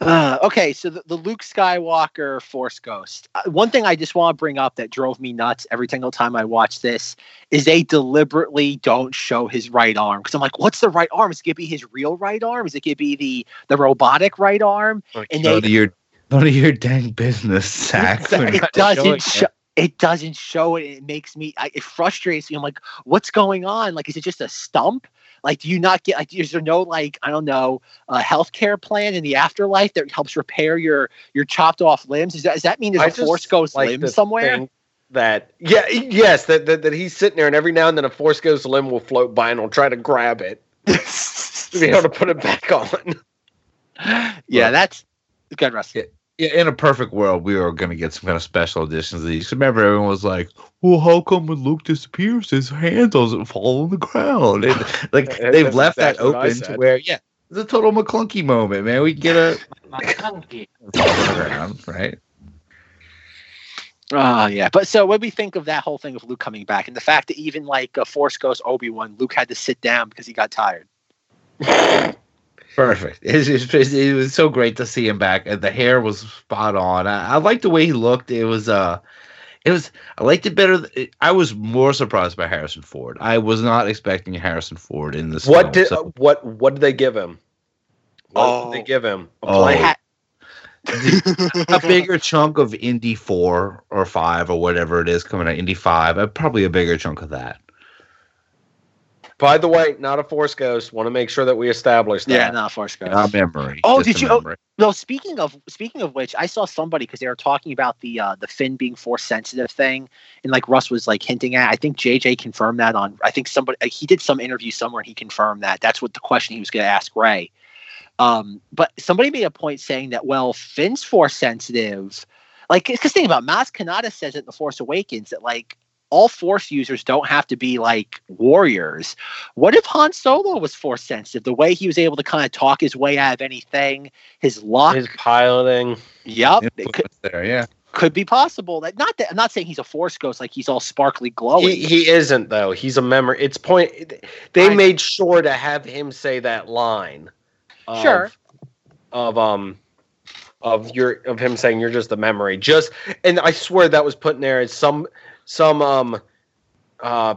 Uh, okay, so the, the Luke Skywalker Force Ghost. Uh, one thing I just want to bring up that drove me nuts every single time I watch this is they deliberately don't show his right arm because I'm like, what's the right arm? Is it gonna be his real right arm? Is it gonna be the the robotic right arm? And None they of your none of your dang business, Zach. We're it doesn't show. It doesn't show it. It makes me. I, it frustrates me. I'm like, what's going on? Like, is it just a stump? Like, do you not get? Like, is there no like I don't know, a healthcare plan in the afterlife that helps repair your your chopped off limbs? Does that does that mean I there's a just force ghost like limb somewhere? That yeah yes that, that that he's sitting there and every now and then a force ghost limb will float by and will try to grab it to be able to put it back on. yeah, that's good, Russ. Yeah, in a perfect world, we were going to get some kind of special editions of these. Remember, everyone was like, "Well, how come when Luke disappears, his hand doesn't fall on the ground?" And, like That's they've left that exactly what I open to where, yeah, it's a total McClunky moment, man. We get a fall on right? Oh yeah, but so when we think of that whole thing of Luke coming back and the fact that even like a Force Ghost Obi Wan, Luke had to sit down because he got tired. Perfect. It, it, it was so great to see him back, and the hair was spot on. I, I liked the way he looked. It was uh, it was I liked it better. th- I was more surprised by Harrison Ford. I was not expecting Harrison Ford in this. What film, did so- what what did they give him? What did they give him? A Oh. blank? a bigger chunk of Indy four or five or whatever it is coming out Indy five. Uh, probably a bigger chunk of that. By the way, not a force ghost. Want to make sure that we establish that. Yeah, not a Force Ghost. Not memory. Oh, just did a you? Oh, no. Speaking of speaking of which, I saw somebody because they were talking about the uh, the Finn being force sensitive thing, and like Russ was like hinting at. I think JJ confirmed that on. I think somebody uh, he did some interview somewhere and he confirmed that. That's what the question he was going to ask Rey. Um, but somebody made a point saying that well, Finn's force sensitive. Like, because think about it, Maz Kanata says it in The Force Awakens that like all Force users don't have to be like warriors. What if Han Solo was Force sensitive? The way he was able to kind of talk his way out of anything, his luck, His piloting. Yep, it could, there, yeah. could be possible. That not that I'm not saying he's a Force ghost, like he's all sparkly glowing. He, he isn't though. He's a memory. It's point. They I- made sure to have him say that line. Of, Sure. Of um, of your of him saying you're just a memory. Just and I swear that was put in there as some some um, uh,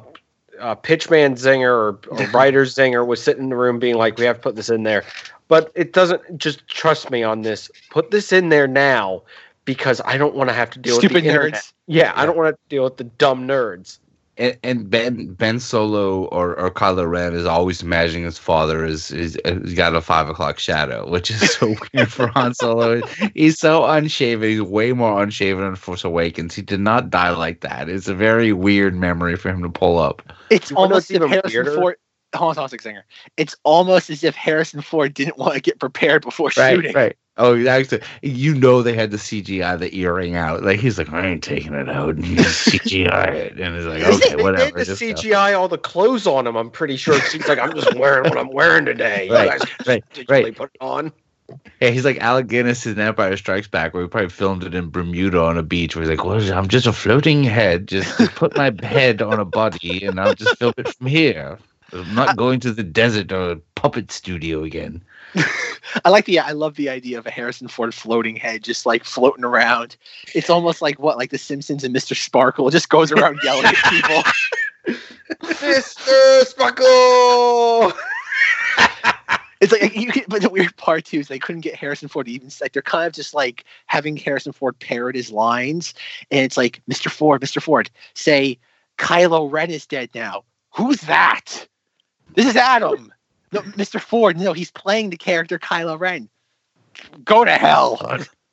uh pitchman zinger or, or writer zinger was sitting in the room being like, we have to put this in there, but it doesn't. Just trust me on this. Put this in there now because I don't want to have to deal Stupid with the nerds. Yeah, I don't want to deal with the dumb nerds. And, and Ben Ben Solo or, or Kylo Ren is always imagining his father is is uh, has got a five o'clock shadow, which is so weird for Han Solo. He's so unshaven. He's way more unshaven in Force Awakens. He did not die like that. It's a very weird memory for him to pull up. It's You almost as if even Harrison weirder? Ford. Hold on, singer. It's almost as if Harrison Ford didn't want to get prepared before shooting. right. Oh, actually, you know they had the CGI the earring out. Like he's like, I ain't taking it out. And he's CGI it, and it's like, They- okay, they whatever. did the just go. CGI all the clothes on him. I'm pretty sure. He's like, I'm just wearing what I'm wearing today. Right, right, right. put it on. Yeah, he's like Alec Guinness in Empire Strikes Back, where he probably filmed it in Bermuda on a beach, where he's like, "Well, I'm just a floating head. Just, just put my head on a body, and I'll just film it from here. I'm not going to the desert or a puppet studio again." I like the I love the idea of a Harrison Ford floating head just like floating around. It's almost like what like the Simpsons and Mr. Sparkle just goes around yelling at people. Mr. Sparkle. It's like you could, but the weird part too is they couldn't get Harrison Ford to even like they're kind of just like having Harrison Ford parrot his lines, and it's like Mr. Ford, Mr. Ford, say Kylo Ren is dead now. Who's that? This is Adam. No, Mr. Ford. No, he's playing the character Kylo Ren. Go to hell.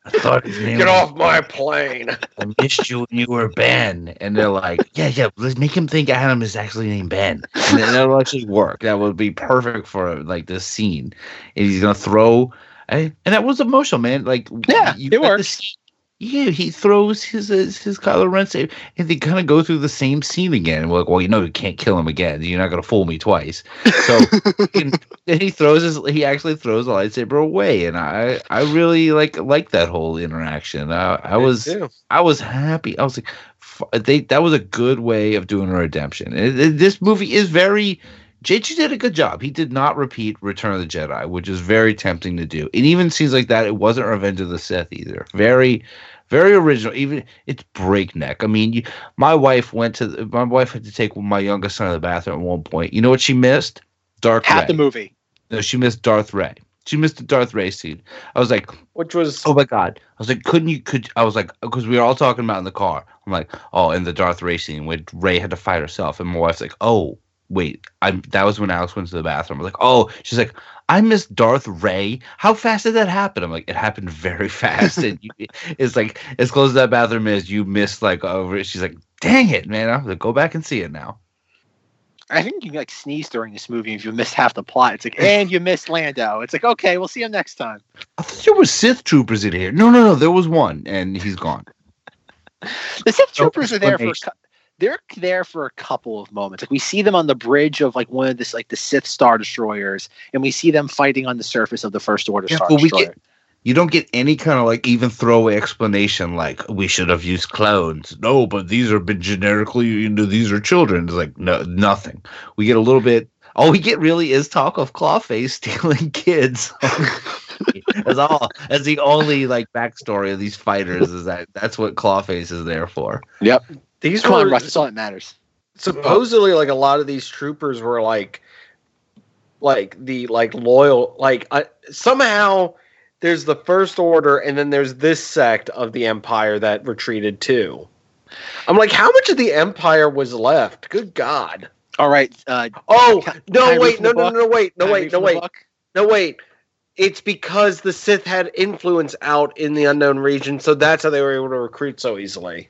I thought his name Get was- off my plane. I missed you when you were Ben. And they're like, yeah, yeah, let's make him think Adam is actually named Ben. And then that'll actually work. That would be perfect for like this scene. And he's gonna throw and and that was emotional, man. Like Yeah, you it got works. Yeah, he throws his his, his Kylo Ren save, and they kind of go through the same scene again. We're like, well, you know, you can't kill him again. You're not gonna fool me twice. So and he throws his he actually throws the lightsaber away, and I I really like like that whole interaction. I, I was too. I was happy. I was like, f- they that was a good way of doing a redemption. It- it- this movie is very. JJ did a good job. He did not repeat Return of the Jedi, which is very tempting to do. It even seems like that it wasn't Revenge of the Sith either. Very, very original. Even it's breakneck. I mean, you, my wife went to the, my wife had to take my youngest son to the bathroom at one point. You know what she missed? Dark Half Rey. the movie. No, she missed Darth Rey. She missed the Darth Rey scene. I was like, Which was oh my god. I was like, couldn't you? Could I was like, because we were all talking about in the car. I'm like, oh, in the Darth Rey scene when Rey had to fight herself, and my wife's like, oh, wait, I'm. That was when Alex went to the bathroom. I'm like, oh, she's like, I missed Darth Rey. How fast did that happen? I'm like, it happened very fast. and you, it's like as close as that bathroom is, you missed like over. She's like, dang it, man. I'm like, go back and see it now. I think you can like sneeze during this movie if you miss half the plot. It's like, and you missed Lando. It's like, okay, we'll see him next time. I thought there were Sith troopers in here. No, no, no. There was one, and he's gone. The Sith No troopers are there for a explanation. cou- they're there for a couple of moments. Like we see them on the bridge of like one of this like the Sith Star Destroyers, and we see them fighting on the surface of the First Order Yeah, Star but we Destroyer. get you don't get any kind of like even throwaway explanation like we should have used clones. No, but these are been generically you know these are children. It's like no nothing. We get a little bit. All we get really is talk of Clawface stealing kids. as all as the only like backstory of these fighters is that that's what Clawface is there for. Yep. These Come on, were Russ. That's all that matters. supposedly like a lot of these troopers were like like the like loyal like uh, somehow there's the first order and then there's this sect of the empire that retreated too i'm like how much of the empire was left good god All right. Uh, oh Can- no can wait no no no wait no Can wait no wait no wait it's because the sith had influence out in the unknown region so that's how they were able to recruit so easily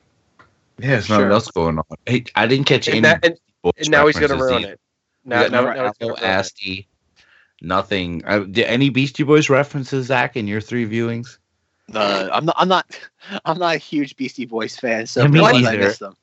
Yeah, there's nothing else going on. Hey, I didn't catch any. that, and, voice and now he's gonna references ruin either. it We now, got now, no now he's Apple, gonna ruin it. Asti, nothing. Uh, did any Beastie Boys references, Zach, in your three viewings? Uh, I'm not. I'm not. I'm not a huge Beastie Boys fan, so me I neither. missed them.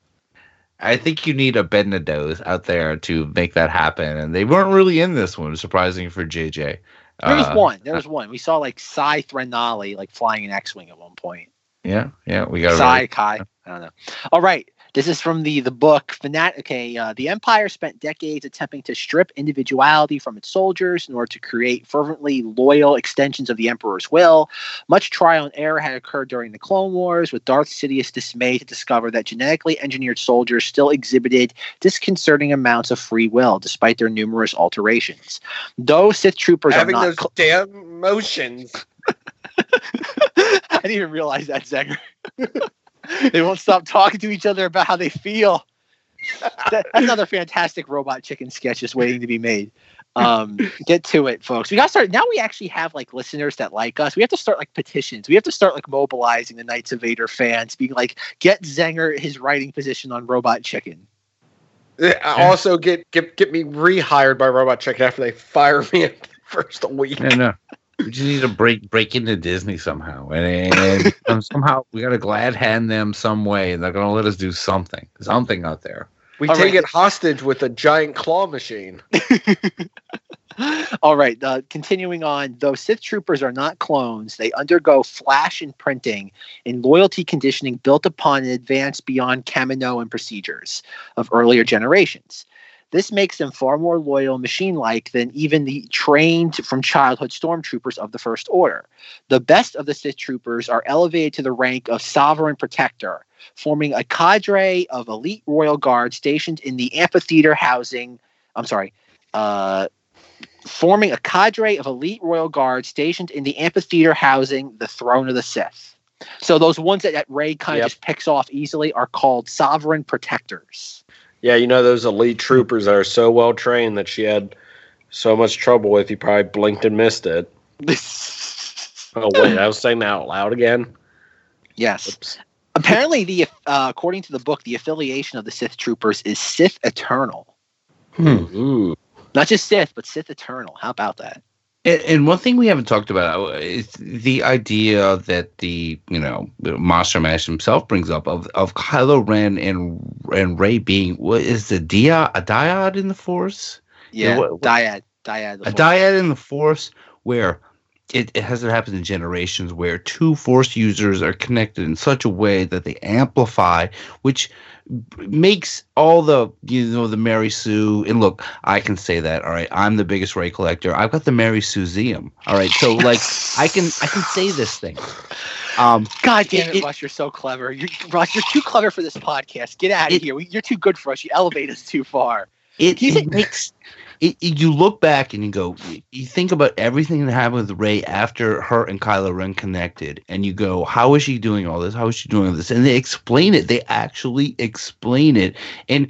I think you need a Bendidos out there to make that happen, and they weren't really in this one. Surprising for JJ. There was Uh, one. There was one. We saw like Cy Threnali like flying an X-wing at one point. Yeah, yeah, we got Cy Kai. I don't know. All right. This is from the the book Fanat. Okay, uh, the Empire spent decades attempting to strip individuality from its soldiers in order to create fervently loyal extensions of the Emperor's will. Much trial and error had occurred during the Clone Wars, with Darth Sidious dismayed to discover that genetically engineered soldiers still exhibited disconcerting amounts of free will, despite their numerous alterations. Though Sith troopers Having are those not. damn motions. I didn't even realize that, Zanger. they won't stop talking to each other about how they feel. That's another fantastic robot chicken sketch just waiting to be made. Um, get to it, folks. We got to start. Now we actually have like listeners that like us. We have to start like petitions. We have to start like mobilizing the Knights of Vader fans, being like, get Zanger his writing position on Robot Chicken. Also, get get get me rehired by Robot Chicken after they fire me in the first week. Yeah, no. We just need to break break into Disney somehow, and, and um, somehow we got to glad hand them some way, and they're gonna let us do something, something out there. We All take right. it hostage with a giant claw machine. All right. Uh, continuing on, though Sith troopers are not clones, they undergo flash imprinting and loyalty conditioning built upon an advance beyond Kamino and procedures of earlier generations. This makes them far more loyal machine like than even the trained from childhood stormtroopers of the First Order. The best of the Sith troopers are elevated to the rank of sovereign protector, forming a cadre of elite royal guards stationed in the amphitheater housing. I'm sorry. Uh, forming a cadre of elite royal guards stationed in the amphitheater housing the throne of the Sith. So those ones that, that Rey kind of Yep. just picks off easily are called sovereign protectors. Yeah, you know those elite troopers that are so well trained that she had so much trouble with. You probably blinked and missed it. Oh wait, I was saying that out loud again. Yes. Apparently, the uh, according to the book, the affiliation of the Sith troopers is Sith Eternal. Ooh. Not just Sith, but Sith Eternal. How about that? And, and one thing we haven't talked about uh, is the idea that the you know Monster Mash himself brings up of of Kylo Ren and and Rey being what is the dia a dyad in the Force? Yeah, what- what- dyad, dyad. a dyad in the Force where it, it hasn't happened in generations where two Force users are connected in such a way that they amplify, which makes all the you know the Mary Sue and look, I can say that. All right, I'm the biggest Rey collector. I've got the Mary Sueseum. All right, so like I can I can say this thing. Um, God damn It- it, it- Russ, you're so clever. You're, Russ, you're too clever for this podcast. Get out of It- here. You're too good for us. You elevate us too far. it, it makes it, it- you look back and you go you think about everything that happened with rey after her and kylo ren connected and you go how is she doing all this? How is she doing all this? And they explain it. They actually explain it. And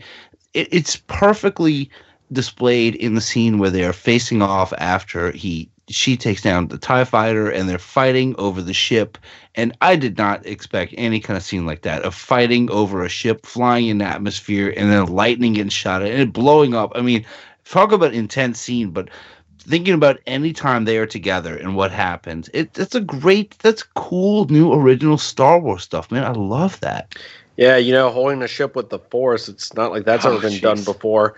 it, it's perfectly displayed in the scene where they are facing off after he she takes down the tie fighter and they're fighting over the ship. And i did not expect any kind of scene like that of fighting over a ship flying in the atmosphere and then lightning getting shot at and blowing up. I mean talk about intense scene but thinking about any time they are together and what happens it, it's a great that's cool new original star wars stuff man i love that Yeah, you know, holding a ship with the Force, it's not like that's Oh, ever been jeez. done before.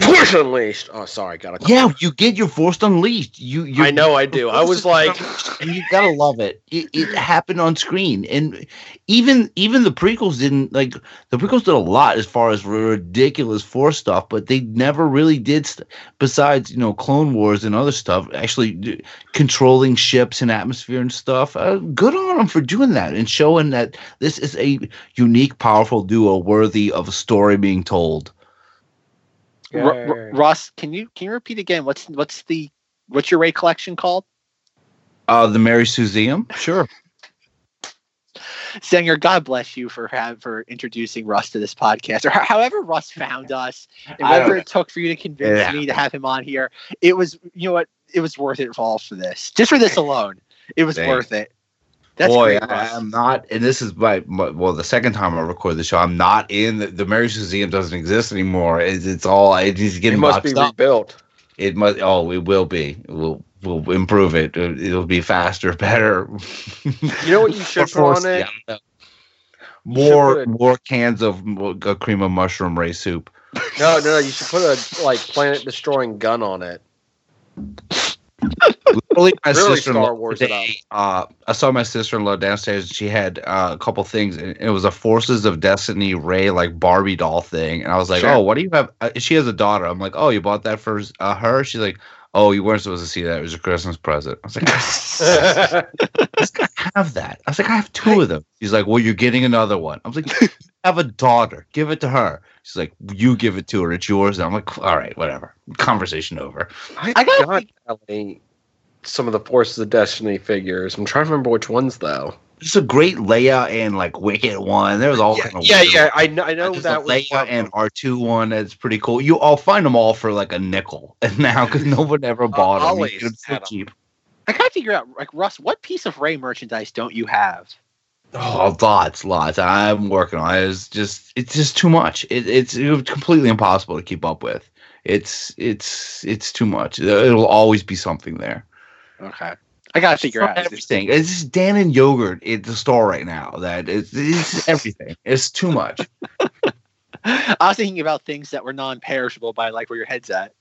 Force Unleashed. Oh, sorry, got to. yeah you get your force unleashed you you I know I do. I was like, and you gotta love it. it. It happened on screen, and even even the prequels didn't like the prequels did a lot as far as ridiculous force stuff, but they never really did. St- besides, you know, Clone Wars and other stuff, actually d- controlling ships and atmosphere and stuff. Uh, good on them for doing that and showing that this is a unique, powerful duo worthy of a story being told. Ru- Ru- Russ, can you can you repeat again? What's what's the what's your Rey collection called? Uh, the Mary Suseum, sure. Zanger, God bless you for have, for introducing Russ to this podcast, or however Russ found us, and whatever it took for you to convince Yeah. me to have him on here. It was, you know what, it was worth it all for this, just for this alone. It was Thanks. worth it. That's Boy, great, I, am not, and this is my, my well, the second time I record the show. I'm not in the, the Mary Museum doesn't exist anymore. It's, it's all it's it getting It must be up. rebuilt. It must. Oh, it will be. We'll we'll improve it. It'll, it'll be faster, better. You know what you should put on it? yeah. more more cans of uh, cream of mushroom rey soup. No, no, no. You should put a like planet destroying gun on it. Literally, my Really sister-in-law Star Wars today, uh, I saw my sister-in-law downstairs. And She had uh, a couple things, and it was a Forces of Destiny Rey like Barbie doll thing. And I was like, Sure. "Oh, what do you have?" Uh, she has a daughter. I'm like, "Oh, you bought that for uh, her?" She's like, "Oh, you weren't supposed to see that. It was a Christmas present." I was like, "I have that." I was like, "I have two of them." He's like, "Well, you're getting another one." I was like, "You have a daughter. Give it to her." She's like, "You give it to her. It's yours." And I'm like, "All right, whatever." Conversation over. I, got Ellie some of the Forces of Destiny figures. I'm trying to remember which ones though. There's a great Leia and like Wicket one. There was all kind of Yeah, yeah. I know. I know that a Leia one and. R two one that's pretty cool. You all find them all for like a nickel and now because no one ever uh, bought them. You Ollie's get them so cheap. I gotta figure out, like Russ, what piece of Rey merchandise don't you have? Oh, lots, lots. I'm working on it. It's just, it's just too much. It, it's, it's completely impossible to keep up with. It's, it's, it's too much. It'll always be something there. Okay, I gotta figure It's out. not everything. It's just Dannon yogurt at the store right now. That it's, it's everything. It's too much. I was thinking about things that were non-perishable, by like where your head's at.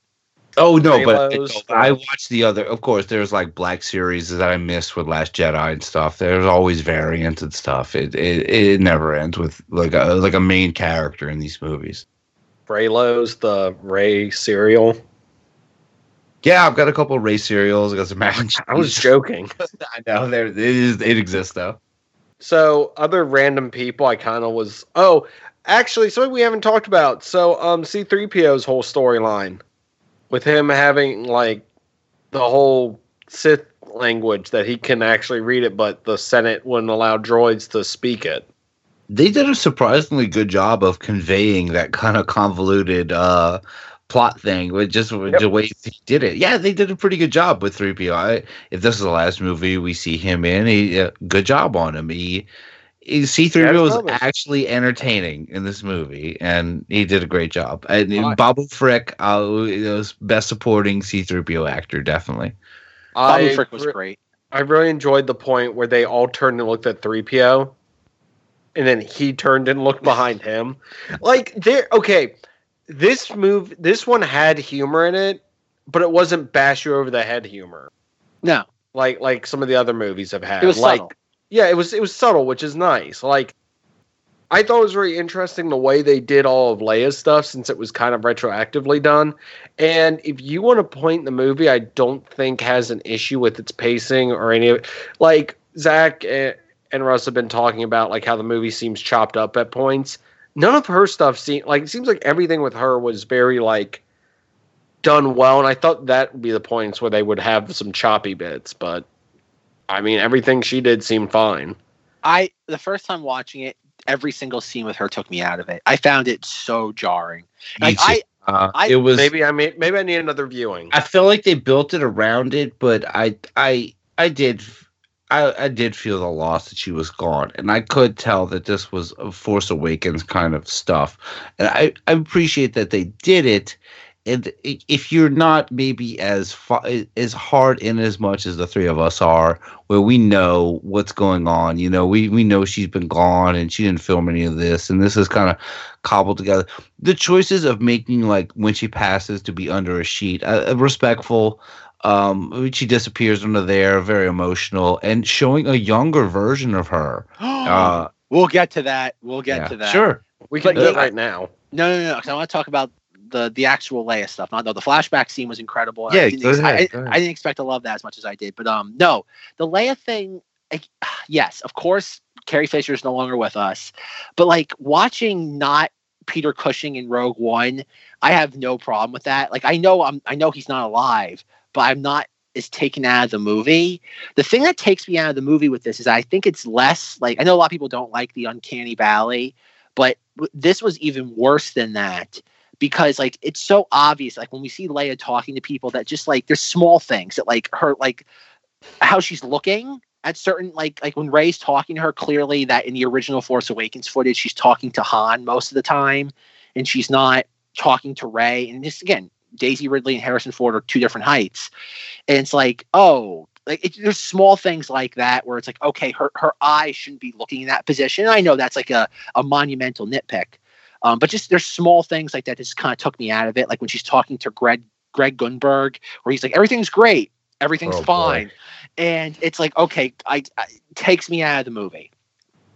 Oh no, but I watched the other. Of course, there's like Black Series that I missed with Last Jedi and stuff. There's always variants and stuff. It it, it never ends with like a like a main character in these movies. Reylos, the Rey cereal. Yeah, I've got a couple of Rey cereals. I got some mac and cheese. I was joking. I know there it is. It exists though. So other random people, I kind of was. Oh, actually, something we haven't talked about. So um, C-3PO's whole storyline with him having like the whole Sith language that he can actually read it, but the Senate wouldn't allow droids to speak it. They did a surprisingly good job of conveying that kind of convoluted uh, plot thing with just with the way he did it. Yeah, they did a pretty good job with 3PO. I, if this is the last movie we see him in, he uh, good job on him. He, he C3PO it's was lovely. actually entertaining in this movie, and he did a great job. And Babu Frick uh, was best supporting C3PO actor, definitely. Bobby I Frick was great. I really enjoyed the point where they all turned and looked at 3PO and then he turned and looked behind him. Like there okay, this move this one had humor in it, but it wasn't bash you over the head humor. No, Like like some of the other movies have had. It was like subtle. yeah, it was it was subtle, which is nice. Like I thought it was very interesting the way they did all of Leia's stuff since it was kind of retroactively done. And if you want to point the movie, I don't think has an issue with its pacing or any of it. Like Zach and Russ have been talking about like how the movie seems chopped up at points. None of her stuff seemed like it seems like everything with her was very like done well, and I thought that would be the points where they would have some choppy bits, but I mean everything she did seemed fine. I the first time watching it, every single scene with her took me out of it. I found it so jarring. Like I, Uh, I- it was Maybe I mean maybe I need another viewing. I feel like they built it around it, but I I I did I, I did feel the loss that she was gone, and I could tell that this was a Force Awakens kind of stuff, and I I appreciate that they did it. And if you're not maybe as fa- as hard in as much as the three of us are, where we know what's going on, you know, we we know she's been gone and she didn't film any of this, and this is kind of cobbled together. The choices of making like when she passes to be under a sheet, respectful. Um, when she disappears under there, very emotional, and showing a younger version of her. Uh, we'll get to that. We'll get yeah, to that. Sure. We can But do it right now. No, no, no. Because I want to talk about the the actual Leia stuff. Not no, the flashback scene was incredible. Yeah, I didn't, go ex- ahead, I, go ahead. I didn't expect to love that as much as I did. But um, no, the Leia thing. Like, yes, of course, Carrie Fisher is no longer with us. But like watching not Peter Cushing in Rogue One, I have no problem with that. Like I know I'm I know he's not alive, but I'm not is taken out of the movie. The thing that takes me out of the movie with this is I think it's less like I know a lot of people don't like the uncanny valley, but this was even worse than that because like it's so obvious like when we see Leia talking to people that just like there's small things that like her like how she's looking at certain like like when Rey's talking to her clearly that in the original Force Awakens footage she's talking to Han most of the time and she's not talking to Rey and this again Daisy Ridley and Harrison Ford are two different heights. And it's like oh like it, there's small things like that where it's like okay her her eye shouldn't be looking in that position. I know that's like a, a monumental nitpick um, but just there's small things like that that just kind of took me out of it. Like when she's talking to greg greg Grunberg where he's like everything's great. Everything's Oh, boy. fine. And it's like okay I, I takes me out of the movie.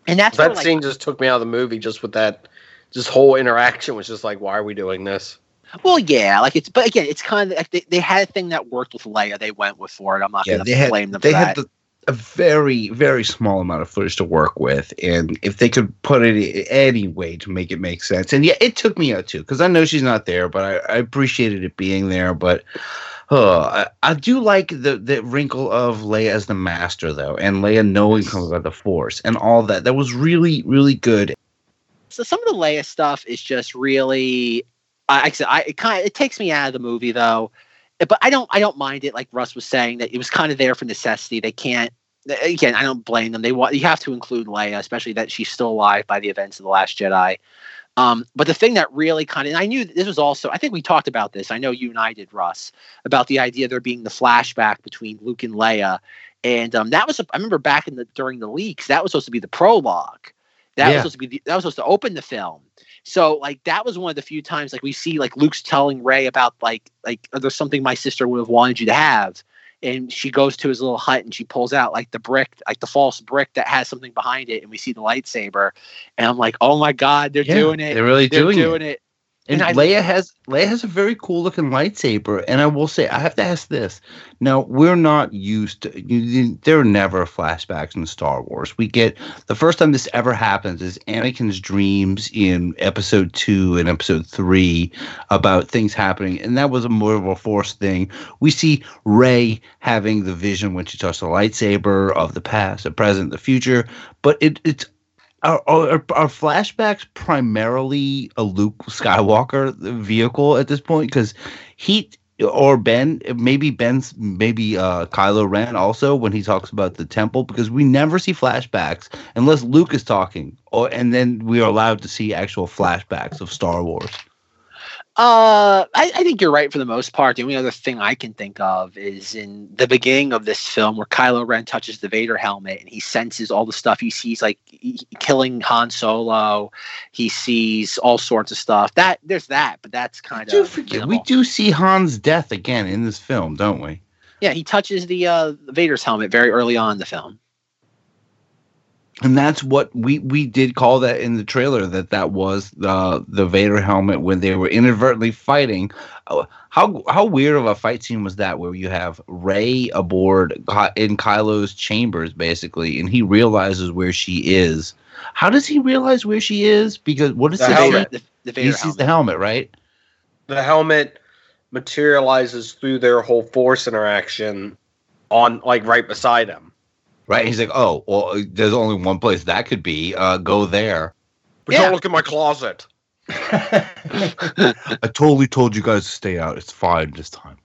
And that's that where, like, scene just took me out of the movie just with that this whole interaction was just like why are we doing this well yeah like it's but again it's kind of like they, they had a thing that worked with leia they went with for it i'm not Yeah, gonna they had blame them they for had the, a very very small amount of footage to work with, and if they could put it any way to make it make sense, and yeah, it took me out too because I know she's not there, but I, I appreciated it being there. But uh, I, I do like the the wrinkle of Leia as the master though, and Leia knowing something about the Force and all that. That was really really good. so some of the Leia stuff is just really, I, I said, I it kind of it takes me out of the movie though, but I don't I don't mind it. Like Russ was saying that it was kind of there for necessity. They can't. Again, I don't blame them. They want you have to include Leia, especially that she's still alive by the events of the Last Jedi. Um, but the thing that really kind of, and I knew this was also, I think we talked about this. I know you and I did, Russ, about the idea there being the flashback between Luke and Leia, and um, that was, I remember back in the during the leaks, that was supposed to be the prologue. That was supposed to be the, that was supposed to open the film. So like that was one of the few times like we see like Luke's telling Rey about like like "Oh, there's something my sister would have wanted you to have, and she goes to his little hut and she pulls out like the brick like the false brick that has something behind it, and we see the lightsaber, and I'm like, oh my god, they're Yeah, doing it, they're really they're doing it. doing it. And, And I- Leia has Leia has a very cool looking lightsaber, and I will say I have to ask this. Now we're not used to. You, you, there are never flashbacks in Star Wars. We get the first time this ever happens is Anakin's dreams in Episode two and Episode three about things happening, and that was a more of a Force thing. We see Rey having the vision when she touched the lightsaber of the past, the present, the future, but it, it's are, are, are flashbacks primarily a Luke Skywalker vehicle at this point? Because he or Ben, maybe Ben's, maybe uh, Kylo Ren also when he talks about the temple, because we never see flashbacks unless Luke is talking, or and then we are allowed to see actual flashbacks of Star Wars. Uh, I, I think you're right for the most part. The only other thing I can think of is in the beginning of this film where Kylo Ren touches the Vader helmet and he senses all the stuff he sees, like he- killing Han Solo. He sees all sorts of stuff. That there's that, but that's kind Do of forget we do see Han's death again in this film, don't we? yeah. He touches the uh Vader's helmet very early on in the film. And that's what we we did call that in the trailer that that was the the Vader helmet when they were inadvertently fighting. Uh, How how weird of a fight scene was that? Where you have Rey aboard in Kylo's chambers basically, and he realizes where she is. How does he realize where she is? Because what is The it? helmet. The, the he sees helmet. the helmet, right? the helmet materializes through their whole force interaction on like right beside him Right. He's like, oh, well, there's only one place that could be. Uh, go there. but Yeah. don't look in my closet I totally told you guys to stay out. It's fine this time.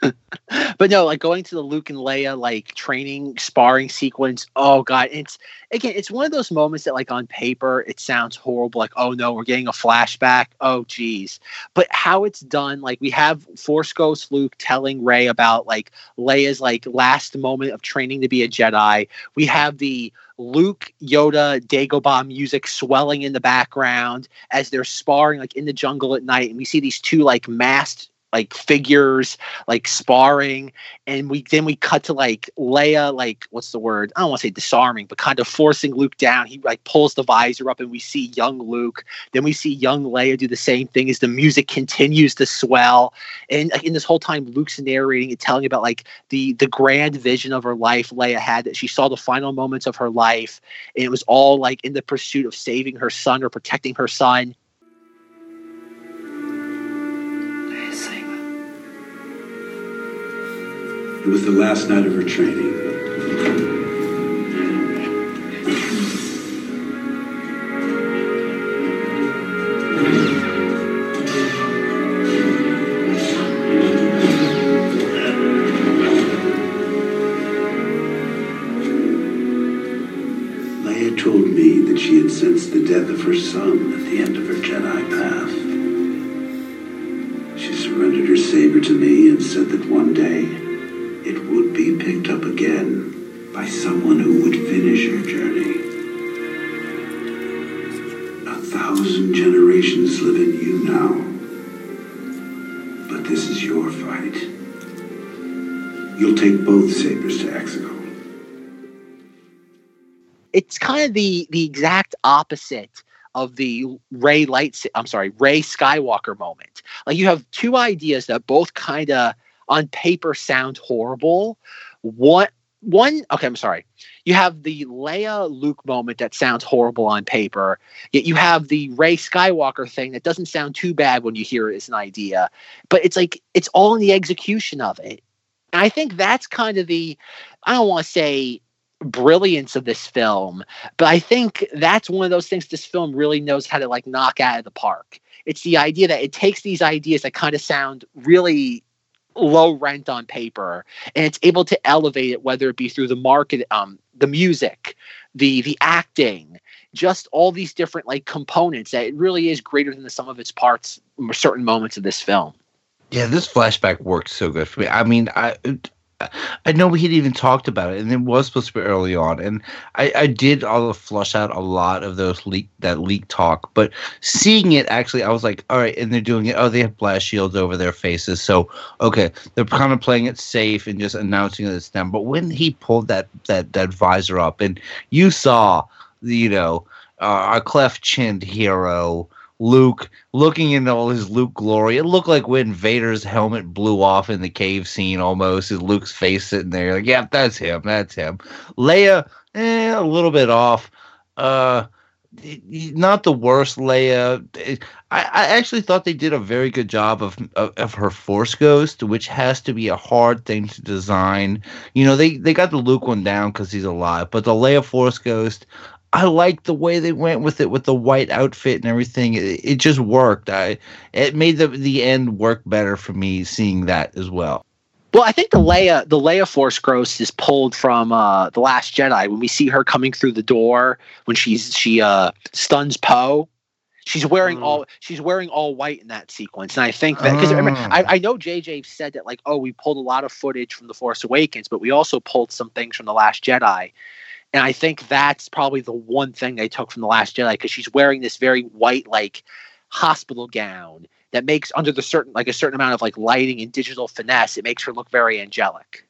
but no, like going to the Luke and Leia like training sparring sequence. Oh god, it's again, it's one of those moments that like on paper it sounds horrible. Like oh no, we're getting a flashback. Oh geez, but how it's done, like we have Force Ghost Luke telling Rey about like Leia's like last moment of training to be a Jedi. We have the Luke Yoda Dagobah music swelling in the background as they're sparring like in the jungle at night, and we see these two like masked like figures like sparring and we then we cut to like Leia like what's the word? I don't want to say disarming but kind of forcing Luke down. He like pulls the visor up and we see young Luke. Then we see young Leia do the same thing as the music continues to swell. And in this whole time Luke's narrating and telling about like the the grand vision of her life Leia had that she saw the final moments of her life and it was all like in the pursuit of saving her son or protecting her son It was the last night of her training. Leia told me that she had sensed the death of her son at the end of her Jedi path. She surrendered her saber to me and said that one day it would be picked up again by someone who would finish your journey. A thousand generations live in you now. But this is your fight. You'll take both sabers to Exegol. it's kind of the the exact opposite of the Rey Lights. I'm sorry, Rey Skywalker moment. Like you have two ideas that both kind of on paper sound horrible. What one okay, I'm sorry. You have the Leia Luke moment that sounds horrible on paper, yet you have the Rey Skywalker thing that doesn't sound too bad when you hear it as an idea. But it's like it's all in the execution of it. And I think that's kind of the I don't want to say brilliance of this film but i think that's one of those things this film really knows how to like knock out of the park it's the idea that it takes these ideas that kind of sound really low rent on paper and it's able to elevate it whether it be through the market um the music the the acting just all these different like components that it really is greater than the sum of its parts in certain moments of this film Yeah, this flashback worked so good for me. I mean, I I know we had even talked about it, and it was supposed to be early on, and I, I did all the flush out a lot of those leak that leak talk. But seeing it actually, I was like, all right, and they're doing it. Oh, they have blast shields over their faces, so okay, they're kind of playing it safe and just announcing that it's them. But when he pulled that that that visor up, and you saw, you know, uh, our cleft chinned hero. Luke looking in all his Luke glory. It looked like when Vader's helmet blew off in the cave scene almost. Is Luke's face sitting there like, yeah, that's him. That's him. Leia, eh, a little bit off. Uh, not the worst Leia. I, I actually thought they did a very good job of, of of her Force Ghost, which has to be a hard thing to design. You know, they they got the Luke one down because he's alive, but the Leia Force Ghost, I like the way they went with it with the white outfit and everything. It, it just worked. I it made the the end work better for me seeing that as well. Well, I think the Leia the Leia Force Ghost is pulled from uh, the Last Jedi when we see her coming through the door when she's she uh, stuns Poe. She's wearing all she's wearing all white in that sequence, and I think that because I, I know JJ said that like oh we pulled a lot of footage from the Force Awakens, but we also pulled some things from the Last Jedi, and I think that's probably the one thing they took from the Last Jedi because she's wearing this very white like hospital gown that makes under the certain like a certain amount of like lighting and digital finesse, it makes her look very angelic.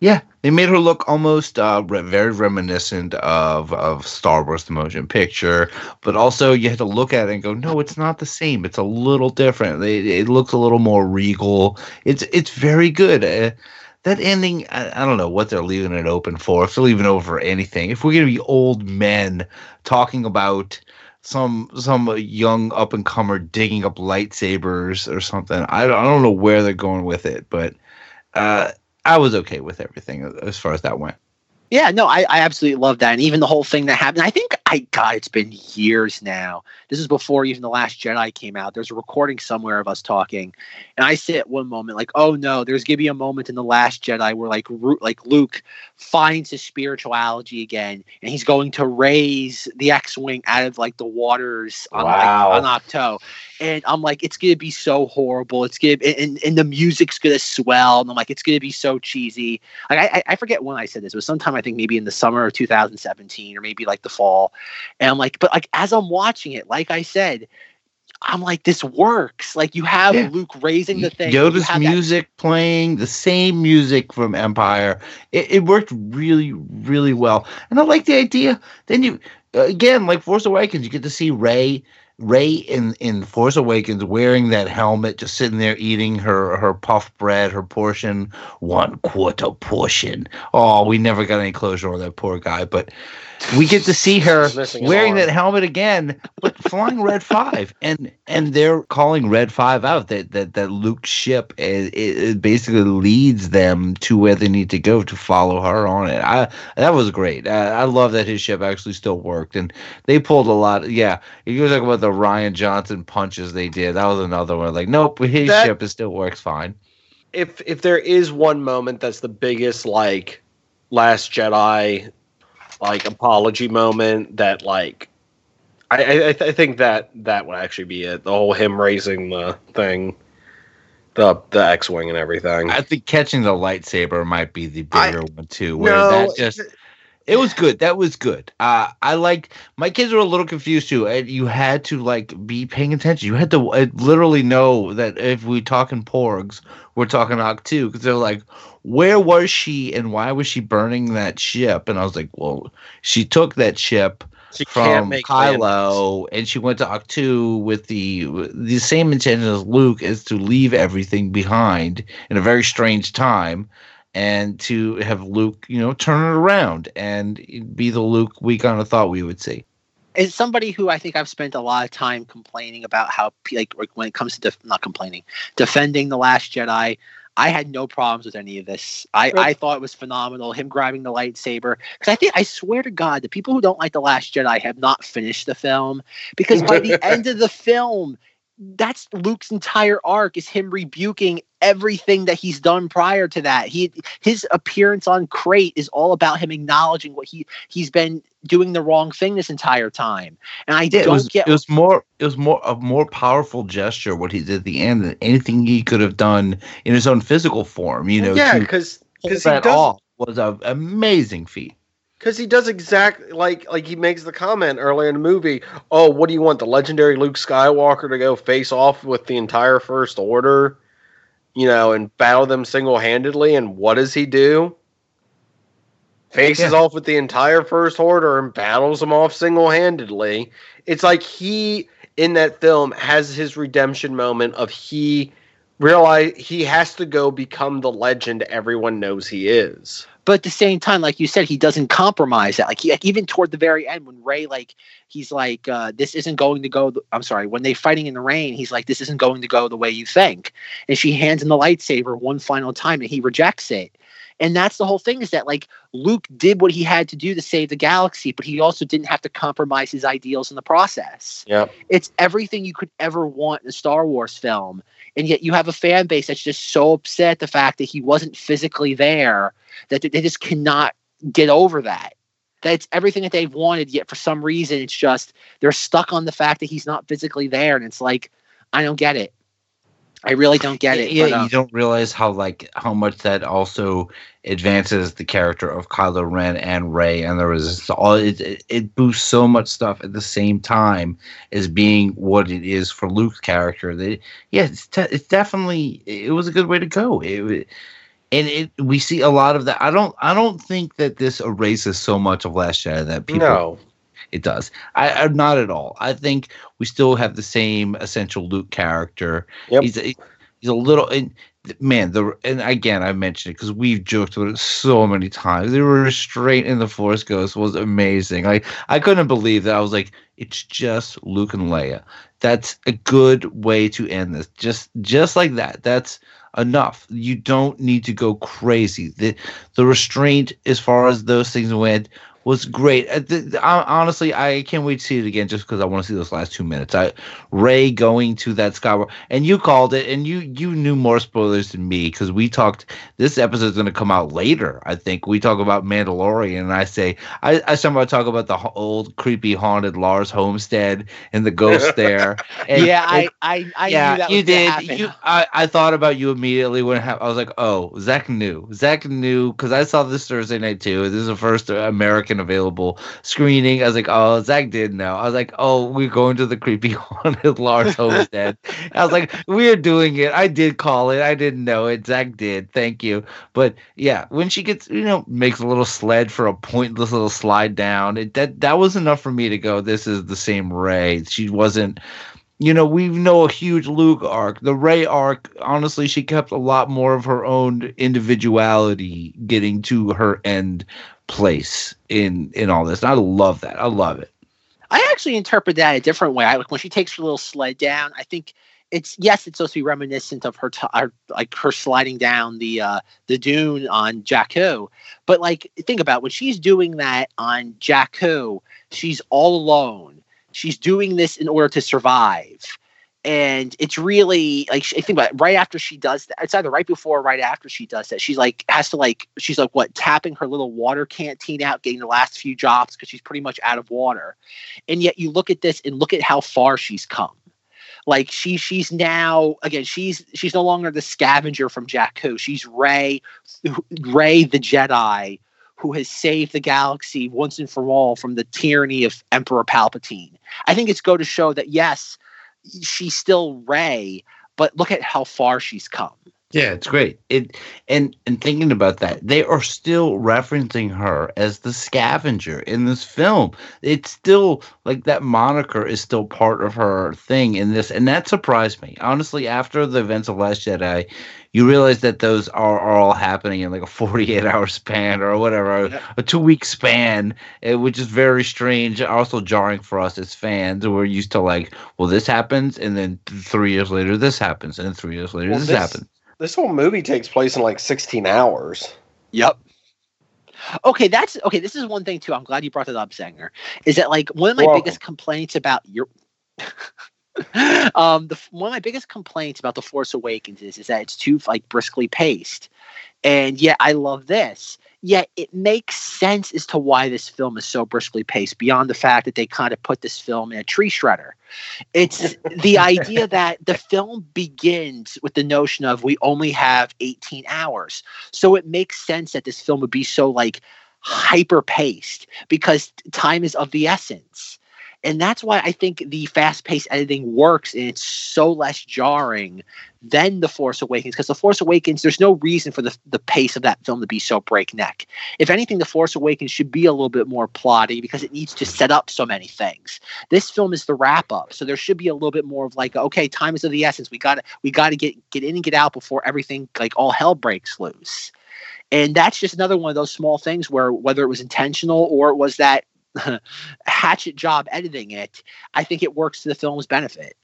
Yeah, they made her look almost uh, re- very reminiscent of of Star Wars: The Motion Picture, but also you had to look at it and go, no, it's not the same. It's a little different. It, it looks a little more regal. It's it's very good. Uh, that ending, I, I don't know what they're leaving it open for. If they're leaving over for anything, if we're gonna be old men talking about some some young up and comer digging up lightsabers or something, I don't, I don't know where they're going with it, but. Uh, I was okay with everything as far as that went. Yeah, no, I, I absolutely love that. And even the whole thing that happened, I think, I God, it's been years now. This is before even The Last Jedi came out. There's a recording somewhere of us talking. And I say at one moment, like, oh no, there's going to be a moment in The Last Jedi where, like, Ru- like Luke finds his spirituality again and he's going to raise the X Wing out of, like, the waters on, Wow. like, on Ahch-To. And I'm like, it's gonna be so horrible. It's gonna and, and the music's gonna swell. And I'm like, it's gonna be so cheesy. Like I, I- forget when I said this. It was sometime I think maybe in the summer of 2017 or maybe like the fall. And I'm like, but like as I'm watching it, like I said, I'm like, this works. Like you have Yeah. Luke raising the thing. you Yoda's have that- music playing, the same music from Empire. It, it worked really, really well. And I like the idea. Then you, again, like Force Awakens, you get to see Rey. Rey in, in Force Awakens wearing that helmet, just sitting there eating her, her puff bread, her portion, one quarter portion. Oh, we never got any closure on that poor guy, but we get to see her wearing that helmet again, flying Red Five, and and they're calling Red Five out. That that that Luke's ship it, it, it basically leads them to where they need to go to follow her on it. I that was great. I, I love that his ship actually still worked, and they pulled a lot. Yeah, if you talk about the Rian Johnson punches they did, that was another one. Like, nope, his That- ship it still works fine. if if there is one moment that's the biggest like last jedi like apology moment that like i i, I th- I think that that would actually be it the whole him raising the thing the the X wing and everything. I think catching the lightsaber might be the I- bigger one too. Where No, that just it was good. That was good. Uh, I like my kids were a little confused too. And you had to like be paying attention. You had to uh, literally know that if we talking porgs, we're talking Ahch-To, because they're like, where was she and why was she burning that ship? And I was like, well, she took that ship She can't from make Kylo, and she went to Ahch-To with the the same intention as Luke is to leave everything behind in a very strange time, and to have Luke, you know, turn it around and be the Luke we kind of thought we would see. As somebody who I think I've spent a lot of time complaining about how, like, like, when it comes to def- not complaining, defending the Last Jedi, I had no problems with any of this. I, I thought it was phenomenal. Him grabbing the lightsaber, because I think I swear to God, the people who don't like the Last Jedi have not finished the film. Because by the end of the film, that's Luke's entire arc is him rebuking everything that he's done prior to that. He his appearance on Crait is all about him acknowledging what he he's been doing the wrong thing this entire time. And I Yeah, it don't was get it was more it was more a more powerful gesture what he did at the end than anything he could have done in his own physical form. You know, yeah, because because he that does off was an amazing feat. Because he does exactly like like he makes the comment earlier in the movie. Oh, what do you want the legendary Luke Skywalker to go face off with the entire First Order? You know, and battle them single handedly. And what does he do? Faces Yeah. off with the entire First Order and battles them off single handedly. It's like he in that film has his redemption moment of he realize he has to go become the legend everyone knows he is. But at the same time, like you said, he doesn't compromise that. Like, he, like even toward the very end, when Rey, like, he's like, uh, "This isn't going to go." th- I'm sorry. When they're fighting in the rain, he's like, "This isn't going to go the way you think." And she hands him the lightsaber one final time, and he rejects it. And that's the whole thing is that like Luke did what he had to do to save the galaxy, but he also didn't have to compromise his ideals in the process. Yep. It's everything you could ever want in a Star Wars film. And yet you have a fan base that's just so upset the fact that he wasn't physically there that they just cannot get over that. That it's everything that they've wanted, yet for some reason it's just they're stuck on the fact that he's not physically there. And it's like, I don't get it. I really don't get it. Yeah, but, uh, you don't realize how like how much that also advances the character of Kylo Ren and Rey and the Resistance. All it, it, it boosts so much stuff at the same time as being what it is for Luke's character. That yeah, it's, te- it's definitely it was a good way to go. It, wa- and it we see a lot of that. I don't I don't think that this erases so much of Last Jedi that people No. It does. I, I not at all. I think we still have the same essential Luke character. He's a, he's a little and man the and again I mentioned it because we've joked about it so many times. The restraint in the Force Ghost was amazing. Like I couldn't believe that. I was like, it's just Luke and Leia. That's a good way to end this. Just just like that. That's enough. You don't need to go crazy. The the restraint as far as those things went was great. Uh, the- the- honestly, I can't wait to see it again just because I want to see those last two minutes. I Rey going to that Skywalker, and you called it, and you you knew more spoilers than me because we talked. This episode is going to come out later. I think we talk about Mandalorian, and I say I I somehow talk about the old creepy haunted Lars homestead and the ghost there. And- yeah, I, and- I, I yeah, knew that you was did. You, I, I thought about you immediately when it hap- I was like, oh, Zach knew. Zach knew because I saw this Thursday night too. This is the first American available screening. I was like, oh, Zach did know. I was like, oh, we're going to the creepy haunted Lars homestead. I was like, we're doing it. I did call it. I didn't know it. Zach did. Thank you. But yeah, when she gets, you know, makes a little sled for a pointless little slide down, it, that that was enough for me to go. This is the same Rey. She wasn't you know, we know a huge Luke arc. The Rey arc, honestly, she kept a lot more of her own individuality getting to her end place in in all this. And I love that. I love it. I actually interpret that a different way. I, like when she takes her little sled down, I think it's yes, it's supposed to be reminiscent of her, t- her like her sliding down the uh, the dune on Jakku. But like, think about it, when she's doing that on Jakku, she's all alone. She's doing this in order to survive. And it's really like she- think about it. Right after she does that, it's either right before or right after she does that. She's like has to like she's like what tapping her little water canteen out, getting the last few drops because she's pretty much out of water. And yet you look at this and look at how far she's come. Like she she's now again she's she's no longer the scavenger from Jakku. She's Rey, Rey the Jedi, who has saved the galaxy once and for all from the tyranny of Emperor Palpatine. I think it's go to show that yes, she's still Rey, but look at how far she's come. Yeah, it's great. It and and thinking about that, they are still referencing her as the scavenger in this film. It's still like that moniker is still part of her thing in this, and that surprised me. Honestly, after the events of Last Jedi, you realize that those are, are all happening in like a 48 hour span or whatever, a, a two week span, eh, which is very strange, also jarring for us as fans. We're used to like, well, this happens, and then three years later, this happens, and then three years later, Well, this, this- happens. This whole movie takes place in like 16 hours. Yep. Okay, that's okay. This is one thing too. I'm glad you brought that up, Zanger. Is that like one of my You're biggest complaints about your um the one of my biggest complaints about the Force Awakens is, is that it's too like briskly paced, and yet I love this. Yet it makes sense as to why this film is so briskly paced. Beyond the fact that they kind of put this film in a tree shredder, it's the idea that the film begins with the notion of we only have 18 hours. So it makes sense that this film would be so like hyper paced because time is of the essence. And that's why I think the fast paced editing works and it's so less jarring than The Force Awakens. Because The Force Awakens, there's no reason for the, the pace of that film to be so breakneck. If anything, The Force Awakens should be a little bit more plotty because it needs to set up so many things. This film is the wrap up. So there should be a little bit more of like, okay, time is of the essence. We gotta we gotta get get in and get out before everything like all hell breaks loose. And that's just another one of those small things where whether it was intentional or it was that hatchet job editing it, I think it works to the film's benefit.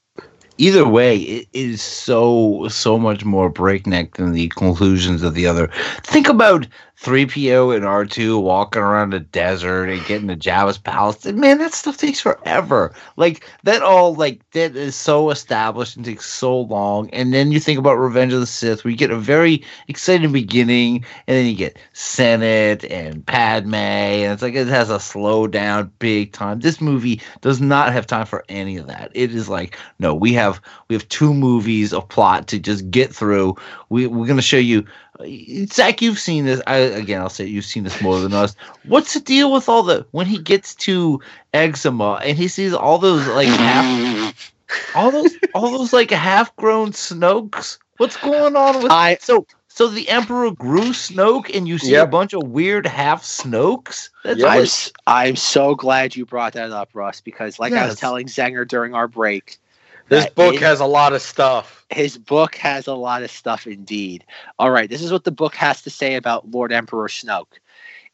Either way, it is so so much more breakneck than the conclusions of the other. Think about 3PO and R2 walking around the desert and getting to Jabba's palace. Man, that stuff takes forever. Like that all like that is so established and takes so long. And then you think about Revenge of the Sith, where you get a very exciting beginning, and then you get Senate and Padme, and it's like it has a slow down big time. This movie does not have time for any of that. It is like, no, we have we have two movies of plot to just get through. We we're gonna show you Zach, you've seen this. I, again, I'll say you've seen this more than us. What's the deal with all the when he gets to Exegol and he sees all those like half, all those all those like half grown Snokes? What's going on with I so so the Emperor grew Snoke and you see a bunch of weird half Snokes? That's I'm, I'm so glad you brought that up, Russ, because like I was telling Zanger during our break, This book has a lot of stuff. his book has a lot of stuff indeed. All right, this is what the book has to say about Lord Emperor Snoke.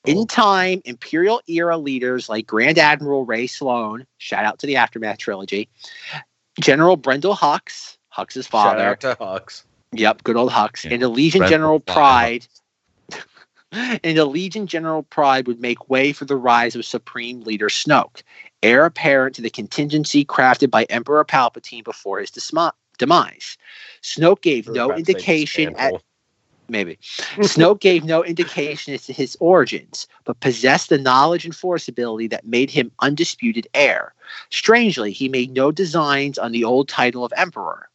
In oh. time, Imperial era leaders like Grand Admiral Rae Sloane, shout out to the Aftermath trilogy, General Brendol Hux, Hux's Shout father, out to Hux. Yep, good old Hux. And the Legion Brendel General. Pryde. and the Allegiant General Pryde would make way for the rise of Supreme Leader Snoke, heir apparent to the contingency crafted by Emperor Palpatine before his disma- demise. Snoke gave no about to say indication at maybe Snoke gave no indication as to his origins, but possessed the knowledge and force ability that made him undisputed heir. Strangely, he made no designs on the old title of Emperor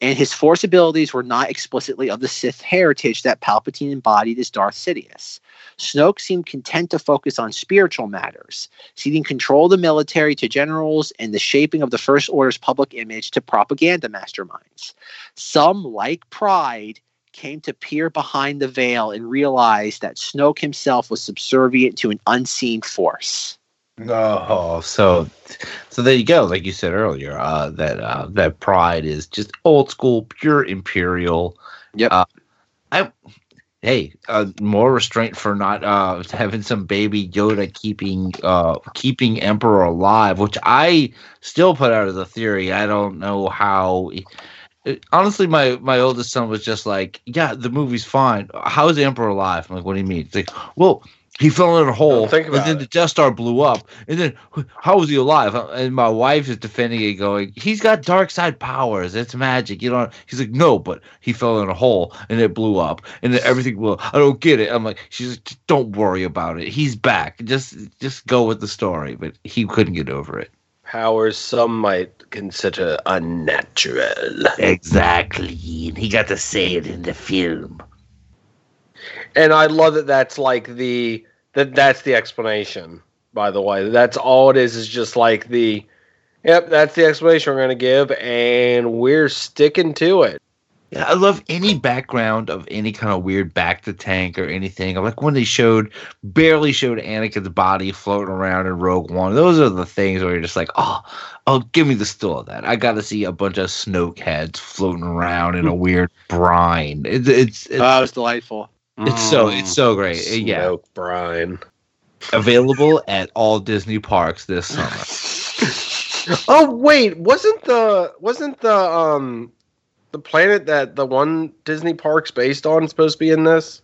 and his force abilities were not explicitly of the Sith heritage that Palpatine embodied as Darth Sidious. Snoke seemed content to focus on spiritual matters, ceding control of the military to generals and the shaping of the First Order's public image to propaganda masterminds. Some, like Pryde, came to peer behind the veil and realized that Snoke himself was subservient to an unseen force. Oh, so so there you go. Like you said earlier, uh, that uh, that Pryde is just old school, pure imperial. Yep. Uh, I hey, uh, more restraint for not uh, having some baby Yoda keeping uh, keeping Emperor alive, which I still put out as a theory. I don't know how. it- honestly, my my oldest son was just like, "Yeah, the movie's fine. How is the Emperor alive?" I'm like, "What do you mean?" It's like, "Well." He fell in a hole, and then the Death Star blew up. And then, how was he alive? And my wife is defending it, going, "He's got dark side powers. It's magic." You know, he's like, "No, but he fell in a hole and it blew up, and then everything will." I don't get it. I'm like, "She's like, don't worry about it. He's back. Just, just go with the story." But he couldn't get over it. powers some might consider unnatural. Exactly. He got to say it in the film. And I love that that's like the that that's the explanation. By the way, that's all it is. Is just like the, yep, that's the explanation we're gonna give, and we're sticking to it. Yeah, I love any background of any kind of weird back to tank or anything. Like when they showed, barely showed Anakin's body floating around in Rogue One. Those are the things where you're just like, oh, oh, give me the still of that. I got to see a bunch of Snoke heads floating around in a weird brine. It's it's it's, Oh, it was delightful. It's so it's so great. Uh, Yeah, Snoke brine. available at all Disney parks this summer. Oh wait, wasn't the wasn't the um the planet that the one Disney park's based on supposed to be in this?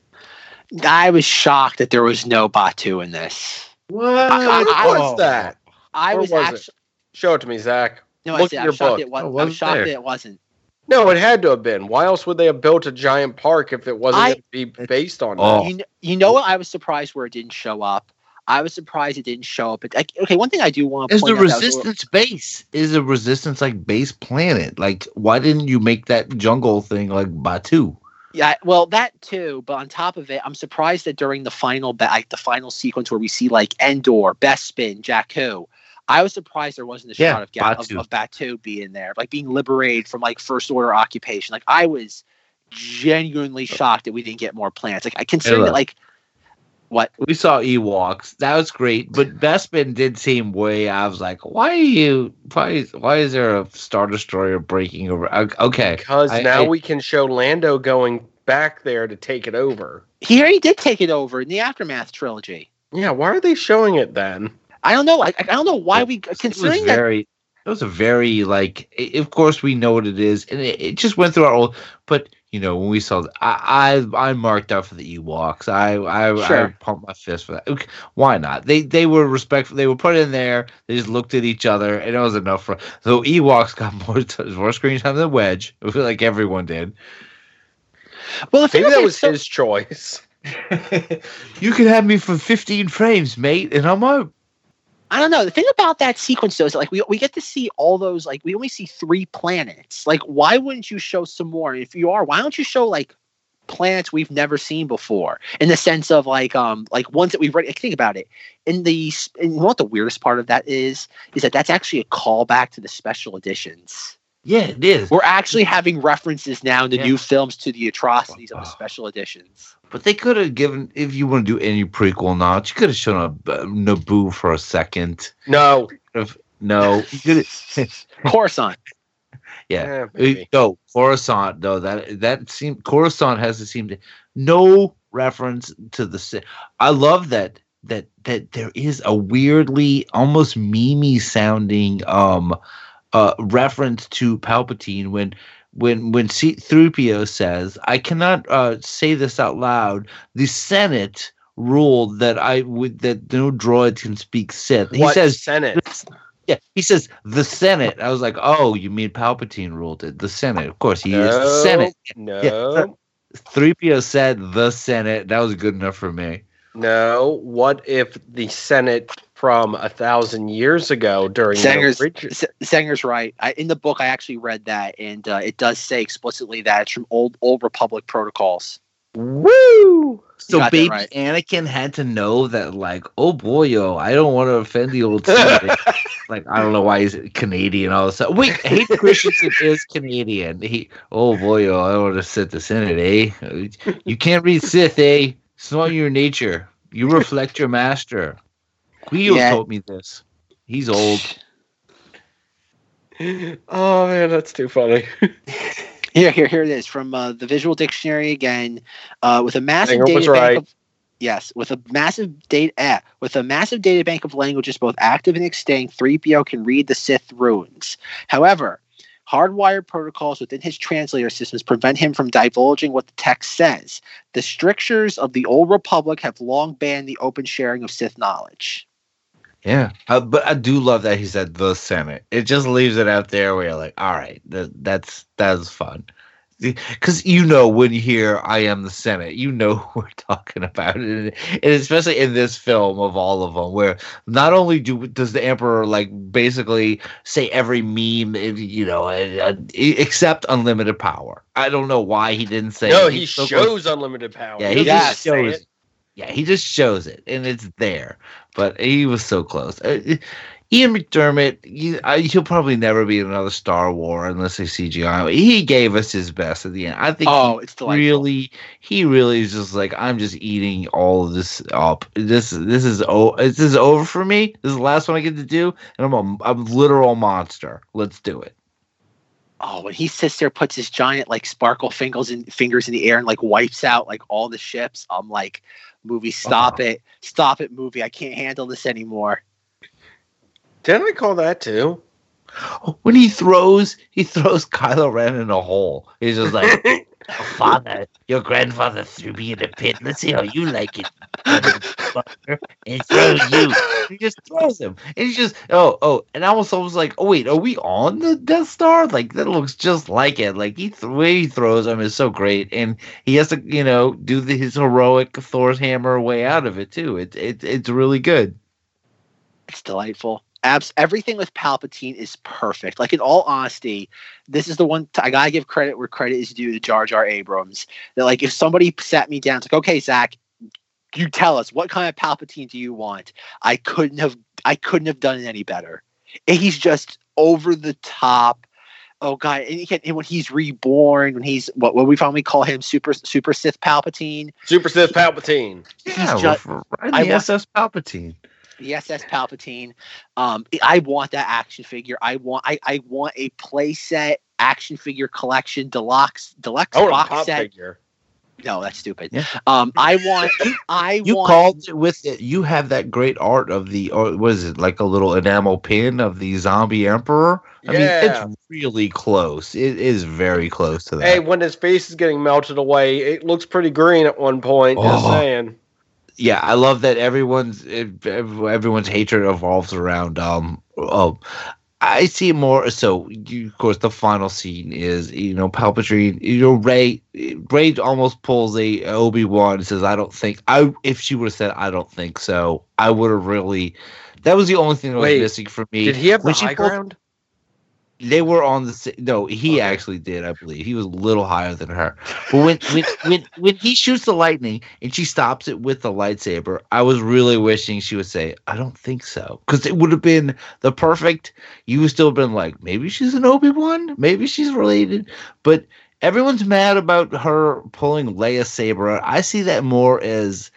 I was shocked that there was no Batuu in this. What I- I- was that? I Where was, was it? actually Show it to me, Zach. no. I Look said at I'm your shocked book. it was. Oh, I'm wasn't shocked there. that it wasn't. No, it had to have been. Why else would they have built a giant park if it wasn't I- going to be based on Oh. that? You, kn- you know what? I was surprised where it didn't show up. I was surprised it didn't show up. But like, okay, one thing I do want to Is the out that little- resistance base? Is a resistance like base planet? Like, why didn't you make that jungle thing like Batuu? Yeah, well, that too. But on top of it, I'm surprised that during the final, ba- like the final sequence where we see like Endor, Bespin, Jakku, I was surprised there wasn't a Yeah, shot of, Ga- of, Batuu. of Batuu being there, like being liberated from like first order occupation. Like I was genuinely shocked that we didn't get more planets. Like I consider look. that like what We saw Ewoks. That was great, but Bespin did seem way. I was like, why are you? Why is, why is there a star destroyer breaking over? Okay, Because I- now I- we can show Lando going back there to take it over. he already did take it over in the aftermath trilogy. Yeah, why are they showing it then? I don't know. Like I don't know why we it was considering that very. It was a very like. i- Of course, we know what it is, and it, it just went through our old. But you know, when we saw, I I, I marked out for the Ewoks. I I, I pumped my fist for that. Okay, Why not? They they were respectful. They were put in there. They just looked at each other, and it was enough for. So Ewoks got more t- more screen time than Wedge, like everyone did. well, the Maybe that is, was so- his choice. you can have me for 15 frames, mate, and I'm out. I don't know. The thing about that sequence though is that, like we we get to see all those like we only see three planets. Like why wouldn't you show some more? If you are, why don't you show like planets we've never seen before? In the sense of like um like ones that we've read. Think about it. In the and what the weirdest part of that is is that that's actually a callback to the special editions. Yeah, it is. We're actually having references now in the Yeah. new films to the atrocities of the special editions. But they could have given, if you want to do any prequel notch, you could have shown a uh, Naboo for a second. No. No, you Coruscant. yeah, Yeah, Uh, no Coruscant. though that that seemed Coruscant has to seem to no reference to the. I love that that that there is a weirdly almost mimi sounding um uh reference to Palpatine when when when C-3PO says, "I cannot uh, say this out loud." The Senate ruled that I would that no droid can speak Sith. He What says Senate? yeah, he says the Senate. I was like, oh, you mean Palpatine ruled it? The Senate, of course, he is the Senate. No. Three PO said the Senate. That was good enough for me. No. What if the Senate from a thousand years ago during Zanger's, the original? S- Zanger's right. I, in the book, I actually read that, and uh, it does say explicitly that it's from old old Republic protocols. Woo! So got baby right. Anakin had to know that, like, oh boy, yo, I don't want to offend the old like, I don't know why he's Canadian all of a sudden. Wait, Hayden Christensen is Canadian. He, oh boy, yo, I don't want to sit the Senate, eh? You can't read Sith, eh? It's not your nature. You reflect your master. Guido Yeah. told me this. He's old. Oh man, that's too funny. Here, here, here it is from uh, the Visual Dictionary again, uh, with a massive data was bank of yes, with a massive data eh, with a massive data bank of languages both active and extinct. 3PO can read the Sith runes. However, hardwired protocols within his translator systems prevent him from divulging what the text says. The strictures of the Old Republic have long banned the open sharing of Sith knowledge. Yeah, uh, but I do love that he said the Senate. It just leaves it out there where you're like, all right, that, that's that's fun. Because you know when you hear "I am the Senate," you know who we're talking about, and, and especially in this film of all of them, where not only do does the Emperor like basically say every meme, you know, uh, uh, except unlimited power. I don't know why he didn't say. no, it. he close- shows unlimited power. Yeah, he just shows. it. Yeah, he just shows it, and it's there. But he was so close. Ian McDiarmid, he, he'll probably never be in another Star Wars unless they CGI. He gave us his best at the end. I think. Oh, he it's delightful. really, he really is just like I'm just eating all of this up. This, this is oh, this is over for me. This is the last one I get to do, and I'm a, I'm a literal monster. Let's do it. Oh, when he sits there, puts his giant like sparkle fingers in fingers in the air and like wipes out like all the ships. I'm like, movie, stop Uh-huh. it, stop it, movie. I can't handle this anymore. Didn't I call that too? When he throws, he throws Kylo Ren in a hole. He's just like, "Oh, "Father, your grandfather threw me in a pit. Let's see how you like it." and so you, he just throws him, and he's just, oh, oh, and I was almost like, "Oh wait, are we on the Death Star?" Like that looks just like it. Like he, the way he throws him is so great, and he has to, you know, do the, his heroic Thor's hammer way out of it too. It, it, it's really good. It's delightful. Abs- everything with Palpatine is perfect. Like in all honesty, this is the one t- I gotta give credit where credit is due to Jar Jar Abrams. That like if somebody sat me down, it's like, okay, Zach, you tell us what kind of Palpatine do you want? I couldn't have I couldn't have done it any better. And he's just over the top. Oh god! And, he can, and when he's reborn, when he's what what we finally call him, Super Super Sith Palpatine. Super Sith Palpatine. Yeah, just- we're riding I want- SS Palpatine. The SS Palpatine. Um, I want that action figure. I want I, I want a playset action figure collection deluxe deluxe I want a box pop set. figure. No, that's stupid. Yeah. Um, I want I You want called it with it. You have that great art of the, or was it like a little enamel pin of the zombie emperor? I Yeah. mean, it's really close. It is very close to that. Hey, when his face is getting melted away, it looks pretty green at one point. Just Oh. saying. Yeah, I love that everyone's everyone's hatred evolves around. Um, oh, I see more. So, you, of course, the final scene is you know Palpatine. You know Rey. Rey almost pulls a Obi Wan and says, "I don't think I." If she would have said, "I don't think so," I would have really. That was the only thing that was Wait, missing for me. Did he have the When she high pulled- ground? They were on the no. He actually did, I believe. He was a little higher than her. But when when when when he shoots the lightning and she stops it with the lightsaber, I was really wishing she would say, "I don't think so," because it would have been the perfect. You would still have been like, maybe she's an Obi Wan, maybe she's related, but everyone's mad about her pulling Leia's saber. out. I see that more as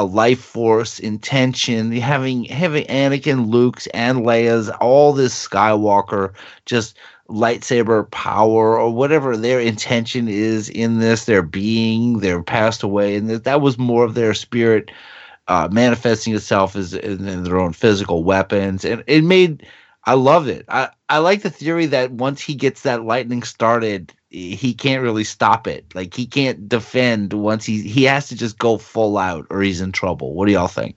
a life force intention having having Anakin, Luke's, and Leia's all this Skywalker just lightsaber power or whatever their intention is in this their being they're passed away and that, that was more of their spirit uh, manifesting itself as in, in their own physical weapons and it made I love it. I, I like the theory that once he gets that lightning started, he can't really stop it. Like he can't defend once he he has to just go full out or he's in trouble. What do y'all think?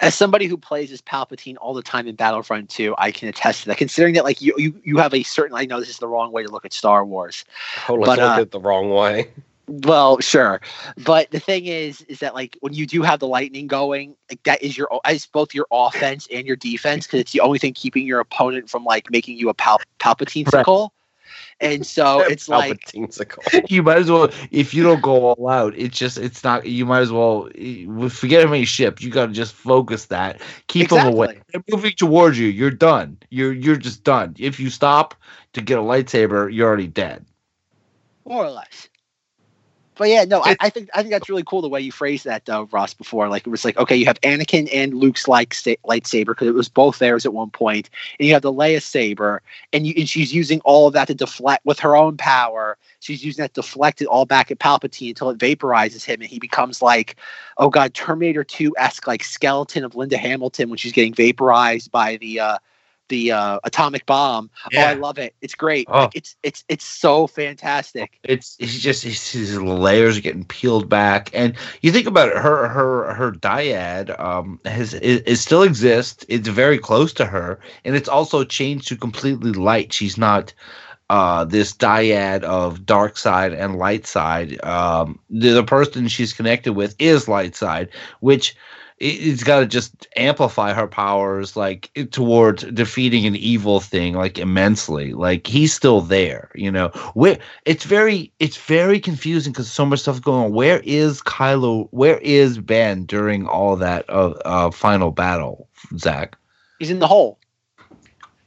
as somebody who plays as Palpatine all the time in Battlefront 2, I can attest to that. Considering that like you you, you have a certain I know this is the wrong way to look at Star Wars. Totally But, looked uh, it the wrong way. Well, sure, but the thing is, is that like when you do have the lightning going, like that is your as both your offense and your defense because it's the only thing keeping your opponent from like making you a pal- Palpatine sickle. And so it's like You might as well if you don't go all out. It's just it's not. You might as well eh, forget how many ships. You got to just focus that. Keep them away. They're moving towards you. You're done. You're you're just done. If you stop to get a lightsaber, you're already dead. more or less. But yeah, no, I, I think I think that's really cool the way you phrased that, though, Ross. Before, like it was like, okay, you have Anakin and Luke's like sa- lightsaber because it was both theirs at one point, and you have the Leia saber, and you and she's using all of that to deflect with her own power. She's using that to deflect it all back at Palpatine until it vaporizes him, and he becomes like, oh god, Terminator Two esque like skeleton of Linda Hamilton when she's getting vaporized by the uh, the uh, atomic bomb. Oh, I love it. It's great. Oh. Like, it's it's it's so fantastic. It's it's just it's, his layers are getting peeled back, and you think about it. Her her her dyad um has it, it still exists. It's very close to her, and it's also changed to completely light. She's not uh, this dyad of dark side and light side. Um, the, the person she's connected with is light side, which it's got to just amplify her powers like towards defeating an evil thing like immensely. Like he's still there, you know. Where it's very it's very confusing because so much stuff going on. Where is Kylo? Where is Ben during all that uh, uh final battle? Zach, He's in the hole.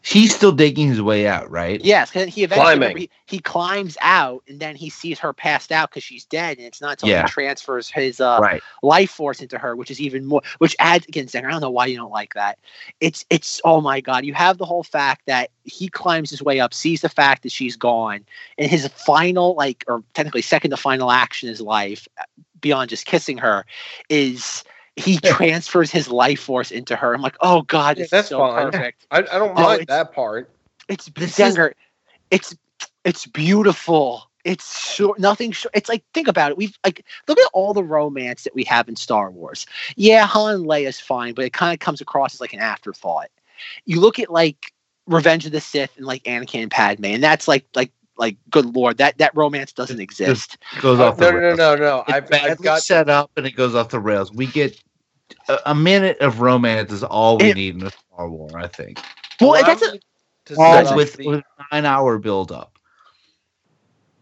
He's still digging his way out, right? Yes, 'cause he eventually he, he climbs out and then he sees her passed out because she's dead, and it's not until Yeah. he transfers his uh, Right. life force into her, which is even more, which adds again. Zach, I don't know why you don't like that. It's it's oh my god, you have the whole fact that he climbs his way up, sees the fact that she's gone, and his final like or technically second to final action in his life, uh, beyond just kissing her, is. He transfers his life force into her. I'm like, oh god, Yeah, that's so fine. perfect. I, I don't Oh, mind it's- that part. It's This is- It's it's beautiful. It's short. Nothing. Short. It's like think about it. We've like look at all the romance that we have in Star Wars. Yeah, Han and Leia's fine, but it kind of comes across as like an afterthought. You look at like Revenge of the Sith and like Anakin and Padme, and that's like like like good lord, that that romance doesn't exist. It goes Uh, off the no, no, no, no, no. It's I've, I've got set up and it goes off the rails. We get a, a minute of romance is all we It- need in a Star War, I think. Well, Allow that's a, me to All with, the- with nine hour build up.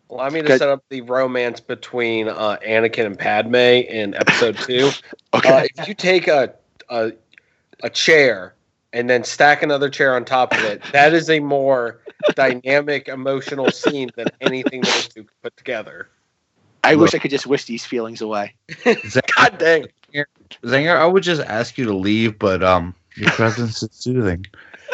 Allow me to set up the romance between uh, Anakin and Padme in Episode Two. okay. Uh, if you take a, a a chair and then stack another chair on top of it, that is a more dynamic, emotional scene than anything those two could put together. I wish I could just wish these feelings away. God dang! Zanger, I would just ask you to leave, but um, your presence is soothing.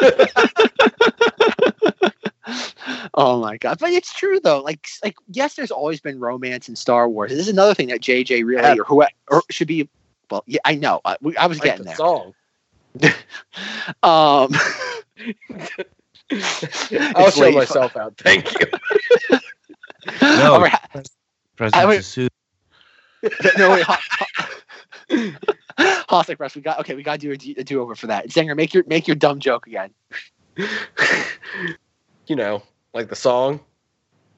oh my god! But it's true though. Like, like yes, there's always been romance in Star Wars. This is another thing that JJ really Yeah. or who or should be. Well, yeah, I know. I, we, I was Like getting the there. song. Um, I'll show myself out. Thank you. No, all right, presence I would- is soothing. no wait, hot, hot, hot press. We got okay. We got to do a, do over for that. Zanger, make your make your dumb joke again. you know, like the song.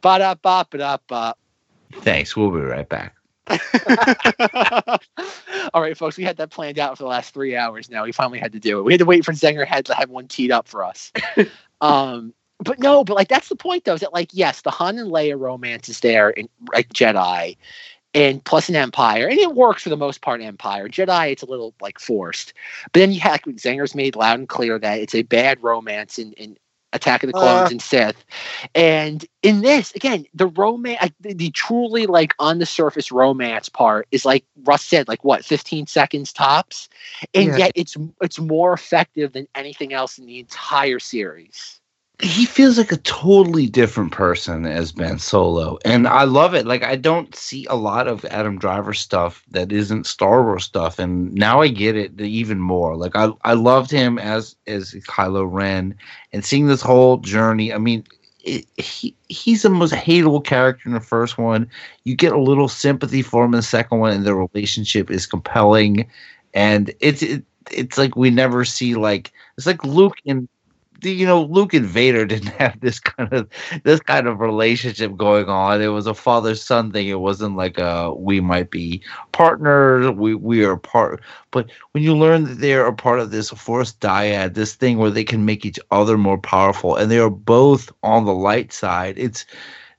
Ba da ba ba da ba. Thanks. We'll be right back. All right, folks, we had that planned out for the last three hours now. We finally had to do it. We had to wait for Zanger had to have one teed up for us. um, but no, but like that's the point though, is that like, yes, the Han and Leia romance is there in like Jedi and plus an Empire, and it works for the most part Empire. Jedi, it's a little like forced. But then you have Zanger's made loud and clear that it's a bad romance in, in Attack of the Clones Uh. and Sith. And in this, again, the romance, the, the truly like on the surface romance part is like Russ said, like what, 15 seconds tops, and Yeah. yet it's it's more effective than anything else in the entire series. He feels like a totally different person as Ben Solo, and I love it. Like I don't see a lot of Adam Driver stuff that isn't Star Wars stuff, and now I get it even more. Like I, I loved him as as Kylo Ren, and seeing this whole journey. I mean, it, he he's the most hateable character in the first one. You get a little sympathy for him in the second one, and their relationship is compelling, and it's it, it's like we never see like it's like Luke the- you know Luke and Vader didn't have this kind of this kind of relationship going on. It was a father son thing. It wasn't like a we might be partners. We we are part. But when you learn that they are a part of this force dyad, this thing where they can make each other more powerful, and they are both on the light side, it's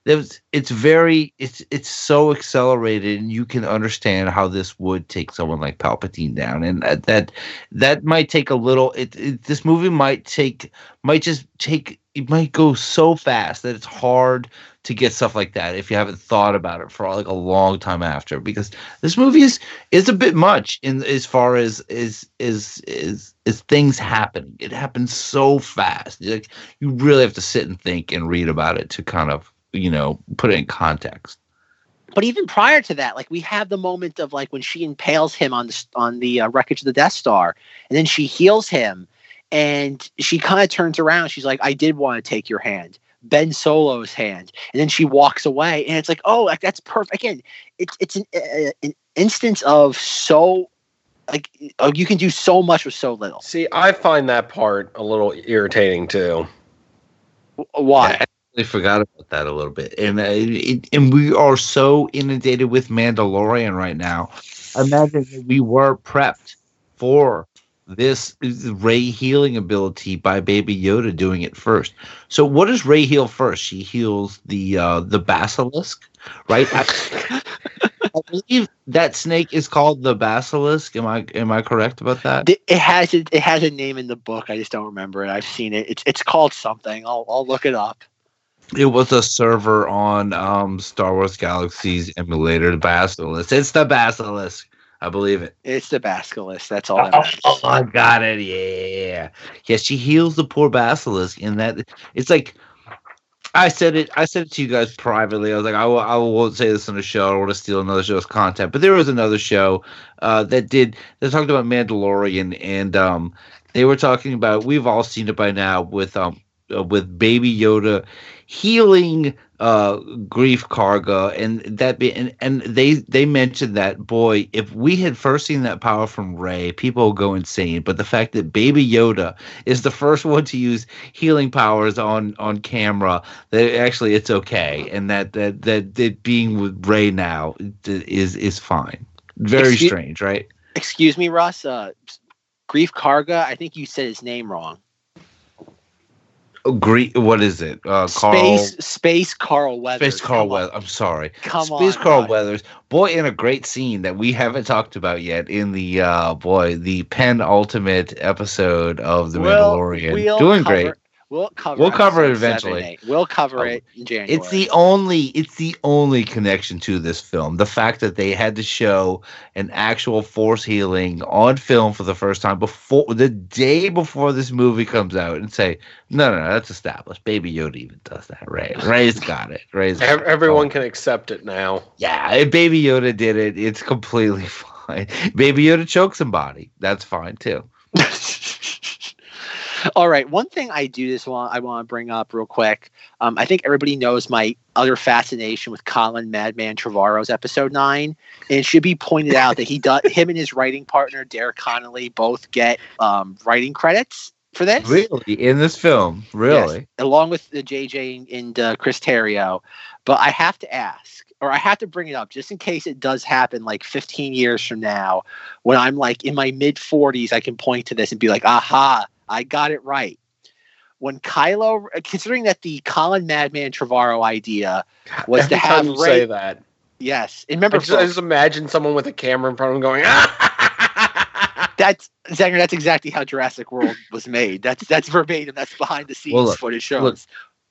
there's it's very it's it's so accelerated and you can understand how this would take someone like palpatine down. And that that, that might take a little it, it this movie might take might just take it might go so fast that it's hard to get stuff like that if you haven't thought about it for like a long time after. Because this movie is is a bit much in as far as is is is is things happening. It happens so fast. Like you really have to sit and think and read about it to kind of you know put it in context But even prior to that, like we have the moment of like when she impales him on the on the uh, wreckage of the Death Star, and then she heals him, and she kind of turns around. She's like, "I did want to take your hand." Ben Solo's hand, and then she walks away, and it's like, oh, like that's perfect. Again, it's it's an, uh, an instance of so like oh, you can do so much with so little. See, I find that part a little irritating too. Why? Forgot about that a little bit, and uh, it, and we are so inundated with Mandalorian right now. Imagine that we were prepped for this Rey healing ability by Baby Yoda doing it first. So, what does Rey heal first? She heals the uh, the basilisk, right? I, I believe that snake is called the basilisk. Am I am I correct about that? It it has a, it has a name in the book. I just don't remember it. I've seen it. It's it's called something. I'll I'll look it up. It was a server on um, Star Wars Galaxies emulator, the Basilisk. It's the Basilisk. I believe it. It's the basilisk. That's all. That Oh, matters. oh, I got it. Yeah, yeah. She heals the poor basilisk, and that it's like I said it. I said it to you guys privately. I was like, I, will, I won't say this on the show. I don't want to steal another show's content. But there was another show uh, that did. They talked about Mandalorian, and um, they were talking about. We've all seen it by now with um uh, with Baby Yoda healing uh greef karga and that be and, and they they mentioned that boy if we had first seen that power from rey people would go insane but the fact that baby yoda is the first one to use healing powers on on camera that actually it's okay and that that that it being with rey now is is fine very Excuse- strange right Excuse me, Russ. Uh, Greef Karga. I think you said his name wrong. Grief what is it uh Carl, Space Space Carl Weathers. Space Carl Weathers. I'm sorry. Come Space on, Carl Russ. Weathers. Boy, in a great scene that we haven't talked about yet in the uh boy, the penultimate episode of The Mandalorian. we'll Doing cover- great. We'll cover. We'll cover it episode seven, eventually. We'll cover Oh, it in January. It's the only it's the only connection to this film. The fact that they had to show an actual force healing on film for the first time before the day before this movie comes out and say, no, no, no, that's established. Baby Yoda even does that. Rey, Rey's got it. Rey's got Ev- it. Everyone can accept it now. Yeah, if Baby Yoda did it, it's completely fine. Baby Yoda choked somebody. That's fine too. All right. One thing I do this want I want to bring up real quick. Um, I think everybody knows my other fascination with Colin Madman Trevorrow's episode nine, and it should be pointed out that he does him and his writing partner Derek Connolly both get um, writing credits for this. Really, in this film, really. Yes, along with the JJ and, and uh, Chris Terrio. But I have to ask, or I have to bring it up just in case it does happen like 15 years from now, when I'm like in my mid 40s, I can point to this and be like, aha, I got it right. When Kylo, considering that the Colin Madman Trevorrow idea was Every to have time you Rey, say that, yes, and I remember, just, I just imagine someone with a camera in front of them going, ah! that's Zanger, that's exactly how Jurassic World was made. That's that's verbatim. That's behind the scenes Well, look, footage shows. look,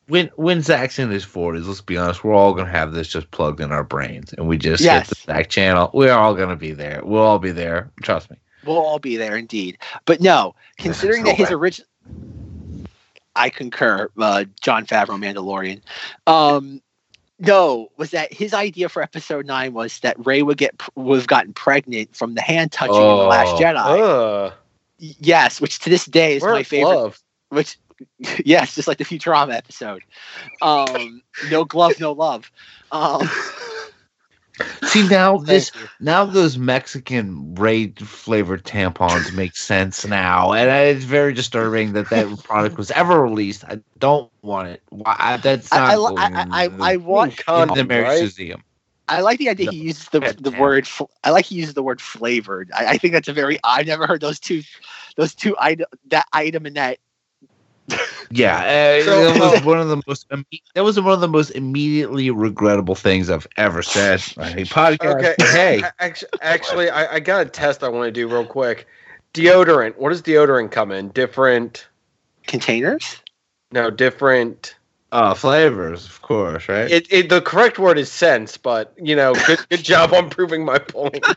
when when Zach's in his forties, let's be honest, we're all gonna have this just plugged in our brains, and we just Yes. hit the Zach channel. We're all gonna be there. We'll all be there. Trust me. We'll all be there indeed. But no, considering that his original I concur, uh, Jon Favreau Mandalorian. Um no, was that his idea for episode nine was that Rey would get would have gotten pregnant from the hand touching in the Last Oh, Jedi. ugh. Y- Yes, which to this day is my favorite. glove? Which yes, just like the Futurama episode. Um, no glove, no love. Um, See now this now those Mexican Rey flavored tampons make sense now, and it's very disturbing that that product was ever released. I don't want it. Why? I- That's not. I, I, I, I, I want in the Marriage Museum. I like the idea he uses the the word. I like he uses the word flavored. I, I think that's a very. I've never heard those two, those two item that item and that. Yeah, uh, So- that was one of the most. imme- That was one of the most immediately regrettable things I've ever said. on a podcast. Okay. hey, Actually, actually I, I got a test I want to do real quick. Deodorant. What does deodorant come in? Different containers? No, different. uh, flavors, of course, right? It, it the correct word is sense, but you know, good good job on proving my point.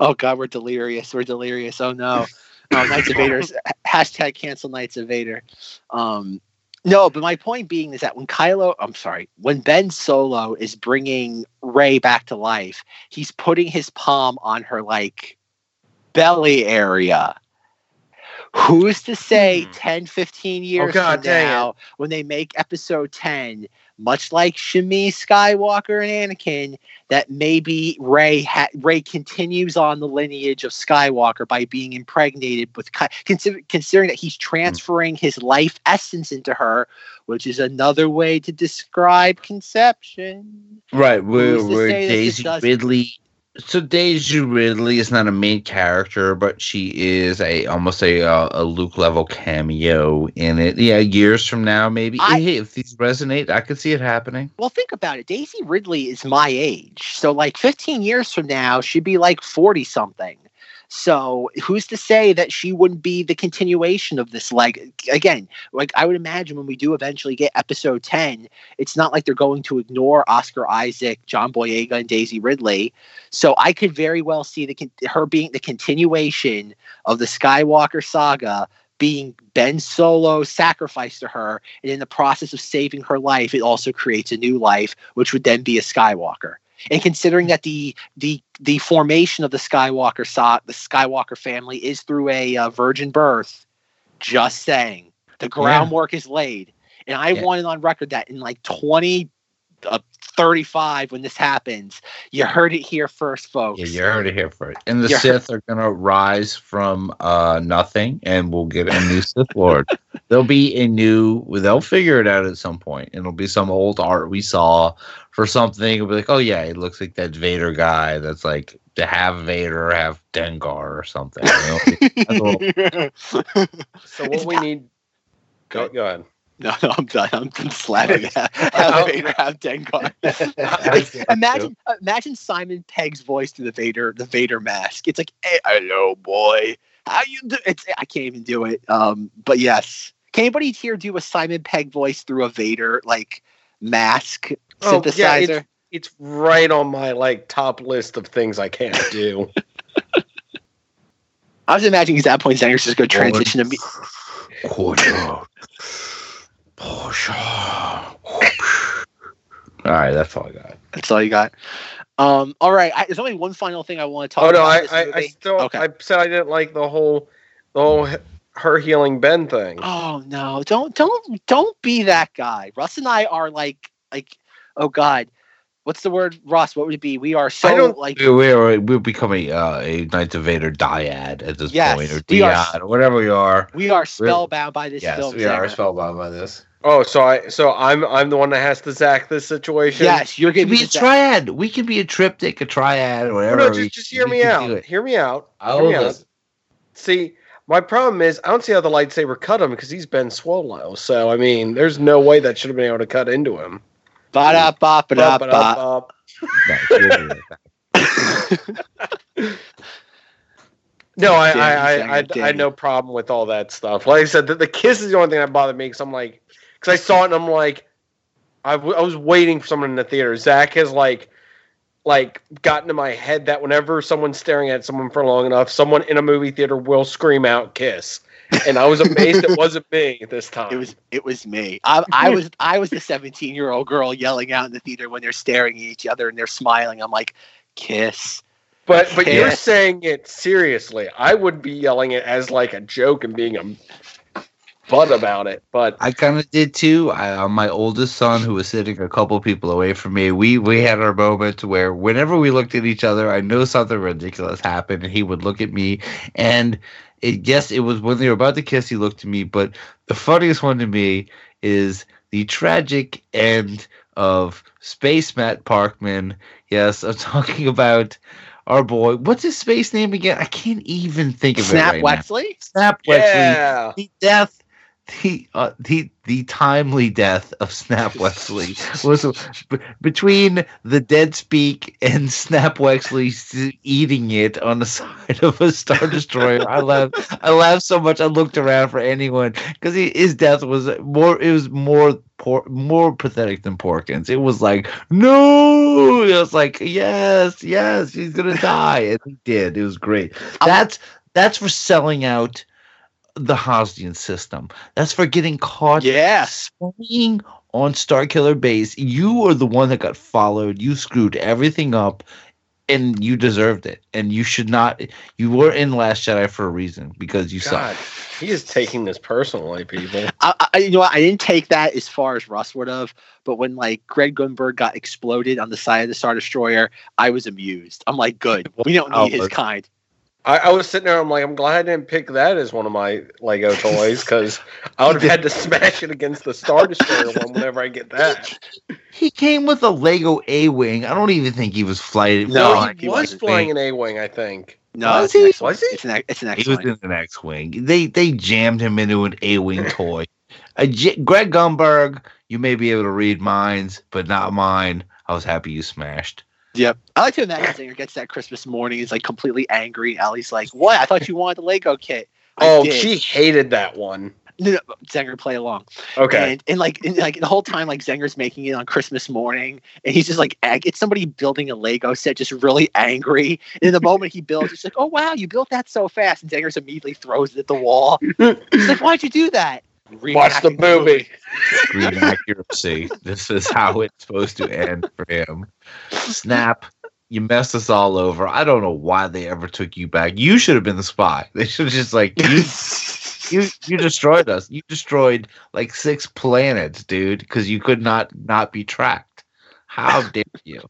Oh God, we're delirious. We're delirious. Oh no. Oh, Knights of Vader. Hashtag cancel Knights of Vader. Um, no, but my point being is that when Kylo, I'm sorry, when Ben Solo is bringing Rey back to life, he's putting his palm on her like belly area. Who's to say 10, 15 years God, from it. now, when they make episode 10, much like Shmi Skywalker and Anakin, that maybe Rey ha- Rey continues on the lineage of Skywalker by being impregnated with Ky- consider- considering that he's transferring his life essence into her, which is another way to describe conception. Right, where, Who's to where say that Daisy Ridley. So Daisy Ridley is not a main character, but she is a almost a uh, a Luke level cameo in it. Yeah, years from now, maybe. I- hey, if these resonate, I could see it happening. Well, think about it. Daisy Ridley is my age. So, like 15 years from now, she'd be like 40 something. So, who's to say that she wouldn't be the continuation of this? Like, again, like I would imagine when we do eventually get episode 10, it's not like they're going to ignore Oscar Isaac, John Boyega, and Daisy Ridley. So, I could very well see the her being the continuation of the Skywalker saga being Ben Solo sacrifice to her, and in the process of saving her life, it also creates a new life, which would then be a Skywalker. And considering that the the the formation of the Skywalker so- the Skywalker family is through a uh, virgin birth. Just saying, the groundwork yeah. is laid, and I yeah. wanted on record that in like 20 a 35 when this happens. You heard it here first, folks. Yeah, you heard it here first. And the you Sith heard- are going to rise from uh, nothing, and we'll get a new Sith Lord. There'll be a new. They'll figure it out at some point. It'll be some old art we saw for something. It'll be like, oh yeah, it looks like that Vader guy. That's like to have Vader have Dengar or something. You know? so what it's we not- need. Go, go ahead. No, no, I'm done. I'm done slapping that. Have Vader have Dengar. Like, imagine, imagine Simon Pegg's voice through the Vader, the Vader mask. It's like, hey, hello, boy. How you do? It's I can't even do it. Um, but yes, can anybody here do a Simon Pegg voice through a Vader like mask Oh, synthesizer? yeah, it's, it's right on my like top list of things I can't do. I was imagining at that point, Zanger's just going to transition to me. Cordial. Porsche. All right, that's all I got. That's all you got. Um, all right. I, there's only one final thing I want to talk oh no. I, this I, I movie. still I said I didn't like the whole the whole her healing Ben thing. Oh no! Don't don't don't be that guy. Russ and I are like like oh god, what's the word, Russ? What would it be? We are so like we, we're we're becoming uh, a Knights of Vader dyad at this Yes, point, or we are- dyad, or whatever we are. we are spellbound by this Yes, film. we are Zanger. spellbound by this. Oh, so I so I'm I'm the one that has to zack this situation. Yes, you're gonna can be a triad. We can be a triptych, a triad, or whatever. no, we- just, just hear me out. Hear me out. I Hear me out. listen. See, my problem is I don't see how the lightsaber cut him because he's Ben Swolo. So I mean, there's no way that should have been able to cut into him. Ba da ba ba da ba. Ba-ba-da-ba. Nice, we'll do it. No, I Danny, I, I, I, I had no problem with all that stuff. Like I said, the, the kiss is the only thing that bothered me because I'm like, because I saw it and I'm like, I, w- I was waiting for someone in the theater. Zach has like, like gotten to my head that whenever someone's staring at someone for long enough, someone in a movie theater will scream out "kiss," and I was amazed it wasn't me at this time. It was it was me. I, I was I was the 17 year old girl yelling out in the theater when they're staring at each other and they're smiling. I'm like, kiss. But but you're saying it seriously. I would be yelling it as like a joke and being a butt about it. But I kind of did too. I, uh, my oldest son, who was sitting a couple people away from me, we we had our moments where whenever we looked at each other, I know something ridiculous happened, and he would look at me, and it, yes, it was when they were about to kiss. He looked at me, but the funniest one to me is the tragic end of Space Matt Parkman. Yes, I'm talking about our boy. What's his space name again? I can't even think of Snap it right now. Wexley? Snap Wexley yeah, the death the uh, the the timely death of Snap Wexley was b- between the dead speak and Snap Wexley eating it on the side of a star destroyer. I laughed. I laughed so much. I looked around for anyone because his death was more. It was more. Por- more pathetic than Porkins. It was like, no, it was like, yes, yes, he's gonna die, and he did. It was great. That's that's for selling out the Hosnian system. That's for getting caught Yes. swinging on Starkiller Base. You are the one that got followed. You screwed everything up. and you deserved it. And you should not. You were in Last Jedi for a reason because you God, suck. he is taking this personally, people. I, I, you know what? I didn't take that as far as Russ would have, but when like Greg Grunberg got exploded on the side of the Star Destroyer, I was amused. I'm like, good. We don't need his kind. I, I was sitting there. I'm like, I'm glad I didn't pick that as one of my Lego toys because I would have had to smash it against the Star Destroyer one whenever I get that. He came with a Lego A wing. I don't even think he was flighted. No, flying he was with flying me. an A-wing, I think. No, Was it's an he? Was he? It's an, it's an X He was in the X wing. They they jammed him into an A wing toy. A J- Greg Grunberg, you may be able to read minds, but not mine. I was happy you smashed. Yep. I like to imagine Zanger gets that Christmas morning. He's like completely angry. Allie's like, "What? I thought you wanted the Lego kit." I Oh, did." she hated that one. No, no, Zanger play along. Okay. And, and like and like the whole time, like Zanger's making it on Christmas morning, and he's just like, ag- it's somebody building a Lego set, just really angry. And in the moment he builds, it's like, oh wow, you built that so fast, and Zanger's immediately throws it at the wall. he's like, why'd you do that? Watch the movie. Screen accuracy. This is how it's supposed to end for him. Snap. You messed us all over. I don't know why they ever took you back. You should have been the spy. They should have just like you. You you destroyed us. You destroyed like six planets, dude, because you could not not be tracked. How dare you?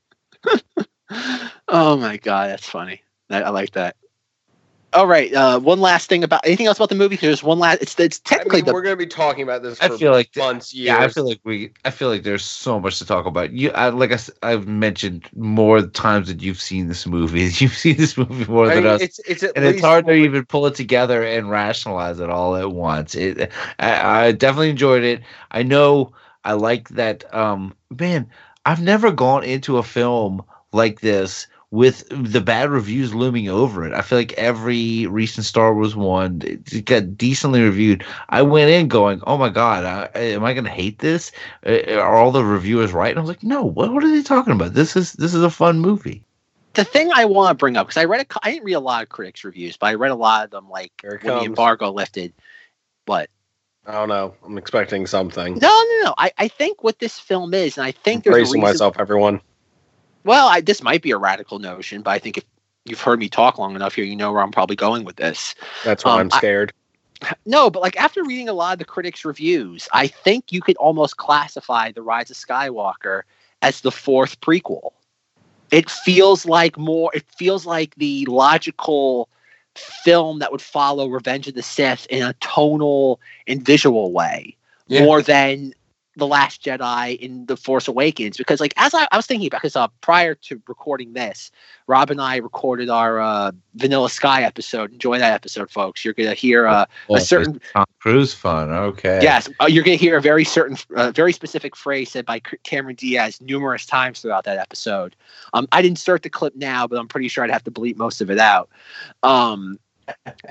Oh my god, that's funny. I, I like that. All right, uh, one last thing about anything else about the movie? There's one last. It's it's I technically mean, the we're going to be talking about this for I feel like months, years. Yeah, I feel like we. I feel like there's so much to talk about. You, I, like I've mentioned more times that you've seen this movie. You've seen this movie more I than mean, us, it's it's at and it's least hard to even pull it together and rationalize it all at once. It, I, I definitely enjoyed it. I know I like that. Um, man, I've never gone into a film like this with the bad reviews looming over it. I feel like every recent Star Wars one it got decently reviewed. I went in going, "Oh my god, I, am I going to hate this? Uh, Are all the reviewers right?" And I was like, "No, what, what are they talking about? This is this is a fun movie." the thing I want to bring up because I read a, cou- I didn't read a lot of critics reviews, but I read a lot of them like Here it when the embargo lifted. But I don't know. I'm expecting something. no, no, no. I, I think what this film is, and I think there's a Bracing reason. myself, everyone. Well, I, this might be a radical notion, but I think if you've heard me talk long enough here, you know where I'm probably going with this. That's why Um, I'm I- scared. No, but like after reading a lot of the critics' reviews, I think you could almost classify The Rise of Skywalker as the fourth prequel. It feels like more it feels like the logical film that would follow Revenge of the Sith in a tonal and visual way Yeah. more than the Last Jedi in The Force Awakens. Because like as I, I was thinking about because uh, prior to recording this, Rob and I recorded our uh, Vanilla Sky episode. Enjoy that episode, folks. You're gonna hear uh, Oh, a certain Tom Cruise fun. Okay. Yes, uh, you're going to hear a very certain, uh, very specific phrase said by Cameron Diaz numerous times throughout that episode. Um, I'd insert the clip now, but I'm pretty sure I'd have to bleep most of it out. Um,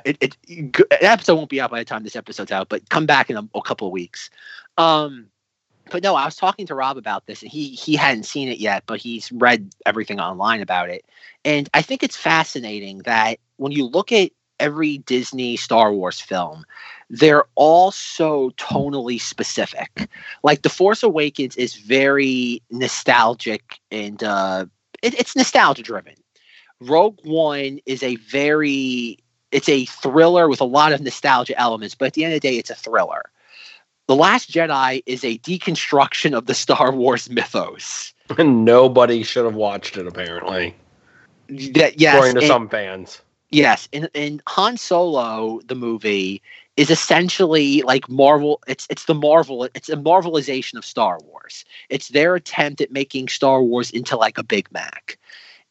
it, it, the episode won't be out by the time this episode's out, but come back in a, a couple of weeks. Um, but no, I was talking to Rob about this, and he he hadn't seen it yet, but he's read everything online about it, and I think it's fascinating that when you look at every Disney Star Wars film, they're all so tonally specific. Like The Force Awakens is very nostalgic and uh, it, it's nostalgia driven. Rogue One is a very it's a thriller with a lot of nostalgia elements, but at the end of the day, it's a thriller. The Last Jedi is a deconstruction of the Star Wars mythos. And nobody should have watched it, apparently. That yes, according to and- some fans. Yes, and and Han Solo, the movie, is essentially like Marvel. It's it's the Marvel. It's a Marvelization of Star Wars. It's their attempt at making Star Wars into like a Big Mac,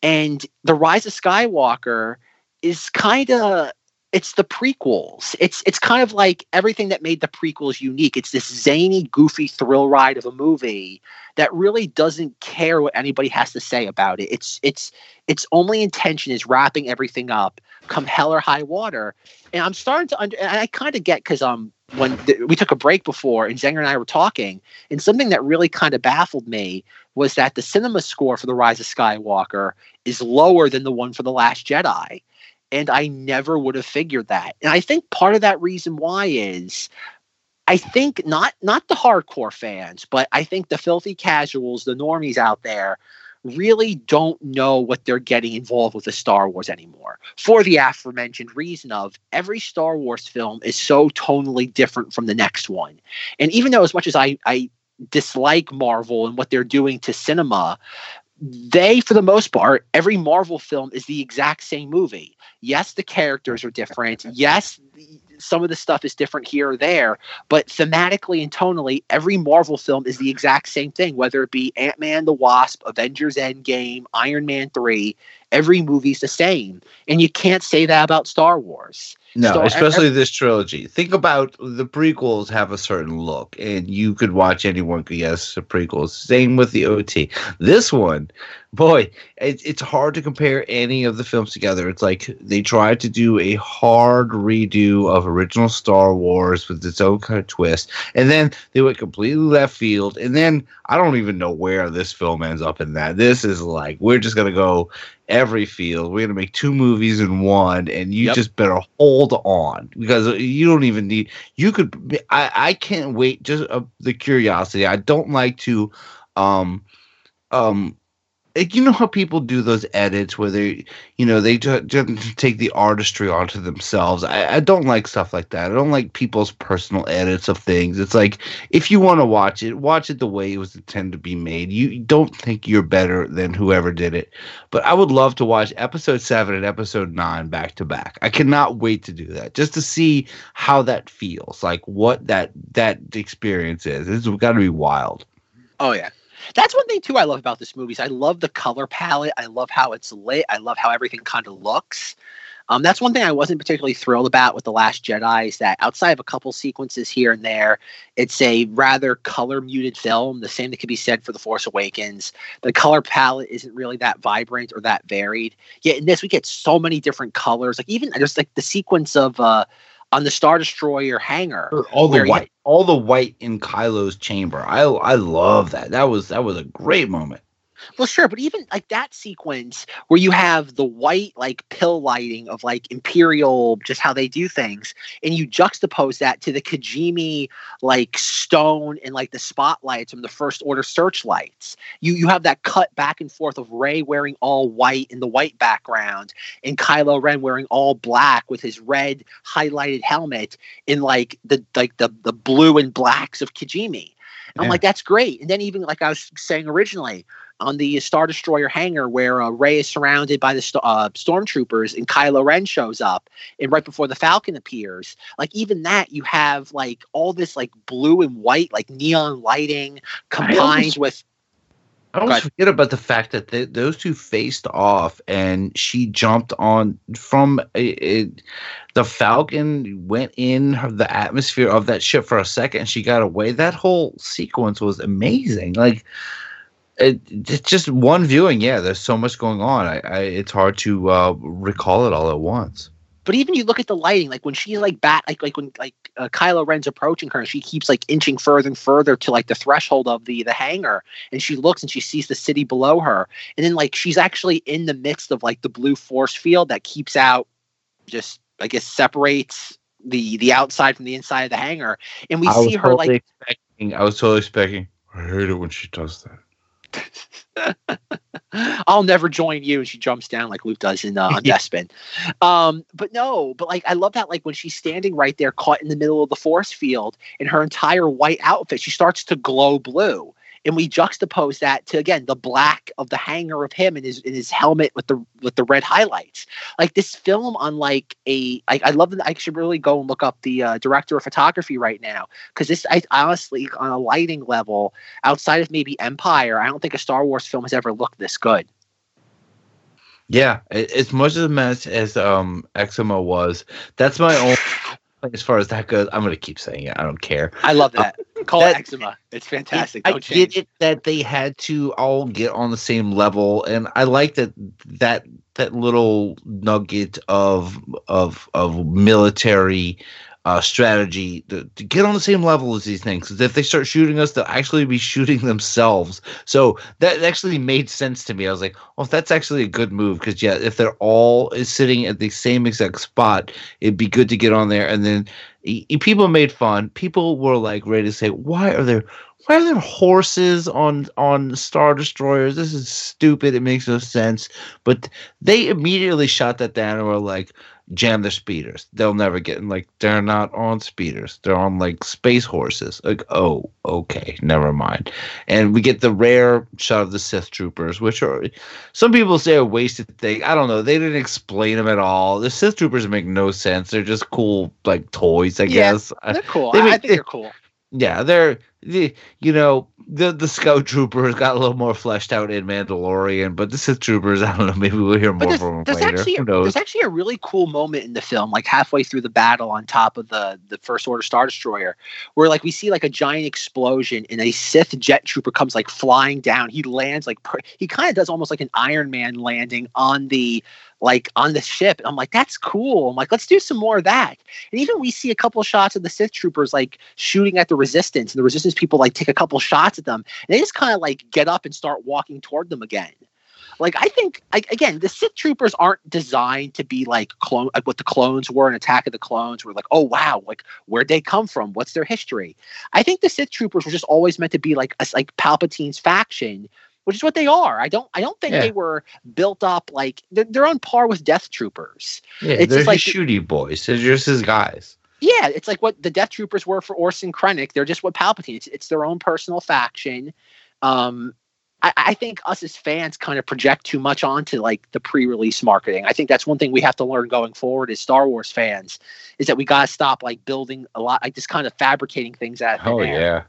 and the Rise of Skywalker is kind of it's the prequels. It's it's kind of like everything that made the prequels unique. It's this zany, goofy thrill ride of a movie that really doesn't care what anybody has to say about it. It's it's its only intention is wrapping everything up, come hell or high water. And I'm starting to under. And I kind of get because um when th- we took a break before and Zanger and I were talking, and something that really kind of baffled me was that the cinema score for The Rise of Skywalker is lower than the one for The Last Jedi. And I never would have figured that. And I think part of that reason why is I think not not the hardcore fans, but I think the filthy casuals, the normies out there, really don't know what they're getting involved with the Star Wars anymore. For the aforementioned reason of every Star Wars film is so tonally different from the next one. And even though as much as I, I dislike Marvel and what they're doing to cinema, they, for the most part, every Marvel film is the exact same movie. Yes, the characters are different. Yes, some of the stuff is different here or there, but thematically and tonally, every Marvel film is the exact same thing, whether it be Ant Man, the Wasp, Avengers Endgame, Iron Man 3. Every movie's the same. And you can't say that about Star Wars. No, Star- especially this trilogy. Think about the prequels have a certain look, and you could watch anyone guess the prequels. Same with the OT. This one, boy, it, it's hard to compare any of the films together. It's like they tried to do a hard redo of original Star Wars with its own kind of twist, and then they went completely left field. And then I don't even know where this film ends up in that. This is like we're just gonna go every field. We're gonna make two movies in one, and you Yep. just better hold on because you don't even need. You could. I I can't wait. Just uh, the curiosity. I don't like to, um, um. Like, You know how people do those edits where they, you know, they ju- just take the artistry onto themselves. I, I don't like stuff like that. I don't like people's personal edits of things. It's like if you want to watch it, watch it the way it was intended to be made. You don't think you're better than whoever did it. But I would love to watch episode seven and episode nine back to back. I cannot wait to do that just to see how that feels, like what that that experience is. It's got to be wild. Oh yeah. That's one thing too I love about this movie. Is I love the color palette. I love how it's lit. I love how everything kind of looks. Um, that's one thing I wasn't particularly thrilled about with the Last Jedi. Is that outside of a couple sequences here and there, it's a rather color muted film. The same that could be said for The Force Awakens. The color palette isn't really that vibrant or that varied. Yet in this, we get so many different colors. Like even just like the sequence of uh, on the Star Destroyer hangar. All the white, all the white in Kylo's chamber. I I love that. That was that was a great moment. Well, sure, but even like that sequence where you have the white like pill lighting of like Imperial, just how they do things, and you juxtapose that to the Kijimi like stone and like the spotlights from the First Order searchlights. You you have that cut back and forth of Rey wearing all white in the white background, and Kylo Ren wearing all black with his red highlighted helmet in like the like the the blue and blacks of Kijimi. I'm like, that's great. And then even like I was saying originally, on the Star Destroyer hangar where uh, Rey is surrounded by the st- uh, stormtroopers and Kylo Ren shows up, and right before the Falcon appears, like even that you have like all this like blue and white like neon lighting combined almost- with I always forget about the fact that they, those two faced off, and she jumped on from it, the Falcon. Went in her- the atmosphere of that ship for a second, and she got away. That whole sequence was amazing. Like it, it's just one viewing. Yeah, there's so much going on. I, I it's hard to uh, recall it all at once. But even you look at the lighting, like when she's like bat, like like when like uh, Kylo Ren's approaching her, and she keeps like inching further and further to like the threshold of the the hangar, and she looks and she sees the city below her, and then like she's actually in the midst of like the blue force field that keeps out, just I guess separates the the outside from the inside of the hangar, and we I see her totally like. I was totally expecting. I hate it when she does that. I'll never join you. And she jumps down like Luke does in uh, on Bespin. Um, but no, but like I love that like when she's standing right there, caught in the middle of the force field, in her entire white outfit, she starts to glow blue. And we juxtapose that to again the black of the hanger of him and his in his helmet with the with the red highlights. Like this film, unlike a, I, I love that. I should really go and look up the uh, director of photography right now because this, I honestly, on a lighting level, outside of maybe Empire, I don't think a Star Wars film has ever looked this good. Yeah, as much of a mess as um Eximo was, that's my own. As far as that goes, I'm gonna keep saying it. I don't care. I love that. Uh, Call that- it eczema. It's fantastic. I Don't get it that they had to all get on the same level, and I like that that that little nugget of of of military uh, strategy to, to get on the same level as these things. 'Cause if they start shooting us, they'll actually be shooting themselves. So that actually made sense to me. I was like, well, that's actually a good move because yeah, if they're all sitting at the same exact spot, it'd be good to get on there. And then y- people made fun. People were like ready to say, why are there? Why are there horses on on star destroyers? This is stupid. It makes no sense. But they immediately shot that down and were like, jam their speeders. They'll never get in. like they're not on speeders. They're on like space horses. Like, oh, okay, never mind. And we get the rare shot of the Sith troopers, which are some people say a wasted thing. I don't know. They didn't explain them at all. The Sith troopers make no sense. They're just cool like toys, I Yeah, guess. They're cool. They I, I make- think they're cool. yeah, they're the you know the the scout troopers got a little more fleshed out in Mandalorian, but the Sith troopers, I don't know, maybe we'll hear more from them there's later. actually Who knows? there's actually a really cool moment in the film, like halfway through the battle on top of the the First Order Star Destroyer, where like we see like a giant explosion and a Sith jet trooper comes like flying down. He lands like per- he kind of does almost like an Iron Man landing on the like on the ship. I'm like, that's cool. I'm like, let's do some more of that. And even we see a couple shots of the Sith troopers like shooting at the resistance, and the resistance people like take a couple shots at them, and they just kind of like get up and start walking toward them again. Like I think I, again, the Sith troopers aren't designed to be like clone like what the clones were in Attack of the Clones. Were like, oh wow, like where'd they come from? What's their history? I think the Sith troopers were just always meant to be like a, like Palpatine's faction, which is what they are. I don't I don't think Yeah. they were built up like they're, they're on par with Death Troopers. yeah, it's they're just like shooty boys. They're just his guys. Yeah, it's like what the Death Troopers were for Orson Krennic. They're just what Palpatine. It's, it's their own personal faction. Um, I, I think us as fans kind of project too much onto like the pre-release marketing. I think that's one thing we have to learn going forward as Star Wars fans is that we got to stop like building a lot, like just kind of fabricating things out. of Oh yeah.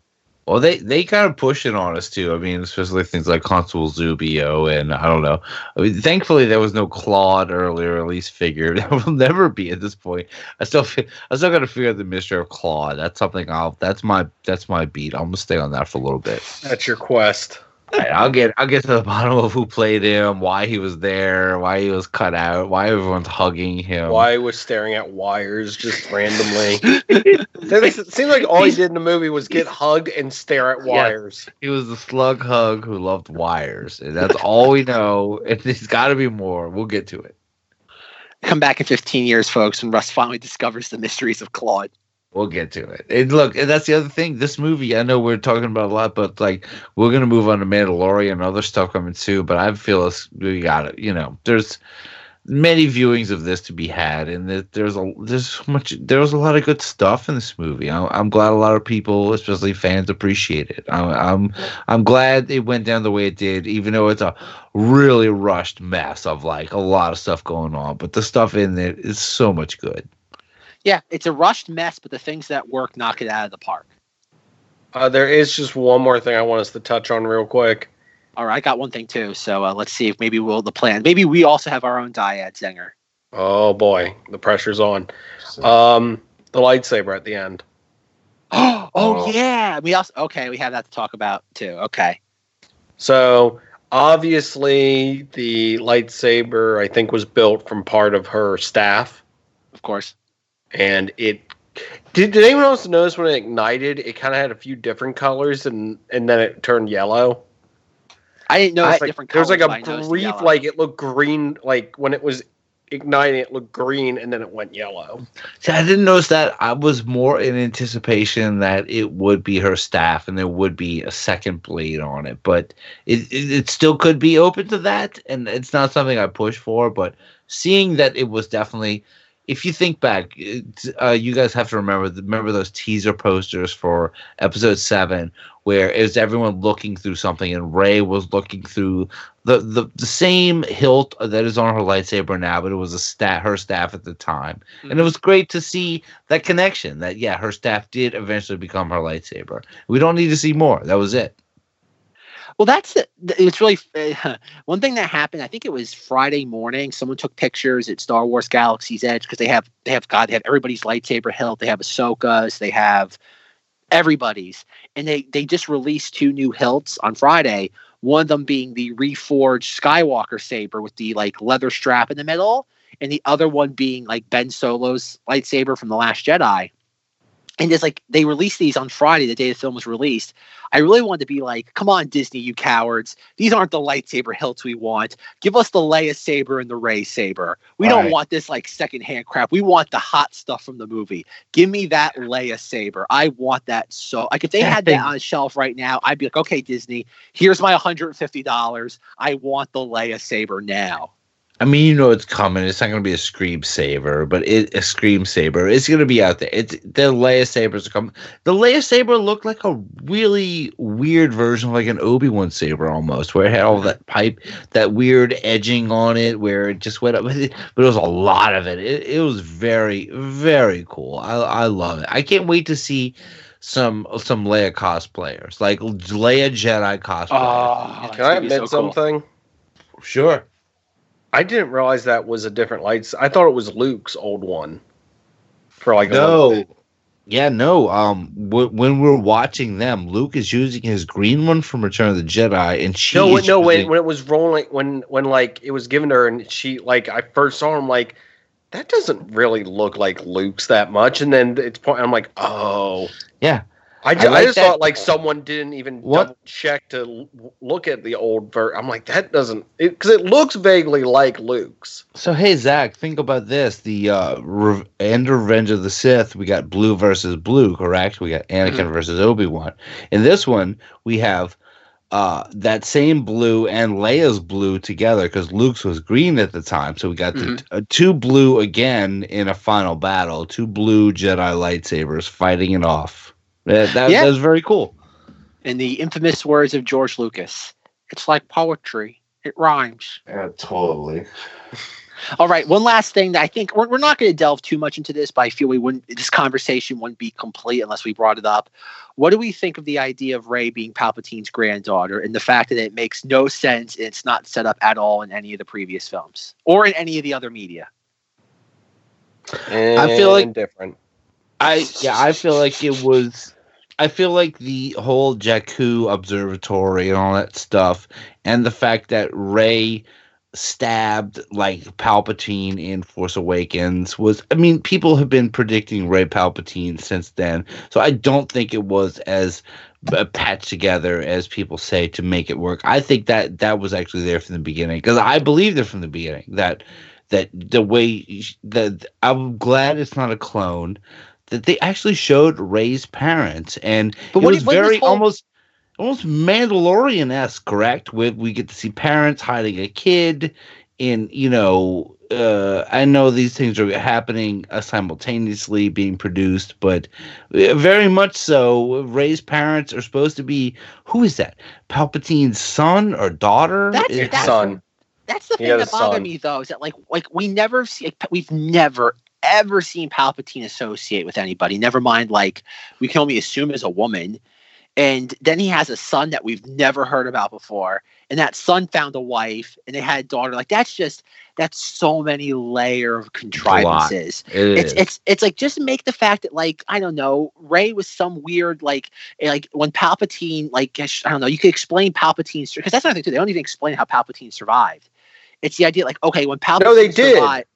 Well, they they kind of push it on us too. I mean, especially things like Constable Zuvio and I don't know. I mean, thankfully there was no Klaud early release figure. There will never be at this point. I still I still got to figure out the mystery of Klaud. That's something I'll. That's my that's my beat. I'm gonna stay on that for a little bit. That's your quest. All right, I'll get I'll get to the bottom of who played him, why he was there, why he was cut out, why everyone's hugging him. Why he was staring at wires just randomly. it seemed like all he did in the movie was get hugged and stare at wires. He was the slug hug who loved wires. And that's all we know. And there's got to be more. We'll get to it. Come back in 15 years, folks, when Russ finally discovers the mysteries of Klaud. We'll get to it. And look, and that's the other thing. This movie, I know we're talking about a lot, but like we're gonna move on to Mandalorian and other stuff coming too. But I feel we got it. You know, there's many viewings of this to be had, and there- there's a there's so much there was a lot of good stuff in this movie. I'm, I'm glad a lot of people, especially fans, appreciate it. I'm I'm I'm glad it went down the way it did, even though it's a really rushed mess of like a lot of stuff going on. But the stuff in it is so much good. Yeah, it's a rushed mess, but the things that work knock it out of the park. Uh, there is just one more thing I want us to touch on real quick. All right, I got one thing too. So uh, let's see if maybe we'll the plan. Maybe we also have our own dyad Zanger. Oh boy, the pressure's on. Um, the lightsaber at the end. oh, Oh. yeah, we also okay. We have that to talk about too. Okay. So obviously, the lightsaber I think was built from part of her staff, Of course. And it. Did, did anyone else notice when it ignited? It kind of had a few different colors, and and then it turned yellow. I didn't know it's like, different There was like but I a noticed the brief, like it looked green, like when it was igniting, it looked green, and then it went yellow. See, I didn't notice that. I was more in anticipation that it would be her staff and there would be a second blade on it. But it, it, it still could be open to that. And it's not something I push for. But seeing that it was definitely, if you think back, uh, you guys have to remember remember those teaser posters for episode seven, where it was everyone looking through something, and Rey was looking through the, the the same hilt that is on her lightsaber now, but it was a stat her staff at the time, and it was great to see that connection. That yeah, her staff did eventually become her lightsaber. We don't need to see more. That was it. Well, that's. It's really uh, one thing that happened. I think it was Friday morning. Someone took pictures at Star Wars Galaxy's Edge because they have they have God, they have everybody's lightsaber hilt. They have Ahsoka's. They have everybody's, and they they just released two new hilts on Friday. One of them being the reforged Skywalker saber with the like leather strap in the middle, and the other one being like Ben Solo's lightsaber from the Last Jedi. And it's like they released these on Friday, the day the film was released. I really wanted to be like, come on, Disney, you cowards. These aren't the lightsaber hilts we want. Give us the Leia saber and the Rey saber. We All don't right. want this like secondhand crap. We want the hot stuff from the movie. Give me that Leia saber. I want that so like if they Yeah, had they- that on a shelf right now, I'd be like, okay, Disney, here's my $150. I want the Leia saber now. I mean, you know it's coming. It's not going to be a Scream Saber, but it a Scream Saber. It's going to be out there. It's the Leia Sabers are coming. The Leia Saber looked like a really weird version of like an Obi Wan saber almost, where it had all that pipe, that weird edging on it, where it just went up. But it, but it was a lot of it. It, it was very very cool. I I love it. I can't wait to see some some Leia cosplayers, like Leia Jedi cosplayers. Oh, Can I admit something? Sure. I didn't realize that was a different lights. I thought it was Luke's old one. For like no yeah no um w- when we're watching them luke is using his green one from return of the jedi and she no, no. When, when it was rolling, when when like it was given to her, and she like I first saw him like that doesn't really look like Luke's that much, and then it's point. I'm like, oh, yeah I, ju- I, like just that- thought like someone didn't even What- double check to l- look at the old ver. I'm like that doesn't because it, looks vaguely like Luke's. so hey zach think about this the uh Re- end of revenge of the sith we got blue versus blue correct we got anakin Mhm. versus obi-wan in this one we have uh that same blue and leia's blue together because luke's was green at the time so we got the Mhm. uh, two blue again in a final battle two blue jedi lightsabers fighting it off that, that, Yeah. that was very cool In the infamous words of George Lucas, it's like poetry. It rhymes. yeah totally All right, one last thing that I think we're, we're not going to delve too much into this, but I feel we wouldn't. This conversation wouldn't be complete unless we brought it up. What do we think of the idea of Rey being Palpatine's granddaughter, and the fact that it makes no sense and it's not set up at all in any of the previous films or in any of the other media? I feel like- different. I yeah, I feel like it was. I feel like the whole Jakku observatory and all that stuff, and the fact that Rey stabbed like Palpatine in Force Awakens was. I mean, people have been predicting Rey Palpatine since then, so I don't think it was as uh, patched together as people say to make it work. I think that that was actually there from the beginning because I believed it from the beginning that that the way that I'm glad it's not a clone that they actually showed Rey's parents and But it what was do- what is very whole- almost almost Mandalorian esque, correct? With we get to see parents hiding a kid in you know uh, I know these things are happening uh, simultaneously being produced, but uh, very much so. Rey's parents are supposed to be who is that? Palpatine's son or daughter? That's- It's- that's- Son. That's the He thing that bothered son. me, though, is that like like we never see like, we've never ever seen Palpatine associate with anybody. Never mind, like we can only assume as a woman. And then he has a son that we've never heard about before, and that son found a wife, and they had a daughter. Like that's just that's so many layer of contrivances. It it's is. it's it's like just make the fact that like I don't know Rey was some weird like eh, like when Palpatine like I don't know you could explain Palpatine because that's another thing too they don't even explain how Palpatine survived. It's the idea like okay when Palpatine No, they did. survived-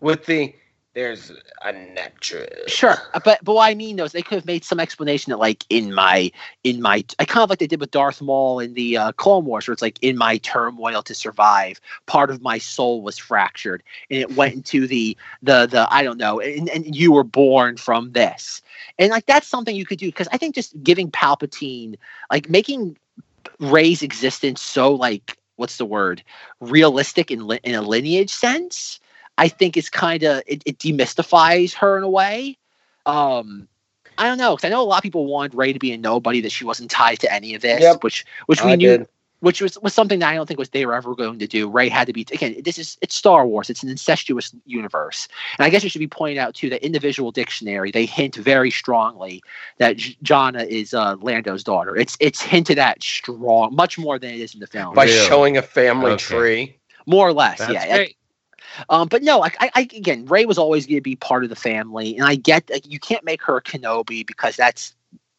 With the there's a natural. Sure, uh, but but what I mean though is they could have made some explanation that like in my in my I kind of like they did with Darth Maul in the uh, Clone Wars, where it's like in my turmoil to survive, part of my soul was fractured, and it went into the the the I don't know, and, and you were born from this, and like that's something you could do because I think just giving Palpatine like making Rey's existence so like what's the word realistic in li- in a lineage sense I think it's kind of it, it demystifies her in a way. Um, I don't know because I know a lot of people wanted Rey to be a nobody that she wasn't tied to any of this, Yep. which which we I knew, did. which was was something that I don't think was they were ever going to do. Rey had to be again. This is it's Star Wars. It's an incestuous universe, and I guess it should be pointed out too that in the visual dictionary they hint very strongly that J- Jannah is uh, Lando's daughter. It's it's hinted at strong, much more than it is in the film. By Really? showing a family Okay. tree. more or less, That's yeah. Great. Um, but no, like I, I again, Rey was always going to be part of the family, and I get like, you can't make her a Kenobi because that's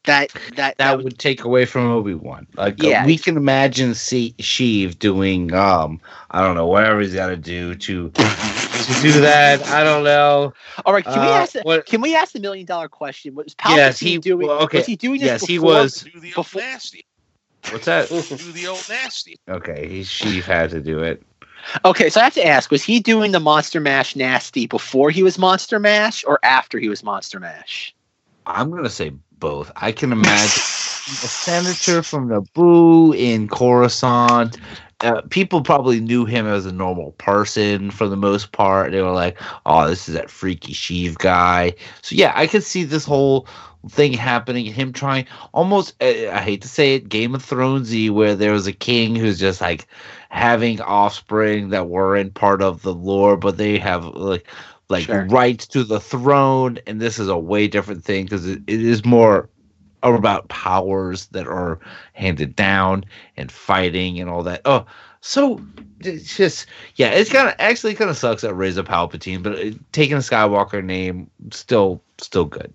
that that that would take away from Obi Wan. Like uh, Yeah. we can imagine see Sheev doing um I don't know whatever he's got to do to to do that. I don't know. All right, can we Uh, ask? The, what- can we ask the million dollar question? Was Palpatine Yes, he- doing? well, okay. Was he doing this? Yes, he was- Do the old nasty. What's that? Do the old nasty. okay, he, she had to do it. Okay, so I have to ask: Was he doing the Monster Mash nasty before he was Monster Mash, or after he was Monster Mash? I'm gonna say both. I can imagine a senator from Naboo in Coruscant. Uh, people probably knew him as a normal person for the most part. They were like, "Oh, this is that freaky Sheev guy." So yeah, I could see this whole thing happening. Him trying almost, uh, I hate to say it, Game of Thronesy, where there was a king who's just like having offspring that weren't part of the lore, but they have like like Sure. rights to the throne, and this is a way different thing because it, it is more about powers that are handed down and fighting and all that. Oh, so it's just yeah, it's kind of actually kind of sucks that Rey's a Palpatine, but uh, taking a Skywalker name still still good.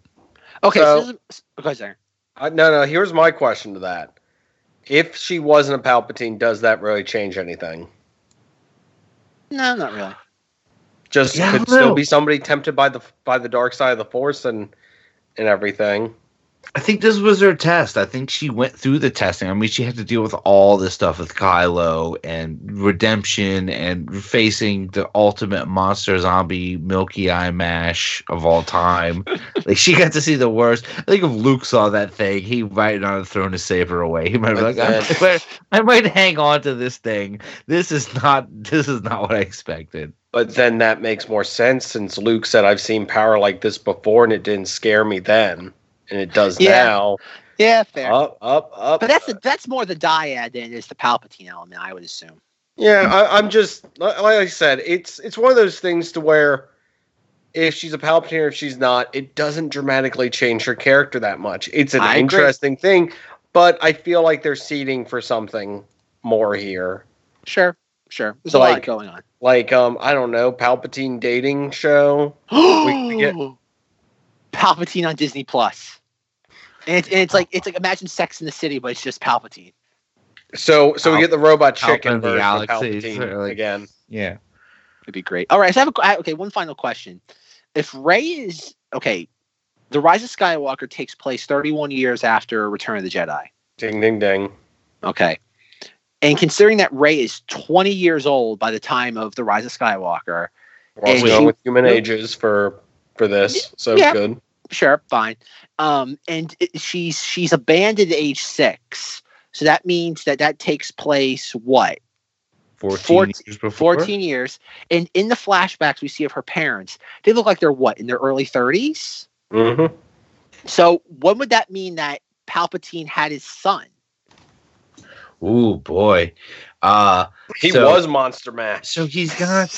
Okay, So- so, this is, go ahead, Uh, no, no. Here's my question to that: If she wasn't a Palpatine, does that really change anything? No, not really. Just Yeah, could still be somebody tempted by the by the dark side of the Force and and everything. I think this was her test. I think she went through the testing. I mean, she had to deal with all this stuff with Kylo and redemption and facing the ultimate monster zombie Milky Eye mash of all time. like she got to see the worst. I think if Luke saw that thing, he might not have thrown his saber away. He might be like, I might, I might hang on to this thing. This is not. This is not what I expected. But then that makes more sense since Luke said I've seen power like this before and it didn't scare me then, and it does Yeah. now. Yeah, fair. Up, up, up. but that's the, that's more the dyad than it is the Palpatine element, I would assume. Yeah, I, I'm just like like I said, it's it's one of those things to where if she's a Palpatine or if she's not, it doesn't dramatically change her character that much. It's an I agree. interesting thing, but I feel like they're seeding for something more here. Sure, sure. There's So, a lot going on. Like um, I don't know, Palpatine dating show. we, we get Palpatine on Disney Plus. And it's, and it's like it's like imagine Sex in the City, but it's just Palpatine. so so we get the robot Palp chicken and the version of galaxies, Palpatine like- again. Yeah. It'd be great. All right, so I have a, I- okay. One final question: If Rey is okay, the Rise of Skywalker takes place 31 years after Return of the Jedi. Ding ding ding. Okay, and considering that Rey is 20 years old by the time of the Rise of Skywalker, We're also going with human ages for for this, so Yeah. good. Sure, fine. Um, and it, she's she's abandoned at age six, so that means that that takes place what 14 Fourteen- years before. 14 years. And in the flashbacks we see of her parents, they look like they're what in their early 30s. Mm-hmm. So when would that mean that Palpatine had his son? Ooh boy. Uh He So- was Monster Mash. So he's got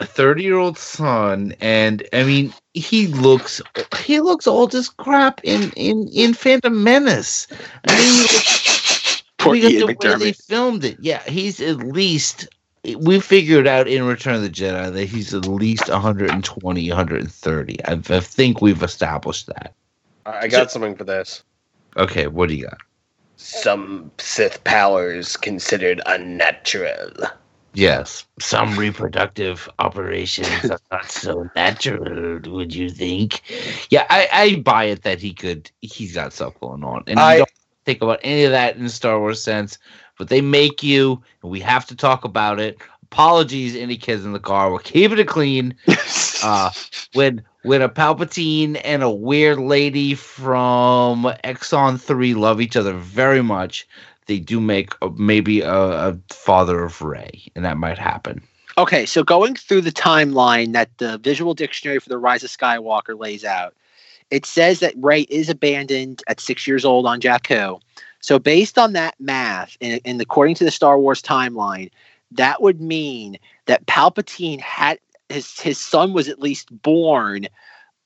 a 30 year old son, and I mean, he looks he looks old as crap in in in Phantom Menace. I mean, Poor look at Ian the way they filmed it. Yeah, he's at least. We figured out in Return of the Jedi that he's at least 120, 130. I, I think we've established that. I I got something for this. Okay, what do you got? Some Sith powers considered unnatural. Yes, some reproductive operations are not so natural. Would you think? Yeah, I, I buy it that he could. He's got stuff going on, and I- don't think about any of that in the Star Wars sense. But they make you, and we have to talk about it. Apologies, any kids in the car. We're keeping it clean. Uh, when when a Palpatine and a weird lady from Exxon Three love each other very much, they do make a, maybe a, a father of Rey, and that might happen. Okay, so going through the timeline that the visual dictionary for the Rise of Skywalker lays out, it says that Rey is abandoned at six years old on Jakku. So based on that math, and, and according to the Star Wars timeline, that would mean that Palpatine had his his son was at least born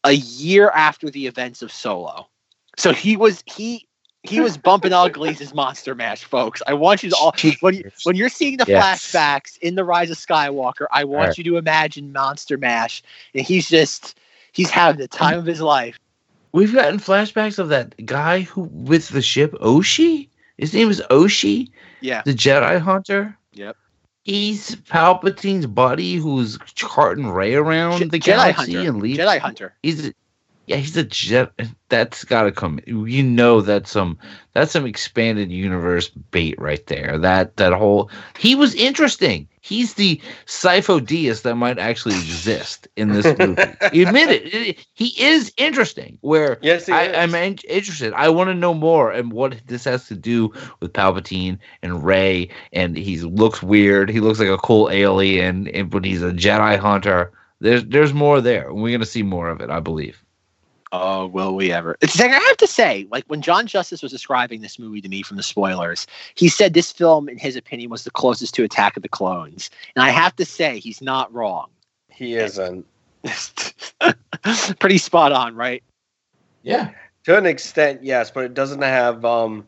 a year after the events of Solo. So he was he he was bumping uglies Monster Mash, folks. I want you to all when you when you're seeing the Yes. flashbacks in the Rise of Skywalker, I want Right. you to imagine Monster Mash, and he's just he's having the time of his life. We've gotten flashbacks of that guy who with the ship Ochi. His name is Ochi, Yeah. the Jedi hunter. He's Palpatine's buddy who's carting Rey around Je- the Jedi galaxy Hunter. and leaving. Jedi Hunter. He's yeah, he's a jet. That's got to come. You know, that's some that's some expanded universe bait right there. That that whole he was interesting. He's the Sifo Dyas that might actually exist in this movie. admit it. It- He is interesting. Where Yes, I, in- interested. I want to know more and what this has to do with Palpatine and Rey. And he looks weird. He looks like a cool alien, and but he's a Jedi hunter. There's there's more there. We're gonna see more of it, I believe. Oh, will we ever? It's like I have to say, like when John Justice was describing this movie to me from the spoilers, he said this film, in his opinion, was the closest to Attack of the Clones, and I have to say he's not wrong. He isn't. Pretty spot on, right? Yeah. To an extent, yes, but it doesn't have um,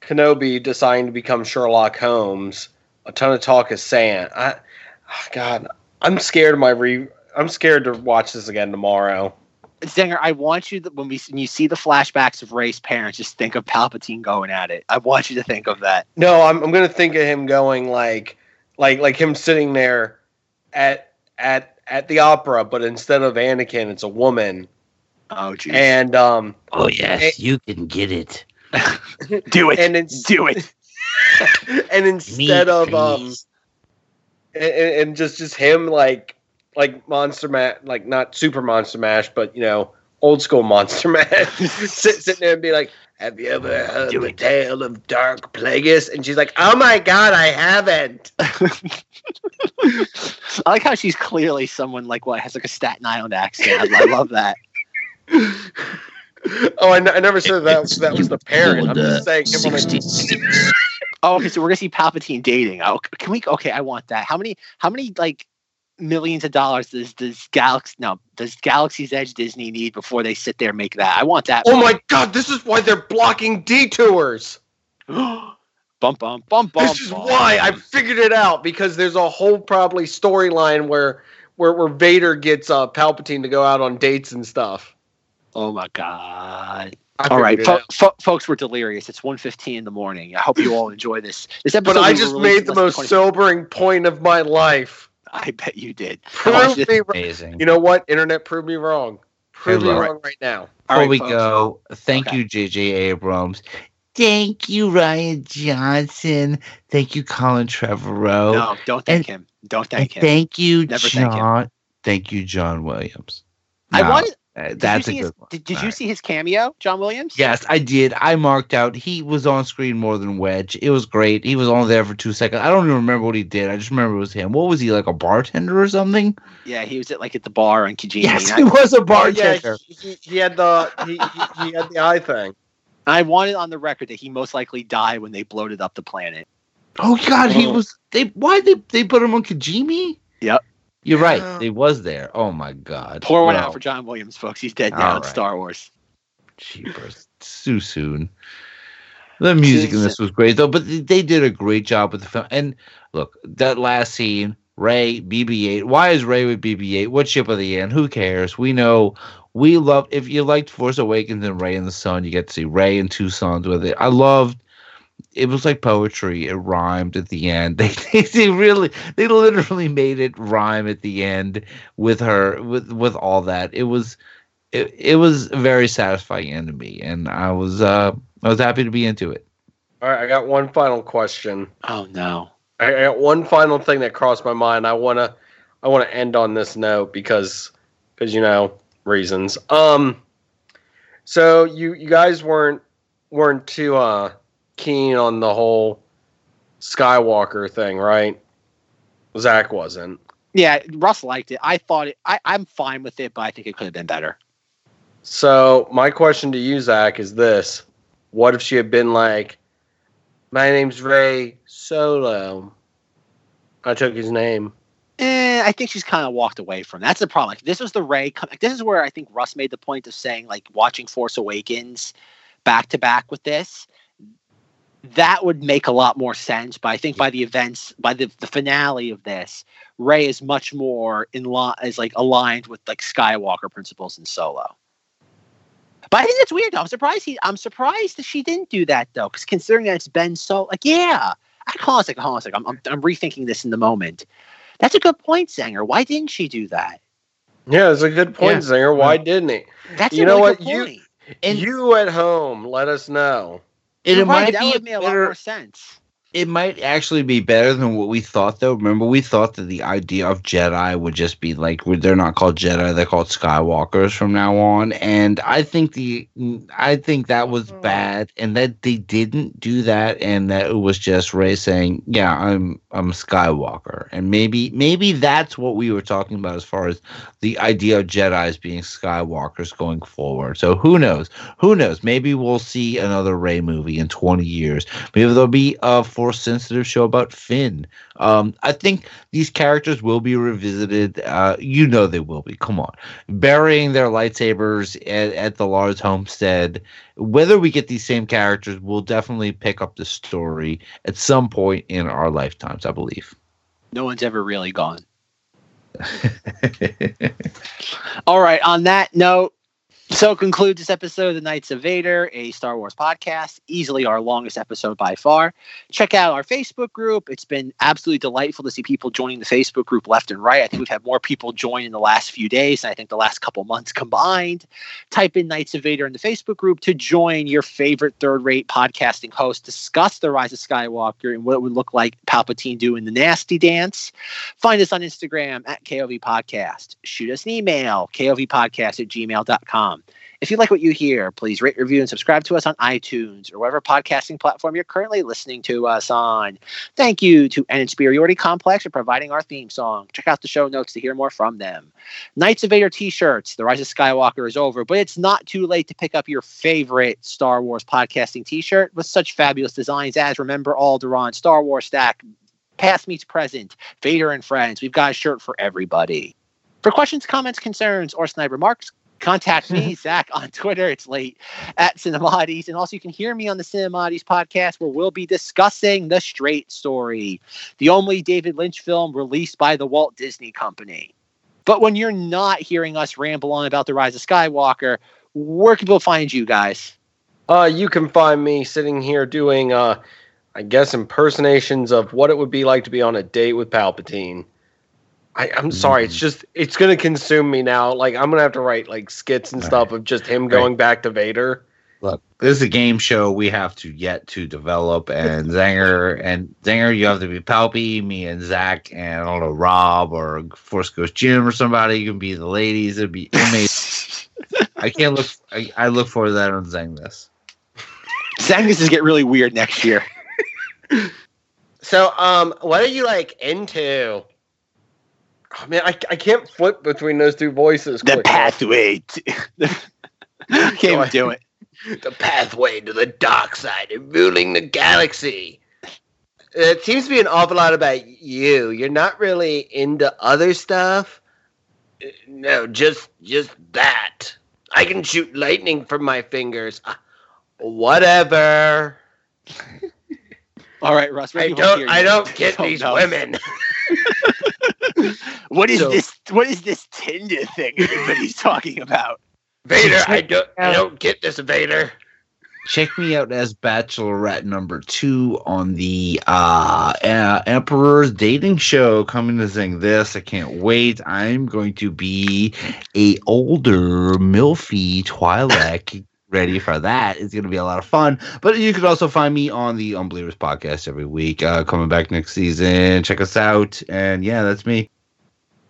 Kenobi deciding to become Sherlock Holmes. A ton of talk is saying, I, oh, God, I'm scared of my re. I'm scared to watch this again tomorrow. Zanger, I want you to, when we when you see the flashbacks of Rey's parents, just think of Palpatine going at it. I want you to think of that. No, I'm, I'm gonna think of him going like, like, like him sitting there at at at the opera, but instead of Anakin, it's a woman. Oh, geez. And um, Oh yes, you can get it. Do it. and it's Do it. and instead Me, of um please. and, and and just just him like like monster mash like not super monster mash but you know old school monster mash sit, sitting there and be like have you ever heard the tale of Darth Plagueis and she's like oh my god i haven't I like how she's clearly someone like what has like a Staten Island accent. I, I love that. oh I, n- I never said that that was the parent i'm just saying him on a- Oh, okay. So we're gonna see Palpatine dating. Oh, can we? Okay, I want that. How many? How many like millions of dollars does does Galaxy no does Galaxy's Edge Disney need before they sit there and make that? I want that. oh my god this is why they're blocking detours bump bump bump bump. this is why I figured it out because there's a whole probably storyline where where where Vader gets uh, Palpatine to go out on dates and stuff. Oh my god. I All right, fo- fo- folks, we're delirious. It's 1.15 in the morning. I hope you all enjoy this. This episode. But I just made the most 20 sobering point of my life. I bet you did. I Prove you to- me wrong. You know what? Internet, prove me wrong. Prove me wrong right now. All Before right, we folks. go, thank Okay. you, J.J. Abrams. Thank you, Rian Johnson. Thank you, Colin Trevorrow. No, don't thank him. Don't thank him. thank you, Never thank him. John. Thank you, John Williams. I wanted. Uh, Did that's you a see good his, one. Did, did you right. see his cameo, John Williams? Yes, I did. I marked out. He was on screen more than Wedge. It was great. He was only there for two seconds. I don't even remember what he did. I just remember it was him. What was he like, a bartender or something? Yeah, he was at like at the bar on Kijimi. Yes, he I, was a Oh, yeah, bartender. he, he, he had the he, he, he had the eye thing. I wanted on the record that he most likely died when they bloated up the planet. Oh God, he Oh. was. They why they they put him on Kijimi? Yep. You're Yeah. right. It was there. Oh my God. Pour one No. out for John Williams, folks. He's dead All now right. Star Wars. Cheapers. Too soon. The music in this was great though, but they did a great job with the film. And look, that last scene, Rey, BB-8. Why is Rey with BB-8? What ship are they in? Who cares? We know. We love. If you liked Force Awakens and Rey in the Sun, you get to see Rey and two sons with it. I loved. It was like poetry. It rhymed at the end. They, they, they really, they literally made it rhyme at the end with her, with with all that. It was, it, it was a very satisfying end to me, and I was, uh, I was happy to be into it. All right, I got one final question. Oh no. I I got one final thing that crossed my mind. I wanna I wanna end on this note because because you know reasons. Um, so you you guys weren't weren't too uh keen on the whole Skywalker thing, right? Zach wasn't. Yeah, Russ liked it. I thought it. I, I'm fine with it, but I think it could have been better. So my question to you, Zach, is this: What if she had been like, "My name's Rey Solo"? I took his name. Eh, I think she's kind of walked away from. That's the problem. Like, this was the Rey. Like, this is where I think Russ made the point of saying like watching Force Awakens back to back with this. That would make a lot more sense. But I think by the events, by the, the finale of this, Rey is much more in line, is like aligned with like Skywalker principles in Solo. But I think it's weird. Though. I'm surprised he. I'm surprised that she didn't do that though, because considering that it's been so like yeah. hold on a second. Hold on a second. I'm, I'm, I'm rethinking this in the moment. That's a good point, Zanger. Why didn't she do that? Yeah, it's a good point, Yeah. Zanger. Why didn't he? That's you a know really what? You point. you at home, let us know. You're it might that be would make a lot better- more sense. It might actually be better than what we thought, though. Remember, we thought that the idea of Jedi would just be like they're not called Jedi; they're called Skywalkers from now on. And I think the I think that was mm. bad, and that they didn't do that, and that it was just Rey saying, "Yeah, I'm I'm Skywalker," and maybe maybe that's what we were talking about as far as the idea of Jedi's being Skywalkers going forward. So who knows? Who knows? Maybe we'll see another Rey movie in 20 years. Maybe there'll be a force sensitive show about Finn. Um, I think these characters will be revisited. Uh, you know they will be. Come on, burying their lightsabers at, at the Lars homestead. Whether we get these same characters, we'll definitely pick up the story at some point in our lifetimes. I believe. No one's ever really gone. All right. On that note, so concludes this episode of the Knights of Vader, a Star Wars podcast, easily our longest episode by far. Check out our Facebook group. It's been absolutely delightful to see people joining the Facebook group left and right. I think we've had more people join in the last few days, and I think the last couple months combined. Type in Knights of Vader in the Facebook group to join your favorite third-rate podcasting host. Discuss the Rise of Skywalker and what it would look like Palpatine doing the nasty dance. Find us on Instagram at KOV Podcast. Shoot us an email, kovpodcast at gmail.com. If you like what you hear, please rate, review, and subscribe to us on iTunes or whatever podcasting platform you're currently listening to us on. Thank you to An Inferiority Complex for providing our theme song. Check out the show notes to hear more from them. Knights of Vader t shirts. The Rise of Skywalker is over, but it's not too late to pick up your favorite Star Wars podcasting t shirt with such fabulous designs as Remember Alderaan, Star Wars Stack, Past Meets Present, Vader and Friends. We've got a shirt for everybody. For questions, comments, concerns, or snide remarks, contact me, Zach, on Twitter. It's late at Cinemati's. And also, you can hear me on the Cinemati's podcast where we'll be discussing The Straight Story, the only David Lynch film released by the Walt Disney Company. But when you're not hearing us ramble on about the rise of Skywalker, where can people find you guys? Uh, you can find me sitting here doing, uh, I guess, impersonations of what it would be like to be on a date with Palpatine. I, I'm sorry, it's just it's gonna consume me now. Like I'm gonna have to write like skits and stuff of just him going back to Vader. Look, this is a game show we have to yet to develop, and Zanger and Zanger, you have to be Palpy, me and Zach, and I don't know Rob or Force Ghost Jim or somebody. You can be the ladies. It'd be amazing. I can't look. I, I look forward to that on Zang this. Zang this is get really weird next year. So, um, what are you like into? Oh, man, I, I can't flip between those two voices. The quick. pathway. To, can't even do it. the pathway to the dark side and ruling the galaxy. It seems to be an awful lot about you. You're not really into other stuff. No, just just that. I can shoot lightning from my fingers. Uh, whatever. All right, Russ. I can people hear don't. I don't get Oh, these no. women. What is So- this? What is this Tinder thing everybody's talking about? Vader, I don't. I don't get this, Vader. Check me out as Bachelorette number two on the uh, uh, Emperor's dating show coming to sing this. I can't wait. I'm going to be a older milfy Twi'lek. Ready for that? It's going to be a lot of fun. But you can also find me on the Unbelievers podcast every week. Uh, coming back next season. Check us out. And yeah, that's me.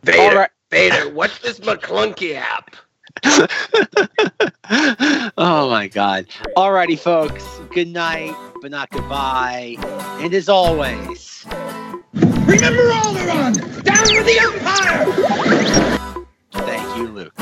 Vader. Vader, what's this McClunky app? oh my god. Alrighty, folks. Good night, but not goodbye. And as always, Remember Alderaan! Down with the Empire! thank you, Luke.